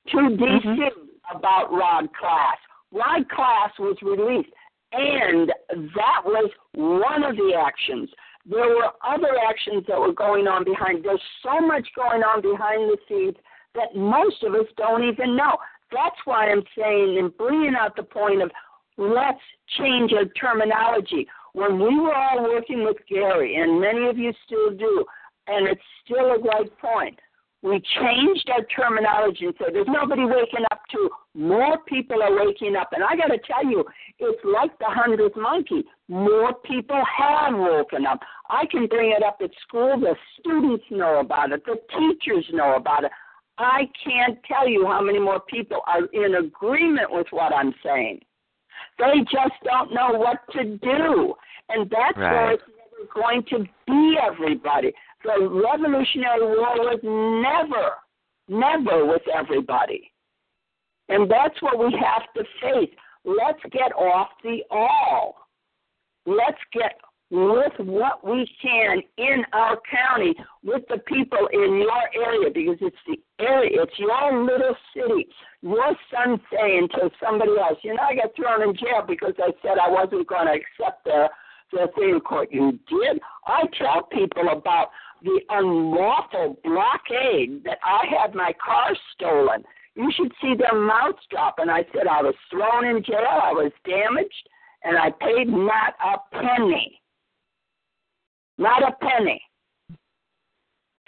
to DC mm-hmm. about Rod Class. Rod Class was released, and that was one of the actions. There were other actions that were going on behind. There's so much going on behind the scenes that most of us don't even know. That's why I'm saying and bringing out the point of let's change our terminology. When we were all working with Gary, and many of you still do, and it's still a great point, we changed our terminology and said there's nobody waking up to more people are waking up. And i got to tell you it's like the hundredth monkey. More people have woken up. I can bring it up at school. The students know about it. The teachers know about it. I can't tell you how many more people are in agreement with what i'm saying. They just don't know what to do. And that's right. where it's never going to be everybody the Revolutionary War was never, never with everybody. And that's what we have to face. Let's get off the all. Let's get with what we can in our county with the people in your area because it's the area, it's your little city. Your son saying to somebody else, you know, I got thrown in jail because I said I wasn't going to accept the the thing court. You did. I tell people about the unlawful blockade that I had my car stolen. You should see their mouths drop. And I said I was thrown in jail, I was damaged, and I paid not a penny. Not a penny.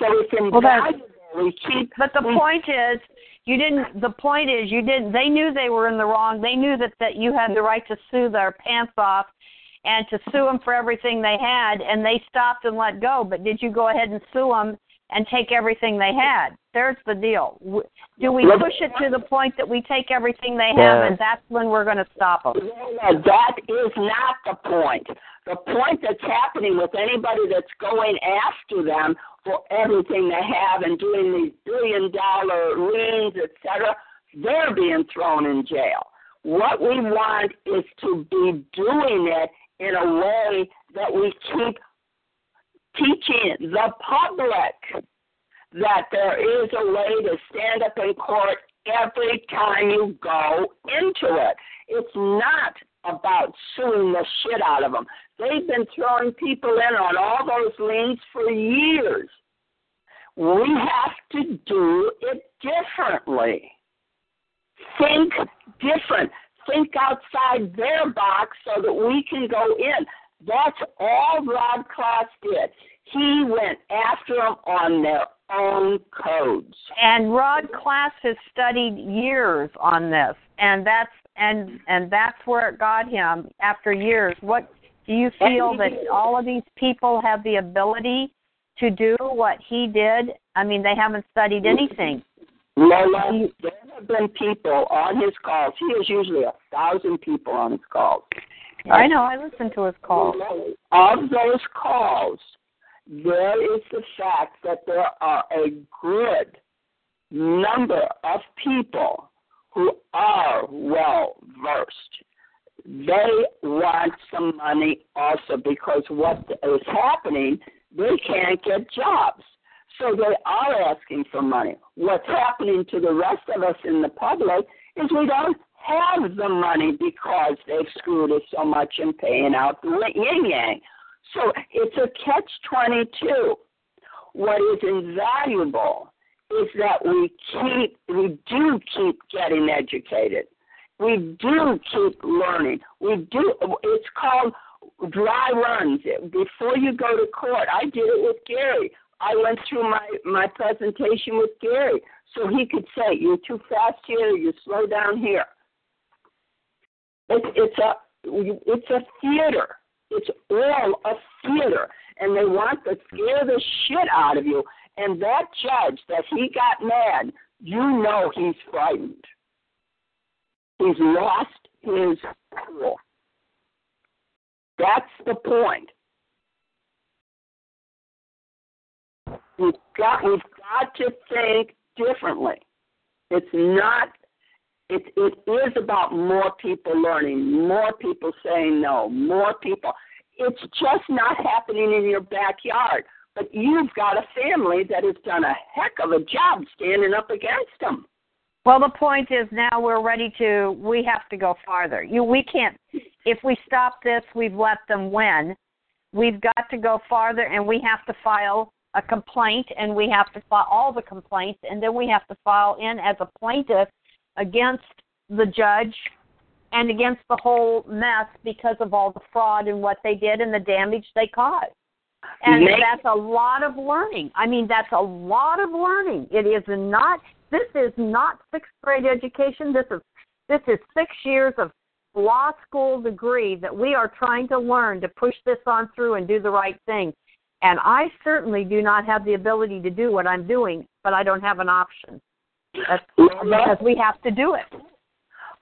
So it's invaluable. Well, we keep. But the we, point is, you didn't. The point is, you didn't. They knew they were in the wrong. They knew that that you had the right to sue their pants off and to sue them for everything they had, and they stopped and let go. But did you go ahead and sue them and take everything they had? There's the deal. Do we push it to the point that we take everything they have, and that's when we're going to stop them? No, that is not the point. The point that's happening with anybody that's going after them for everything they have and doing these billion dollar liens, etc., they're being thrown in jail. What we want is to be doing it in a way that we keep teaching the public that there is a way to stand up in court every time you go into it. It's not about suing the shit out of them. They've been throwing people in on all those liens for years. We have to do it differently. Think different think outside their box so that we can go in. That's all Rod Class did. He went after them on their own codes. And Rod Class has studied years on this, and that's and and that's where it got him after years. What do you feel that all of these people have the ability to do what he did? I mean, they haven't studied anything. Lola, there have been people on his calls. He has usually a thousand people on his calls. I know. I listen to his calls. Of those calls, there is the fact that there are a good number of people who are well versed. They want some money also because what is happening, they can't get jobs. So they are asking for money. What's happening to the rest of us in the public is we don't have the money because they've screwed us so much in paying out the yin yang. So it's a catch 22. What is invaluable is that we keep, we do keep getting educated. We do keep learning. We do, it's called dry runs. Before you go to court, I did it with Gary. I went through my my presentation with Gary, so he could say, "You're too fast here. You slow down here." It's it's a it's a theater. It's all a theater, and they want to scare the shit out of you. And that judge that he got mad, you know he's frightened. He's lost his cool. That's the point. We've got we've got to think differently. It's not. It it is about more people learning, more people saying no, more people. It's just not happening in your backyard. But you've got a family that has done a heck of a job standing up against them. Well, the point is now we're ready to. We have to go farther. You, we can't. If we stop this, we've let them win. We've got to go farther, and we have to file a complaint, and we have to file all the complaints, and then we have to file in as a plaintiff against the judge and against the whole mess because of all the fraud and what they did and the damage they caused. And that's a lot of learning. I mean, that's a lot of learning. It is not. This is not sixth grade education. This is this is six years of law school degree that we are trying to learn to push this on through and do the right thing. And I certainly do not have the ability to do what I'm doing, but I don't have an option. That's because we have to do it.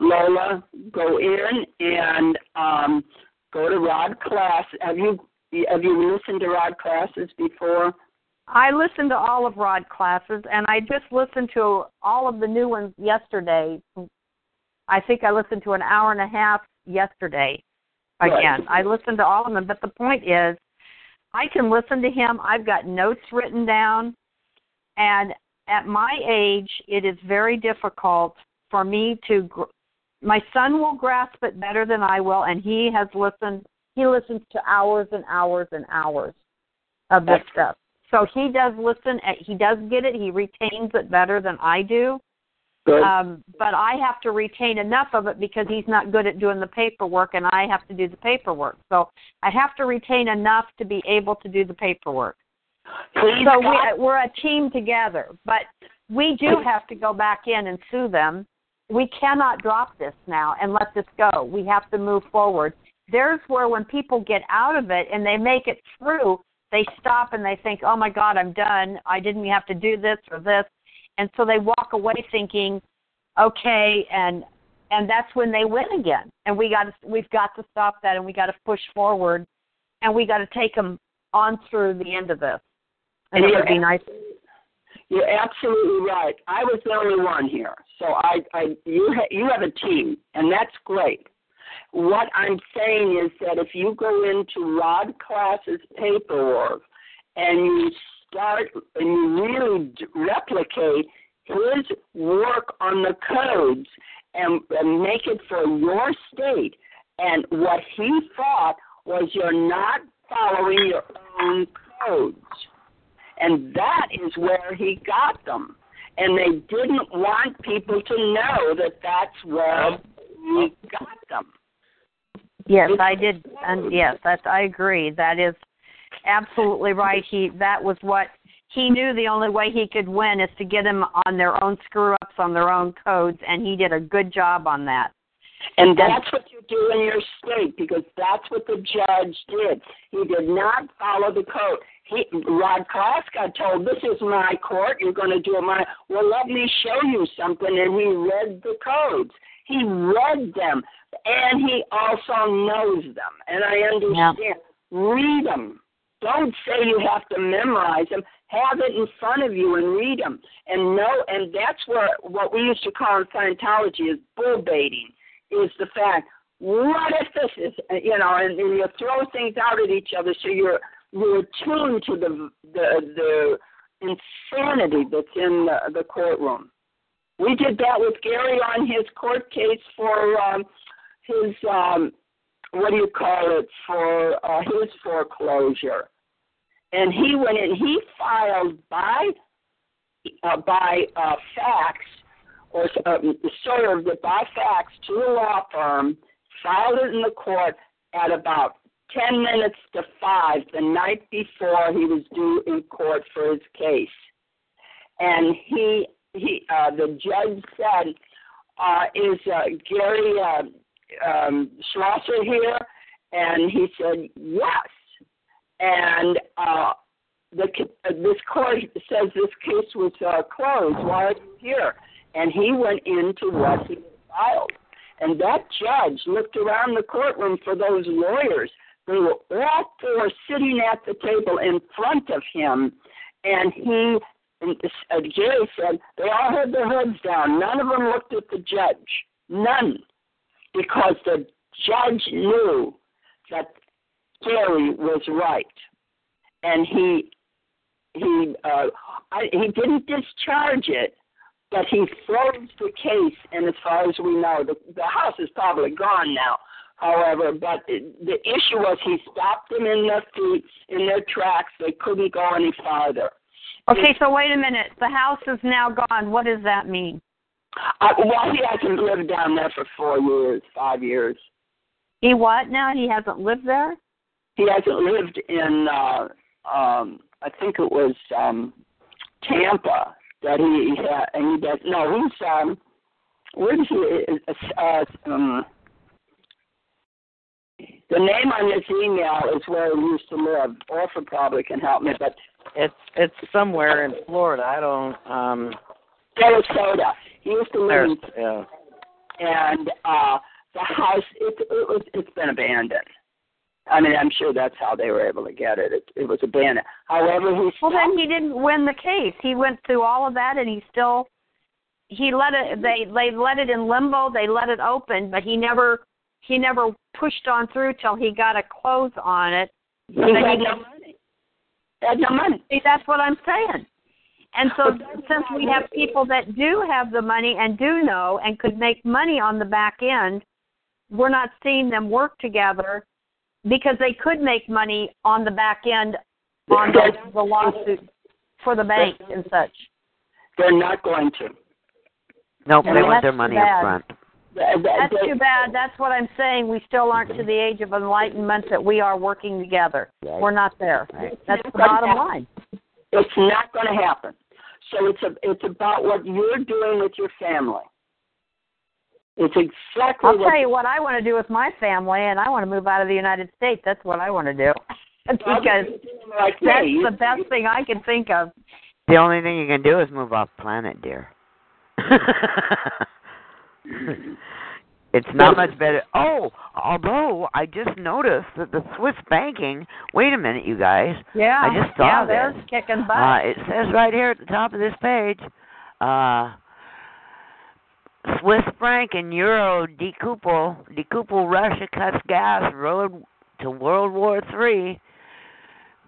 Lola, go in and um, go to Rod Class. Have you have you listened to Rod Class's before? I listened to all of Rod Class's, and I just listened to all of the new ones yesterday. I think I listened to an hour and a half yesterday. Right. Again, I listened to all of them, but the point is, I can listen to him. I've got notes written down, and at my age, it is very difficult for me to. Gr- my son will grasp it better than I will, and he has listened. He listens to hours and hours and hours of this stuff. So he does listen. He does get it. He retains it better than I do. Good. Um, but I have to retain enough of it because he's not good at doing the paperwork, and I have to do the paperwork. So I have to retain enough to be able to do the paperwork. He's So we, we're a team together, but we do have to go back in and sue them. We cannot drop this now and let this go. We have to move forward. There's where when people get out of it and they make it through, they stop and they think, "Oh my God, I'm done. I didn't have to do this or this," and so they walk away thinking, "Okay," and and that's when they win again. And we got to, we've got to stop that, and we got to push forward, and we got to take them on through the end of this. And it would be nice. You're absolutely right. I was the only one here, so I, I you ha- you have a team, and that's great. What I'm saying is that if you go into Rod Class's paperwork and you start and you really replicate his work on the codes and, and make it for your state, and what he thought was you're not following your own codes. And that is where he got them. And they didn't want people to know that that's where he got them. Yes, I did, and yes, that's I agree. That is absolutely right. He that was what he knew. The only way he could win is to get them on their own screw ups, on their own codes, and he did a good job on that. And that's what you do in your state because that's what the judge did. He did not follow the code. He, Rod Class got told, "This is my court. You're going to do it my." Well, let me show you something. And he read the codes. He read them, and he also knows them. And I understand. Read them. Don't say you have to memorize them. Have it in front of you and read them. And know. And that's where what we used to call in Scientology is bull baiting is the fact, what if this is, you know, and, and you throw things out at each other so you're you're attuned to the the the insanity that's in the, the courtroom. We did that with Gary on his court case for um, his um, what do you call it for uh, his foreclosure, and he went in. He filed by uh, by uh, fax or um, served it by fax to a law firm, filed it in the court at about 10 minutes to 5 the night before he was due in court for his case. And he, he uh, the judge said, uh, Is uh, Gary uh, um, Schlosser here? And he said, Yes. And uh, the, this court says this case was uh, closed. Why are you here? and he went into what he filed. And that judge looked around the courtroom for those lawyers. They were all four sitting at the table in front of him, and he and uh, Jerry said they all had their heads down. None of them looked at the judge. None, because the judge knew that Gary was right, and he he uh, I, he didn't discharge it, but he froze the case. And as far as we know, the the house is probably gone now. However, but the issue was he stopped them in their feet, in their tracks. They couldn't go any farther. Okay, so wait a minute. The house is now gone. What does that mean? Uh, well, he hasn't lived down there for four years, five years. He what now? He hasn't lived there? He hasn't lived in, uh, um, I think it was um, Tampa that he, had, and he does, no, he's, um, where does he, uh, uh, um, the name on this email is where he used to live. Orpha probably can help me, but It's it's somewhere in Florida. I don't um Sarasota. He used to live in yeah. and uh the house it it was it's been abandoned. I mean, I'm sure that's how they were able to get it. It, it was abandoned. However, he Well, then he didn't win the case. He went through all of that, and he still he let it. They they let it in limbo. They let it open, but he never he never pushed on through till he got a close on it. he had no money. Had no money. See, that's what I'm saying. And so, since we have people that do have the money and do know and could make money on the back end, we're not seeing them work together because they could make money on the back end on the, the lawsuit for the banks and such. They're not going to. Nope, they want their money bad. up front. They- they- That's too bad. That's what I'm saying. We still aren't to mhm. the age of enlightenment that we are working together. We're not there. That's the bottom line. It's not going to happen. So it's a, it's about what you're doing with your family. It's exactly I'll what tell you what I want to do with my family, and I want to move out of the United States. That's what I want to do. because like that's me. the best thing I can think of. The only thing you can do is move off planet, dear. it's not much better. Oh, although I just noticed that the Swiss banking. Wait a minute, you guys. Yeah. I just saw yeah, this. they're kicking butt. Uh, it says right here at the top of this page, uh, Swiss franc and euro decouple. Decouple Russia cuts gas road to World War III.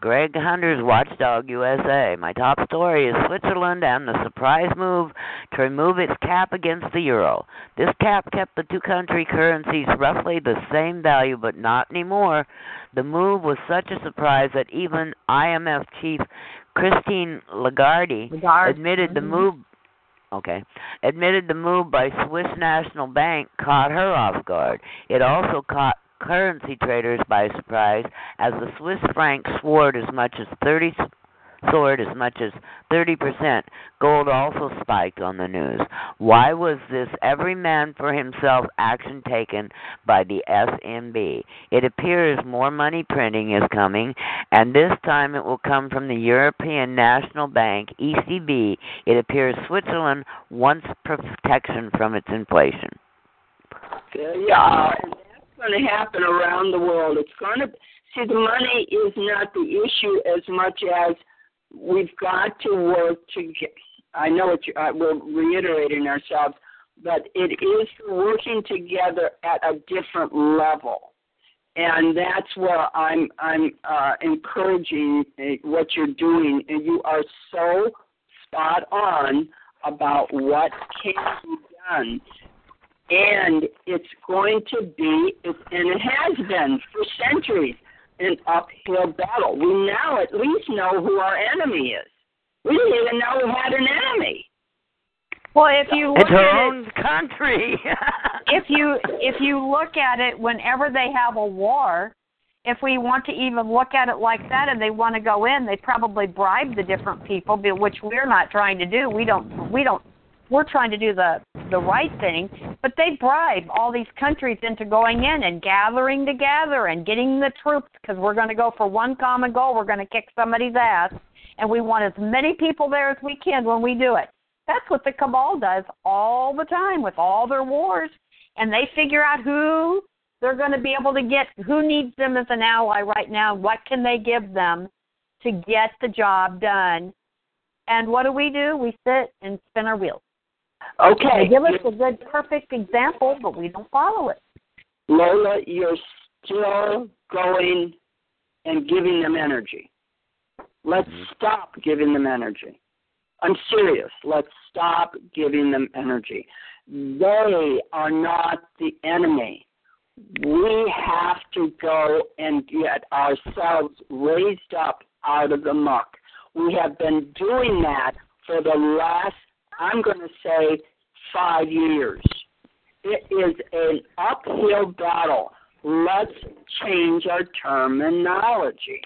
Greg Hunter's Watchdog USA. My top story is Switzerland and the surprise move to remove its cap against the euro. This cap kept the two country currencies roughly the same value, but not anymore. The move was such a surprise that even IMF chief Christine Lagarde Lagarde. admitted the Mhm. move okay admitted the move by Swiss National Bank caught her off guard. It also caught currency traders by surprise as the Swiss franc soared as much as 30 soared as much as 30%. Gold also spiked on the news. Why was this every man for himself action taken by the SNB? It appears more money printing is coming, and this time it will come from the European National Bank, ECB. It appears Switzerland wants protection from its inflation. Uh, yeah, and that's going to happen around the world. It's going to see the money is not the issue as much as we've got to work to get. I know uh, we're reiterating ourselves, but it is working together at a different level, and that's where I'm I'm uh, encouraging uh, what you're doing, and you are so spot on about what can be done. And it's going to be, and it has been for centuries, an uphill battle. We now at least know who our enemy is. We didn't even know we had an enemy. Well, if you look It's her at it, own country. if you if you look at it, whenever they have a war, if we want to even look at it like that, and they want to go in, they probably bribe the different people, which we're not trying to do. We don't we don't we're trying to do the the right thing, but they bribe all these countries into going in and gathering together and getting the troops because we're going to go for one common goal. We're going to kick somebody's ass, and we want as many people there as we can when we do it. That's what the cabal does all the time with all their wars, and they figure out who they're going to be able to get, who needs them as an ally right now, what can they give them to get the job done And what do we do? We sit and spin our wheels. Okay. They give us a good, perfect example, but we don't follow it. Lola, you're still going and giving them energy. Let's mm-hmm. stop giving them energy. I'm serious. Let's stop giving them energy. They are not the enemy. We have to go and get ourselves raised up out of the muck. We have been doing that for the last, I'm going to say, five years. It is an uphill battle. Let's change our terminology.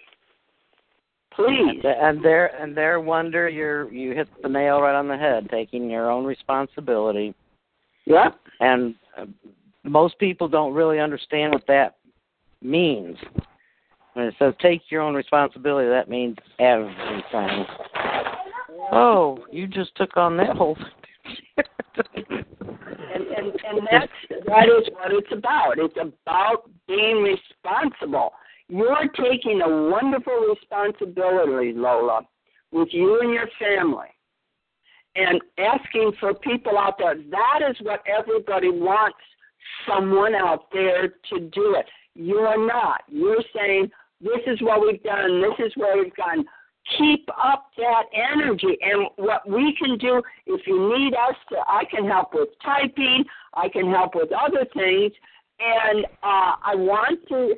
Please. And there and there wonder, you're you hit the nail right on the head. Taking your own responsibility, Yep. and uh, most people don't really understand what that means. When it says take your own responsibility, that means everything. Oh, you just took on that whole. And, and, and that's, that is what it's about. It's about being responsible. You're taking a wonderful responsibility, Lola, with you and your family. And asking for people out there, that is what everybody wants someone out there to do it. You're not. You're saying, this is what we've done, this is where we've gone. Keep up that energy. And what we can do, if you need us to, I can help with typing, I can help with other things. And uh, I want to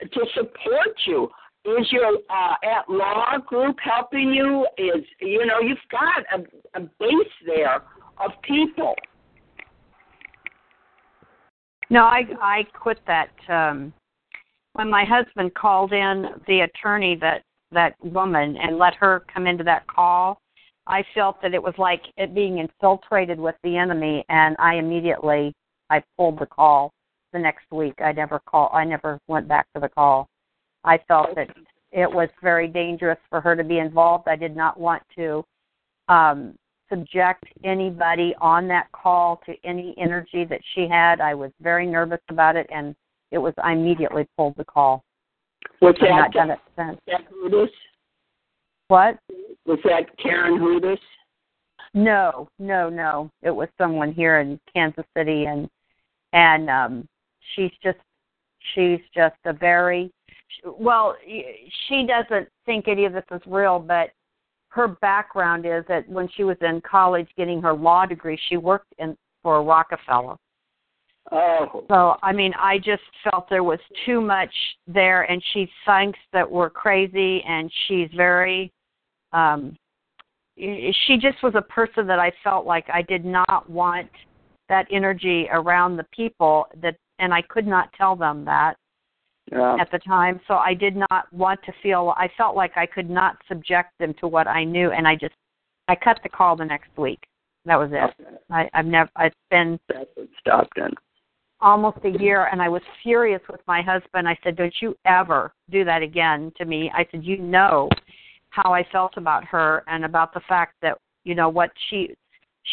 to support you. Is your uh, at law group helping you? Is you know you've got a, a base there of people. No, I I quit that um when my husband called in the attorney that that woman and let her come into that call. I felt that it was like it being infiltrated with the enemy, and I immediately I pulled the call the next week. I never call. I never went back to the call. I felt that it was very dangerous for her to be involved. I did not want to um, subject anybody on that call to any energy that she had. I was very nervous about it, and it was I immediately pulled the call. Was I've that, not done it since. that Hudes? What? Was that Karen Hudes? No, no, no. It was someone here in Kansas City, and and um, she's just she's just a very well. She doesn't think any of this is real, but her background is that when she was in college getting her law degree, she worked in for Rockefeller. Oh. So I mean, I just felt there was too much there, and she thinks that we're crazy, and she's very. um She just was a person that I felt like I did not want that energy around the people that, and I could not tell them that Yeah. at the time. So I did not want to feel. I felt like I could not subject them to what I knew, and I just I cut the call the next week. That was it. I, I've never. It's been That's what stopped in. Almost a year and I was furious with my husband. I said, Don't you ever do that again to me. I said, You know how I felt about her and about the fact that, you know, what she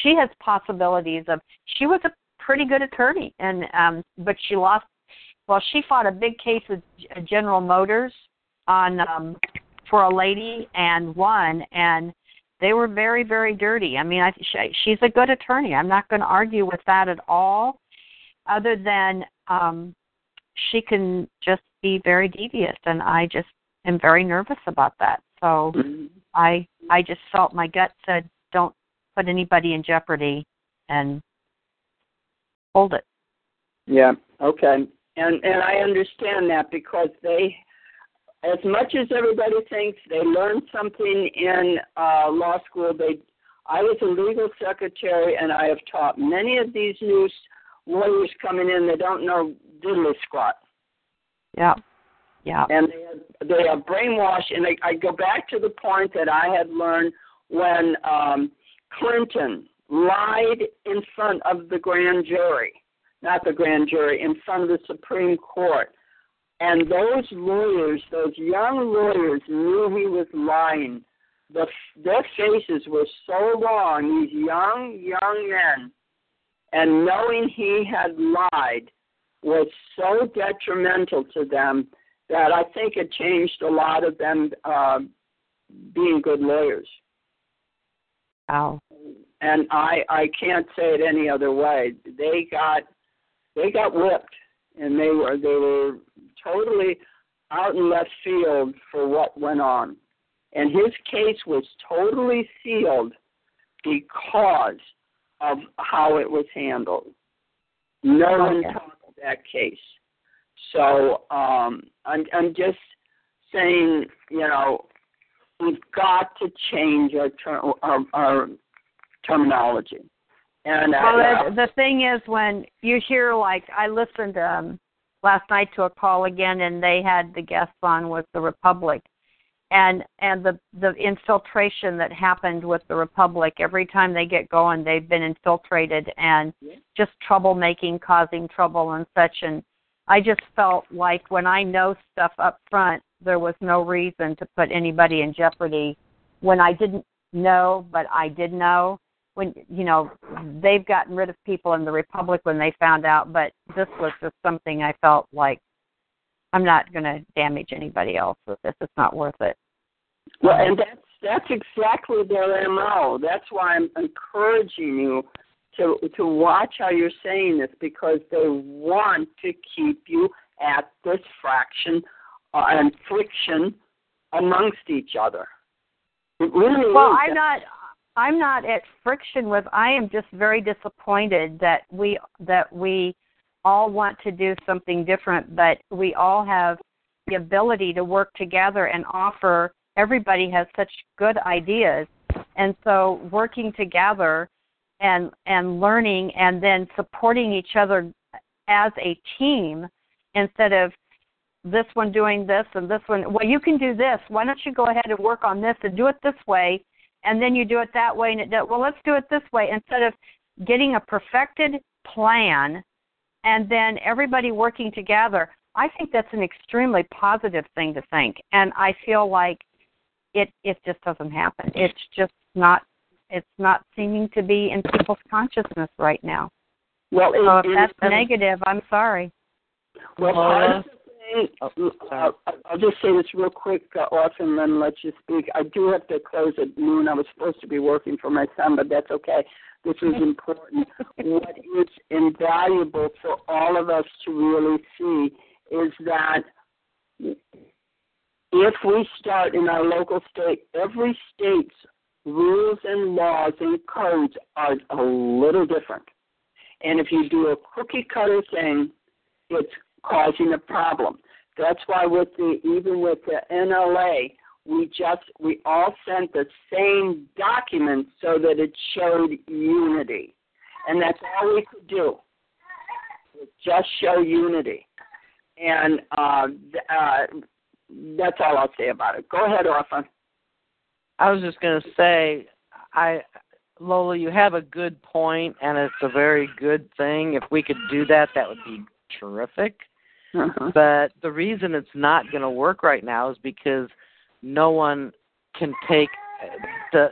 she has possibilities of she was a pretty good attorney and um but she lost well she fought a big case with General Motors on um for a lady and won and they were very very dirty. I mean, I she, she's a good attorney. I'm not going to argue with that at all other than um she can just be very devious and I just am very nervous about that. So Mhm. I I just felt my gut said don't put anybody in jeopardy and hold it. Yeah. Okay. And and I understand that because they, as much as everybody thinks they learned something in uh, law school, they. I was a legal secretary, and I have taught many of these new lawyers coming in. They don't know diddly squat, Yeah. Yeah. and they are, they are brainwashed. And I, I go back to the point that I had learned when um, Clinton lied in front of the grand jury not the grand jury, in front of the Supreme Court. And those lawyers, those young lawyers, knew he was lying. The, their faces were so long, these young, young men, and knowing he had lied was so detrimental to them that I think it changed a lot of them uh, being good lawyers. Oh. And I I can't say it any other way. They got they got whipped, and they were they were totally out in left field for what went on. And his case was totally sealed because of how it was handled. No one Okay. tackled that case. So um, I'm I'm just saying, you know, we've got to change our ter- our, our terminology. And uh, Well, the, the thing is, when you hear like I listened um, last night to a call again, and they had the guests on with the Republic, and and the the infiltration that happened with the Republic. Every time they get going, they've been infiltrated and just troublemaking, causing trouble and such. And I just felt like when I know stuff up front, there was no reason to put anybody in jeopardy. When I didn't know, but I did know when you know they've gotten rid of people in the republic when they found out but this was just something i felt like i'm not going to damage anybody else with this it's not worth it Well, and that's that's exactly their mo. That's why I'm encouraging you to to watch how you're saying this because they want to keep you at this fraction uh, and friction amongst each other. Really well i'm not i'm not at friction with i am just very disappointed that we that we all want to do something different but we all have the ability to work together and offer everybody has such good ideas. And so working together and and learning and then supporting each other as a team instead of this one doing this and this one well you can do this. Why don't you go ahead and work on this and do it this way? And then you do it that way and it well let's do it this way instead of getting a perfected plan and then everybody working together i think that's an extremely positive thing to think and i feel like it it just doesn't happen it's just not it's not seeming to be in people's consciousness right now well, it, so if it- that's it- negative i'm sorry Well, part of the thing, Oh, uh, I'll just say this real quick, uh, off, and then let you speak. I do have to close at noon. I was supposed to be working for my son, but that's okay. This is important. what is invaluable for all of us to really see is that if we start in our local state, every state's rules and laws and codes are a little different. And if you do a cookie cutter thing, it's causing a problem. That's why with the even with the NLA, we just we all sent the same document so that it showed unity, and that's all we could do. was Just show unity, and uh, th- uh, that's all I'll say about it. Go ahead, Orpha. I was just going to say, I Lola, you have a good point, and it's a very good thing. If we could do that, that would be terrific. Uh-huh. But the reason it's not going to work right now is because no one can take the.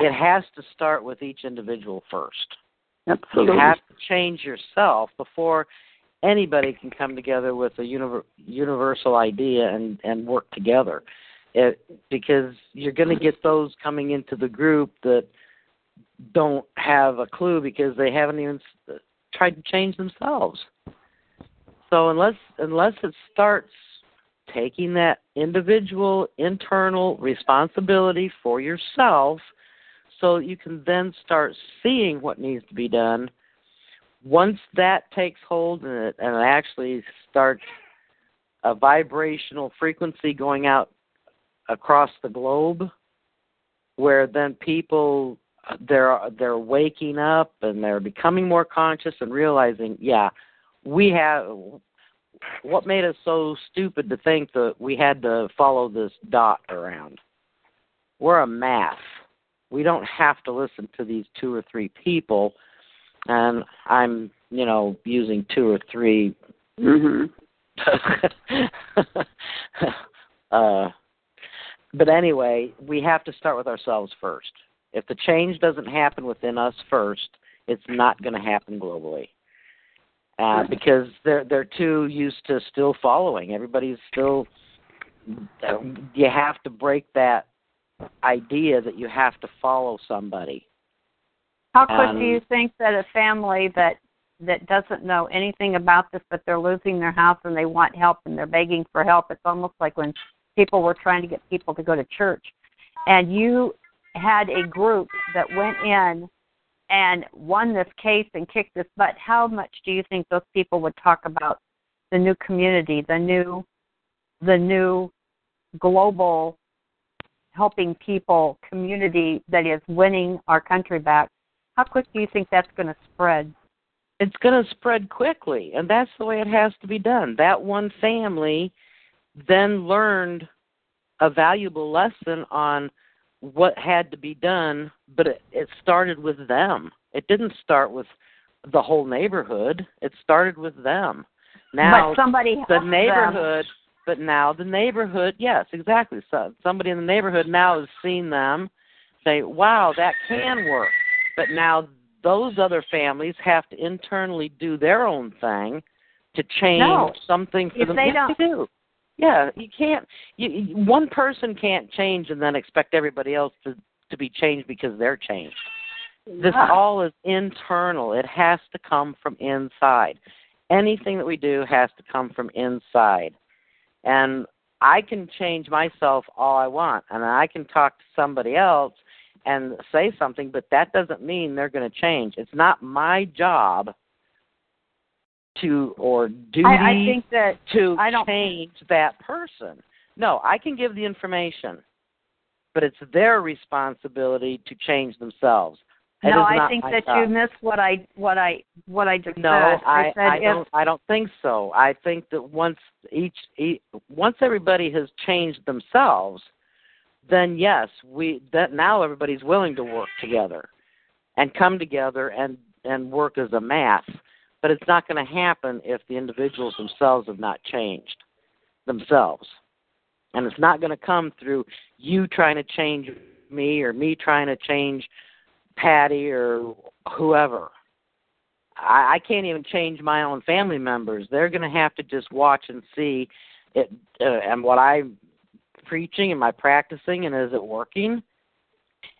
It has to start with each individual first. Absolutely. You have to change yourself before anybody can come together with a univer- universal idea and and work together. It, because you're going to get those coming into the group that don't have a clue because they haven't even tried to change themselves. So unless unless it starts taking that individual internal responsibility for yourself so you can then start seeing what needs to be done. Once that takes hold and it, and it actually starts a vibrational frequency going out across the globe where then people they're they're waking up and they're becoming more conscious and realizing yeah we have what made us so stupid to think that we had to follow this dot around we're a mass we don't have to listen to these two or three people and i'm you know using two or three Mhm. uh, but anyway, we have to start with ourselves first. If the change doesn't happen within us first, it's not going to happen globally. Uh, because they're they're too used to still following. Everybody's still. You have to break that idea that you have to follow somebody. How quick Um, do you think that a family that that doesn't know anything about this, but they're losing their house and they want help and they're begging for help? It's almost like when people were trying to get people to go to church, and you had a group that went in and won this case and kicked this butt. How much do you think those people would talk about the new community, the new, the new global helping people community that is winning our country back? How quick do you think that's going to spread? It's going to spread quickly, and that's the way it has to be done. That one family then learned a valuable lesson on what had to be done, but it, it started with them. It didn't start with the whole neighborhood. It started with them. Now but somebody the helped them. neighborhood but now the neighborhood yes exactly so somebody in the neighborhood now has seen them say wow that can work but now those other families have to internally do their own thing to change No. something for If them they don't- do yeah you can't you, one person can't change and then expect everybody else to to be changed because they're changed this Ah. all is internal it has to come from inside anything that we do has to come from inside. And I can change myself all I want, and I can talk to somebody else and say something, but that doesn't mean they're going to change. It's not my job to or duty I, I think that to I don't- change that person. No, I can give the information, but it's their responsibility to change themselves. It no, I think that job. you missed what I what I what I just No, said. I, said I if don't. I don't think so. I think that once each, each once everybody has changed themselves, then yes, we that now everybody's willing to work together, and come together and and work as a mass. But it's not going to happen if the individuals themselves have not changed themselves, and it's not going to come through you trying to change me or me trying to change Patty or whoever. I, I can't even change my own family members. They're going to have to just watch and see it uh, and what I'm preaching and my practicing and is it working?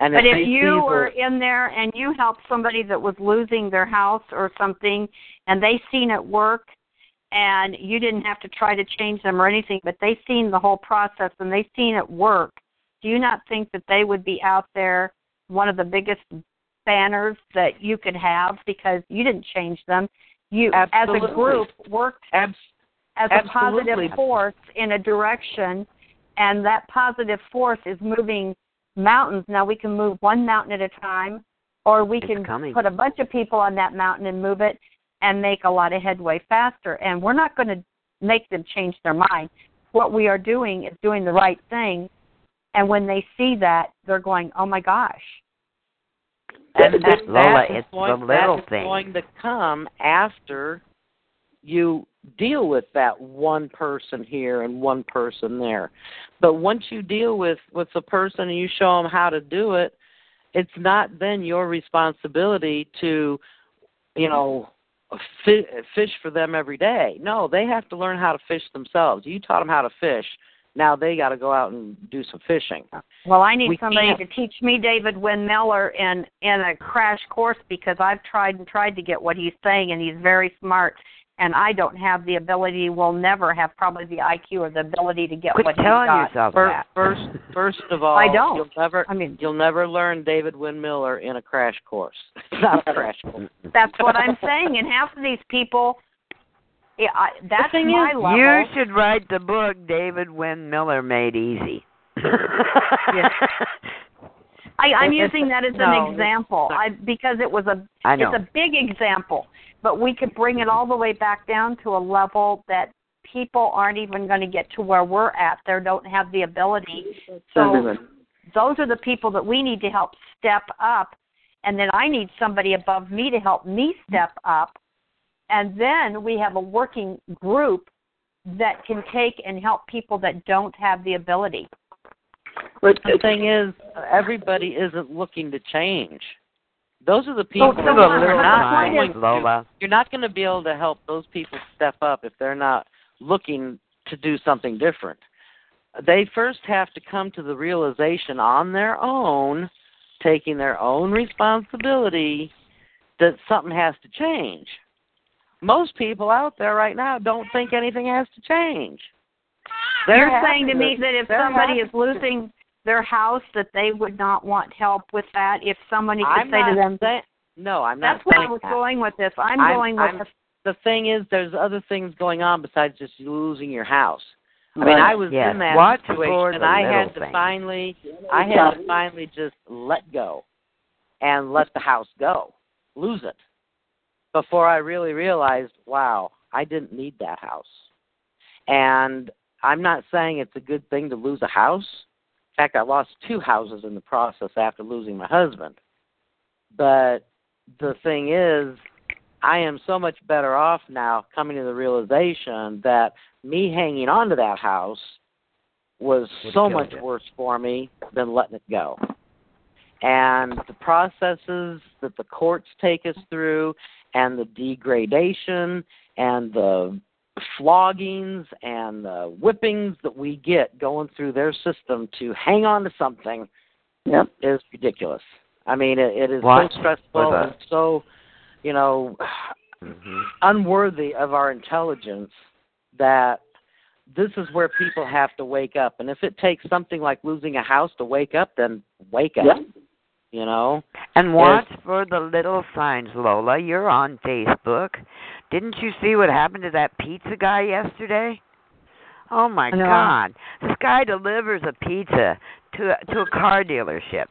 And But if, if you were in there and you helped somebody that was losing their house or something, and they seen it work, and you didn't have to try to change them or anything, but they seen the whole process and they seen it work, do you not think that they would be out there one of the biggest banners that you could have because you didn't change them? You, as a group, worked abs- as a positive force in a direction, and that positive force is moving mountains. Now we can move one mountain at a time, or we It's can coming. put a bunch of people on that mountain and move it and make a lot of headway faster. And we're not going to make them change their mind. What we are doing is doing the right thing, and when they see that, they're going, "Oh my gosh!" and that, Lola, that is it's the going, little that is things. going to come after you deal with that one person here and one person there. But once you deal with with the person and you show them how to do it, it's not then your responsibility to, you know, fi- fish for them every day. No, they have to learn how to fish themselves. You taught them how to fish. Now they got to go out and do some fishing. Well, I need We somebody can't- to teach me David Wynn Miller in in a crash course because I've tried and tried to get what he's saying, and he's very smart. And I don't have the ability. Will never have probably the IQ or the ability to get Quit what he's telling got. yourself First, that. first, first of all, I don't. You'll never, I mean, you'll never learn David Wynn Miller in a crash course. It's not a crash course. that's what I'm saying. And half of these people, yeah, I, that's thing my is, level. You should write the book David Wynn Miller made easy. I, I'm using that as no, an example. I, because it was a it's a big example, but we could bring it all the way back down to a level that people aren't even going to get to where we're at. They don't have the ability. So those are the people that we need to help step up, and then I need somebody above me to help me step up, and then we have a working group that can take and help people that don't have the ability. But the thing is, everybody isn't looking to change. Those are the people so that are not going to. You're not going to be able to help those people step up if they're not looking to do something different. they first have to come to the realization on their own, taking their own responsibility, that something has to change. Most people out there right now don't think anything has to change. You're They're saying to me that- that if they're somebody is losing their house, that they would not want help with that. If somebody could I'm say not to them, saying, no, I'm not "That's where I was that. going with this. I'm, I'm- going with I'm- the the thing is there's other things going on besides just losing your house. I mean, I was Yes, in that watch situation and I had to things. finally I had to finally just let go and let the house go. Lose it. Before I really realized, wow, I didn't need that house. And I'm not saying it's a good thing to lose a house. In fact, I lost two houses in the process after losing my husband. But the thing is, I am so much better off now coming to the realization that me hanging on to that house was Would so much you. worse for me than letting it go. And the processes that the courts take us through, and the degradation, and the floggings, and the whippings that we get going through their system to hang on to something Yep. is ridiculous. I mean, it, it is Watch so stressful and so, you know, hmm unworthy of our intelligence that this is where people have to wake up. And if it takes something like losing a house to wake up, then wake up. Yep. You know? And watch for the little signs, Lola. You're on Facebook. Didn't you see what happened to that pizza guy yesterday? Oh my know. God! This guy delivers a pizza to a, to a car dealership.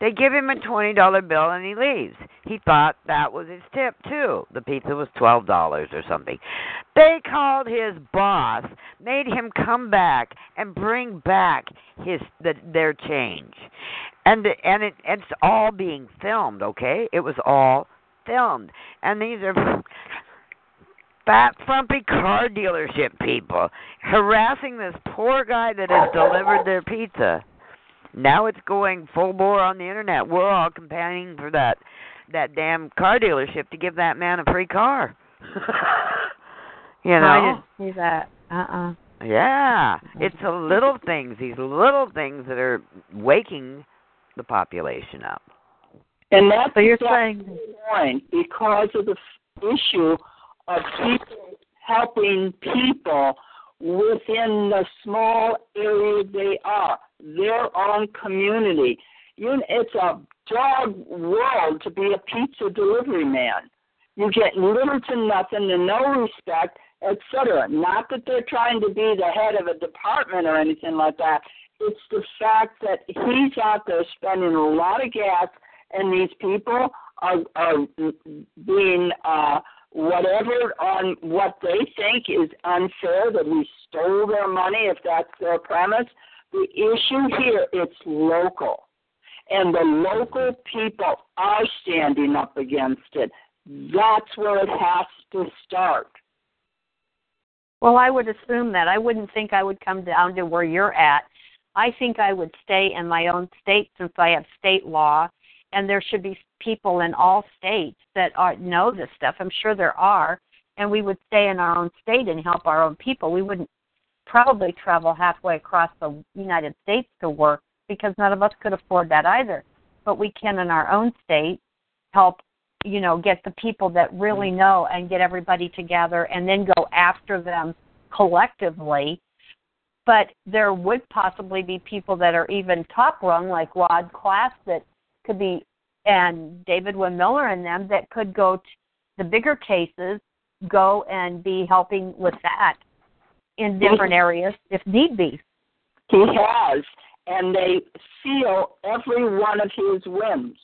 They give him a twenty dollar bill and he leaves. He thought that was his tip too. The pizza was twelve dollars or something. They called his boss, made him come back and bring back his the, their change, and and it it's all being filmed. Okay, it was all filmed, and these are fat frumpy car dealership people harassing this poor guy that has delivered their pizza. Now it's going full bore on the internet. We're all campaigning for that that damn car dealership to give that man a free car. you know? I didn't see that. Uh uh Yeah, it's the little things, these little things that are waking the population up. And that's So you're saying point because of the issue of people helping people within the small area they are, their own community. You, it's a dog world to be a pizza delivery man. You get little to nothing and no respect, etc. Not that they're trying to be the head of a department or anything like that. It's the fact that he's out there spending a lot of gas, and these people are are being uh, whatever on what they think is unfair that we stole their money if that's their premise. The issue here it's local, and the local people are standing up against it. That's where it has to start. Well, I would assume that. I wouldn't think I would come down to where you're at. I think I would stay in my own state since I have state law, and there should be people in all states that are know this stuff. I'm sure there are, and we would stay in our own state and help our own people. We wouldn't probably travel halfway across the United States to work because none of us could afford that either. But we can in our own state help you know get the people that really mm. know and get everybody together and then go after them collectively but there would possibly be people that are even top rung like Rod Class that could be and David Wynn Miller and them that could go to the bigger cases go and be helping with that in different areas if need be. He has, and they seal every one of his whims.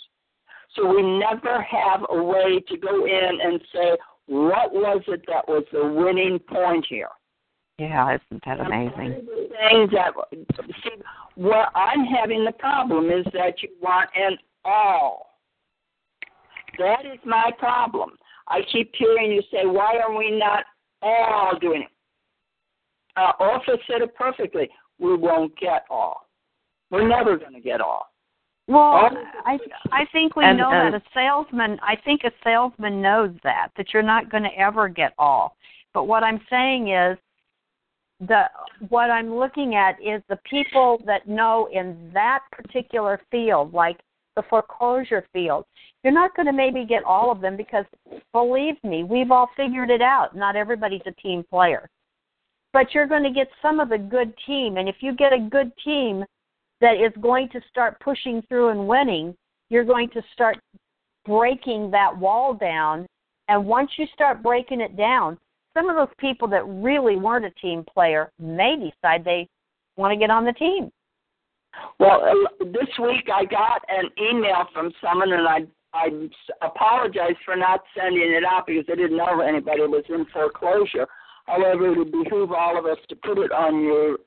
So we never have a way to go in and say, what was it that was the winning point here? Yeah, isn't that amazing? Things that see where I'm having the problem is that you want an all. That is my problem. I keep hearing you say, why are we not all doing it? Uh, Orpha said it perfectly. We won't get all. We're never going to get all. Well, I I think we And- know and- that a salesman. I think a salesman knows that that you're not going to ever get all. But what I'm saying is, the what I'm looking at is the people that know in that particular field, like the foreclosure field. You're not going to maybe get all of them because believe me, we've all figured it out. Not everybody's a team player. But you're going to get some of the good team and if you get a good team that is going to start pushing through and winning, you're going to start breaking that wall down and once you start breaking it down, some of those people that really weren't a team player may decide they want to get on the team. Well, uh, this week I got an email from someone, and I I apologize for not sending it out because I didn't know anybody was in foreclosure. However, it would behoove all of us to put it on your.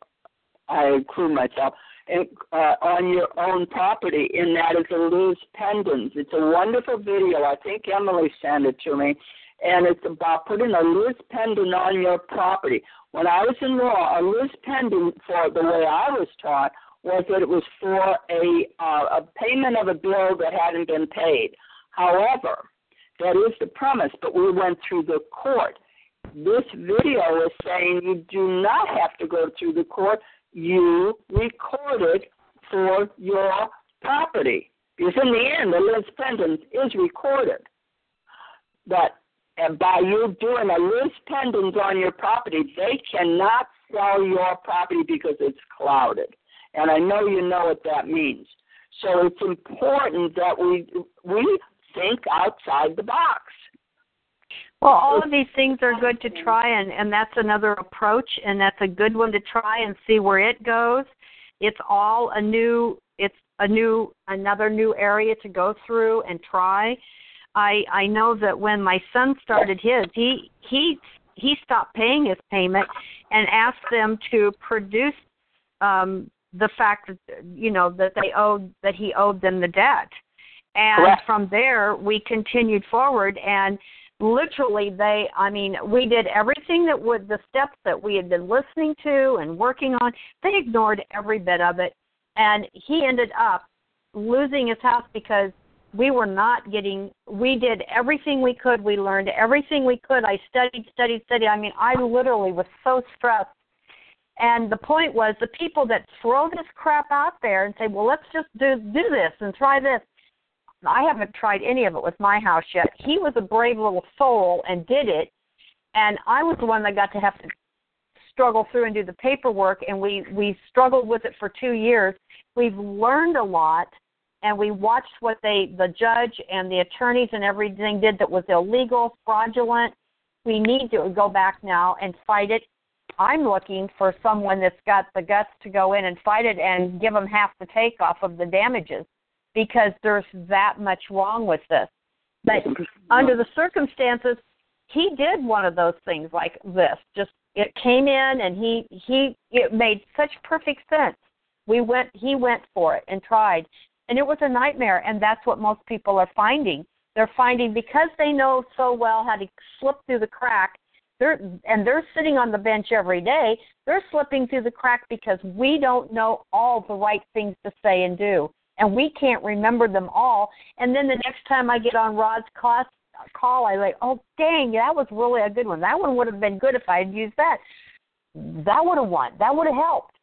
I include myself in, uh, on your own property, and that a lis pendens. It's a wonderful video. I think Emily sent it to me, and it's about putting a lis pendens on your property. When I was in law, a lis pendens, for the way I was taught, was that it was for a uh, a payment of a bill that hadn't been paid. However, that is the premise, but we went through the court. This video is saying you do not have to go through the court. You record it for your property. Because in the end, the lis pendens is recorded. But and by you doing a lis pendens on your property, they cannot sell your property because it's clouded and I know you know what that means. So it's important that we we think outside the box. Well, all of these things are good to try, and and that's another approach, and that's a good one to try and see where it goes. It's all a new, it's a new, another new area to go through and try. I I know that when my son started his, he he he stopped paying his payment and asked them to produce um the fact that you know that they owed that he owed them the debt and Correct. from there we continued forward and literally they i mean we did everything that would the steps that we had been listening to and working on they ignored every bit of it and he ended up losing his house because we were not getting we did everything we could we learned everything we could i studied studied studied i mean i literally was so stressed and the point was the people that throw this crap out there and say, "Well, let's just do do this and try this." I haven't tried any of it with my house yet. He was a brave little soul and did it, and I was the one that got to have to struggle through and do the paperwork. And we we struggled with it for two years. We've learned a lot, and we watched what they the judge and the attorneys and everything did that was illegal, fraudulent. We need to go back now and fight it I'm looking for someone that's got the guts to go in and fight it and give them half the take off of the damages because there's that much wrong with this. But under the circumstances, he did one of those things like this. Just it came in and he he it made such perfect sense. We went he went for it and tried. And it was a nightmare and that's what most people are finding. They're finding because they know so well how to slip through the crack they're and they're sitting on the bench every day they're slipping through the crack because we don't know all the right things to say and do. And we can't remember them all. And then the next time i get on Rod Class's call i like oh dang that was really a good one. That one would have been good if i had used that. That would have won. That would have helped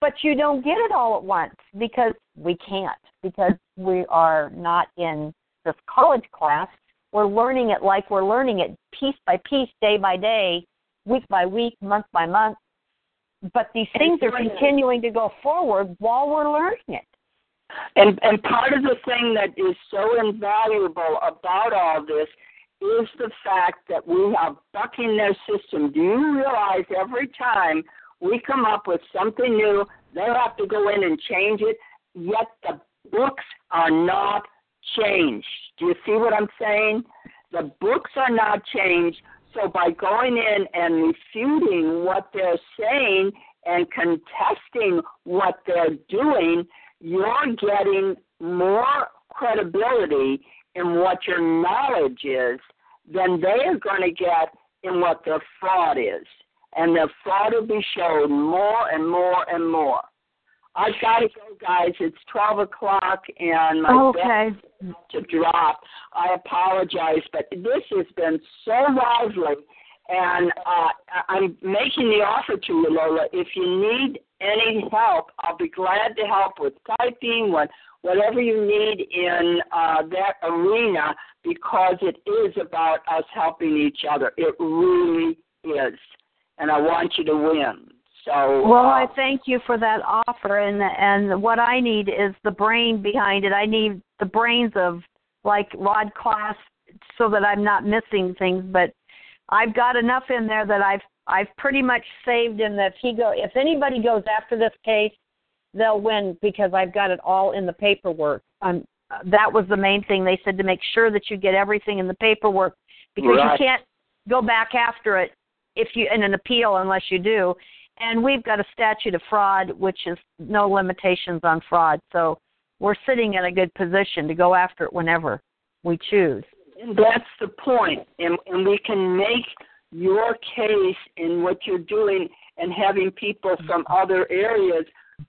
but you don't get it all at once because we can't because we are not in this college class we're learning it like we're learning it piece by piece, day by day, week by week, month by month. But these things are continuing to go forward while we're learning it. And and part of the thing that is so invaluable about all this is the fact that we are bucking their system. Do you realize every time we come up with something new, they have to go in and change it, yet the books are not changed. Do you see what I'm saying? The books are not changed. So by going in and refuting what they're saying and contesting what they're doing, you're getting more credibility in what your knowledge is than they are going to get in what their fraud is. And the fraud will be shown more and more and more. I've gotta go, guys. It's twelve o'clock, and my okay. to drop. I apologize, but this has been so lively, And uh, I'm making the offer to you, Lola. If you need any help, I'll be glad to help with typing, what, whatever you need in uh, that arena, because it is about us helping each other. It really is. And I want you to win. So Well, uh, I thank you for that offer, and and what I need is the brain behind it. I need the brains of like Rod Class, so that I'm not missing things. But I've got enough in there that I've I've pretty much saved him. That if he go, if anybody goes after this case, they'll win because I've got it all in the paperwork. Um, that was the main thing. They said to make sure that you get everything in the paperwork because Right. you can't go back after it if you in an appeal unless you do. And we've got a statute of fraud, which is no limitations on fraud. So we're sitting in a good position to go after it whenever we choose. And that's the point. And, and we can make your case in what you're doing and having people from other areas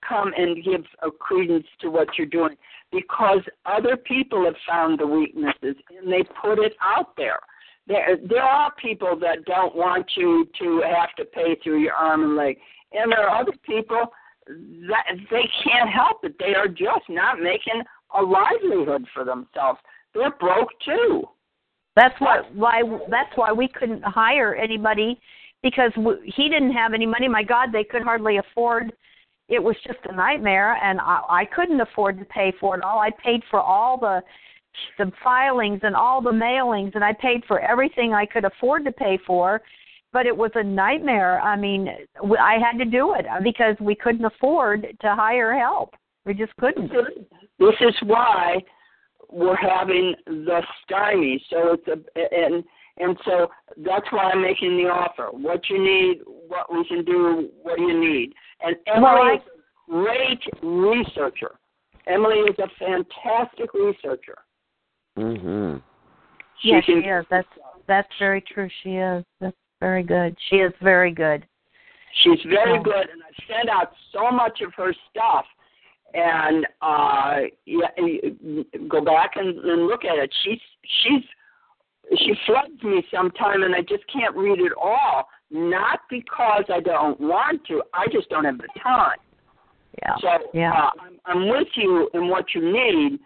come and give a credence to what you're doing because other people have found the weaknesses and they put it out there. There, there are people that don't want you to have to pay through your arm and leg, and there are other people that they can't help it. They are just not making a livelihood for themselves. They're broke too. That's what why that's why we couldn't hire anybody because w- he didn't have any money. My God, they could hardly afford. It was just a nightmare, and I, I couldn't afford to pay for it all. I paid for all the the filings and all the mailings, and I paid for everything I could afford to pay for. But it was a nightmare. I mean, I had to do it uh, because we couldn't afford to hire help. We just couldn't. This is why we're having the stymie. So it's a and and so that's why I'm making the offer. What you need, what we can do, what do you need? And Emily is a great researcher. Emily is a fantastic researcher. Mhm. She yes, she can- is. That's that's very true. She is. That's very good. She is very good. She's very Oh. good, and I've sent out so much of her stuff. And uh, yeah, you- go back and, and look at it. She's she's she floods me sometime, and I just can't read it all. Not because I don't want to, I just don't have the time. Yeah. So yeah. uh, I'm, I'm with you in what you need.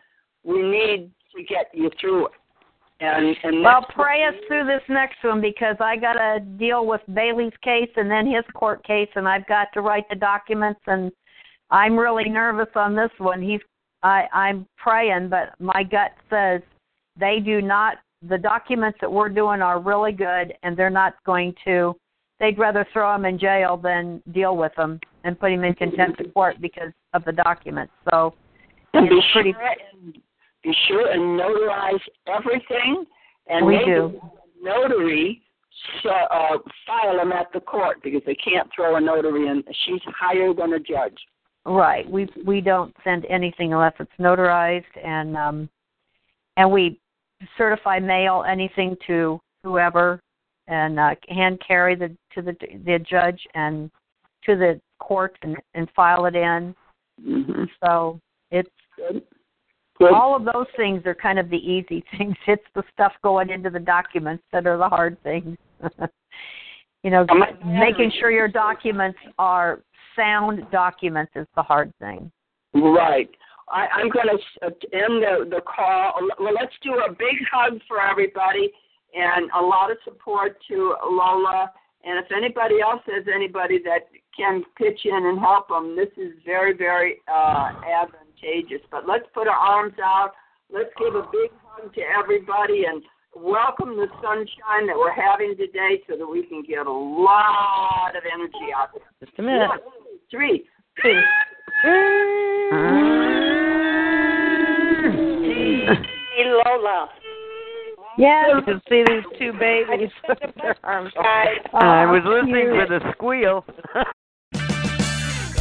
We need to get you through it. And and Well, pray us through this next one because I got to deal with Bailey's case and then his court case, and I've got to write the documents, and I'm really nervous on this one. He's I I'm praying, but my gut says they do not. The documents that we're doing are really good, and they're not going to. They'd rather throw him in jail than deal with him and put him in contempt of court because of the documents. So And be pretty. sure and be sure and notarize everything, and We make do. notary so, uh, file them at the court because they can't throw a notary in. She's higher than a judge. Right. We we don't send anything unless it's notarized and um and we certify mail anything to whoever and uh hand carry the to the the judge and to the court and and file it in. Mm-hmm. So it's Good. Good. all of those things are kind of the easy things. It's the stuff going into the documents that are the hard things. you know, making sure your documents are sound documents is the hard thing. Right. I, I'm going to end the, the call. Well, let's do a big hug for everybody and a lot of support to Lola. And if anybody else has anybody that can pitch in and help them, this is very, very uh, advantageous. But let's put our arms out. Let's give a big hug to everybody and welcome the sunshine that we're having today so that we can get a lot of energy out there. Just a minute. One, two, three. Hey Lola. Yes. You can see these two babies with their arms. Oh, I Oh, was listening for the squeal.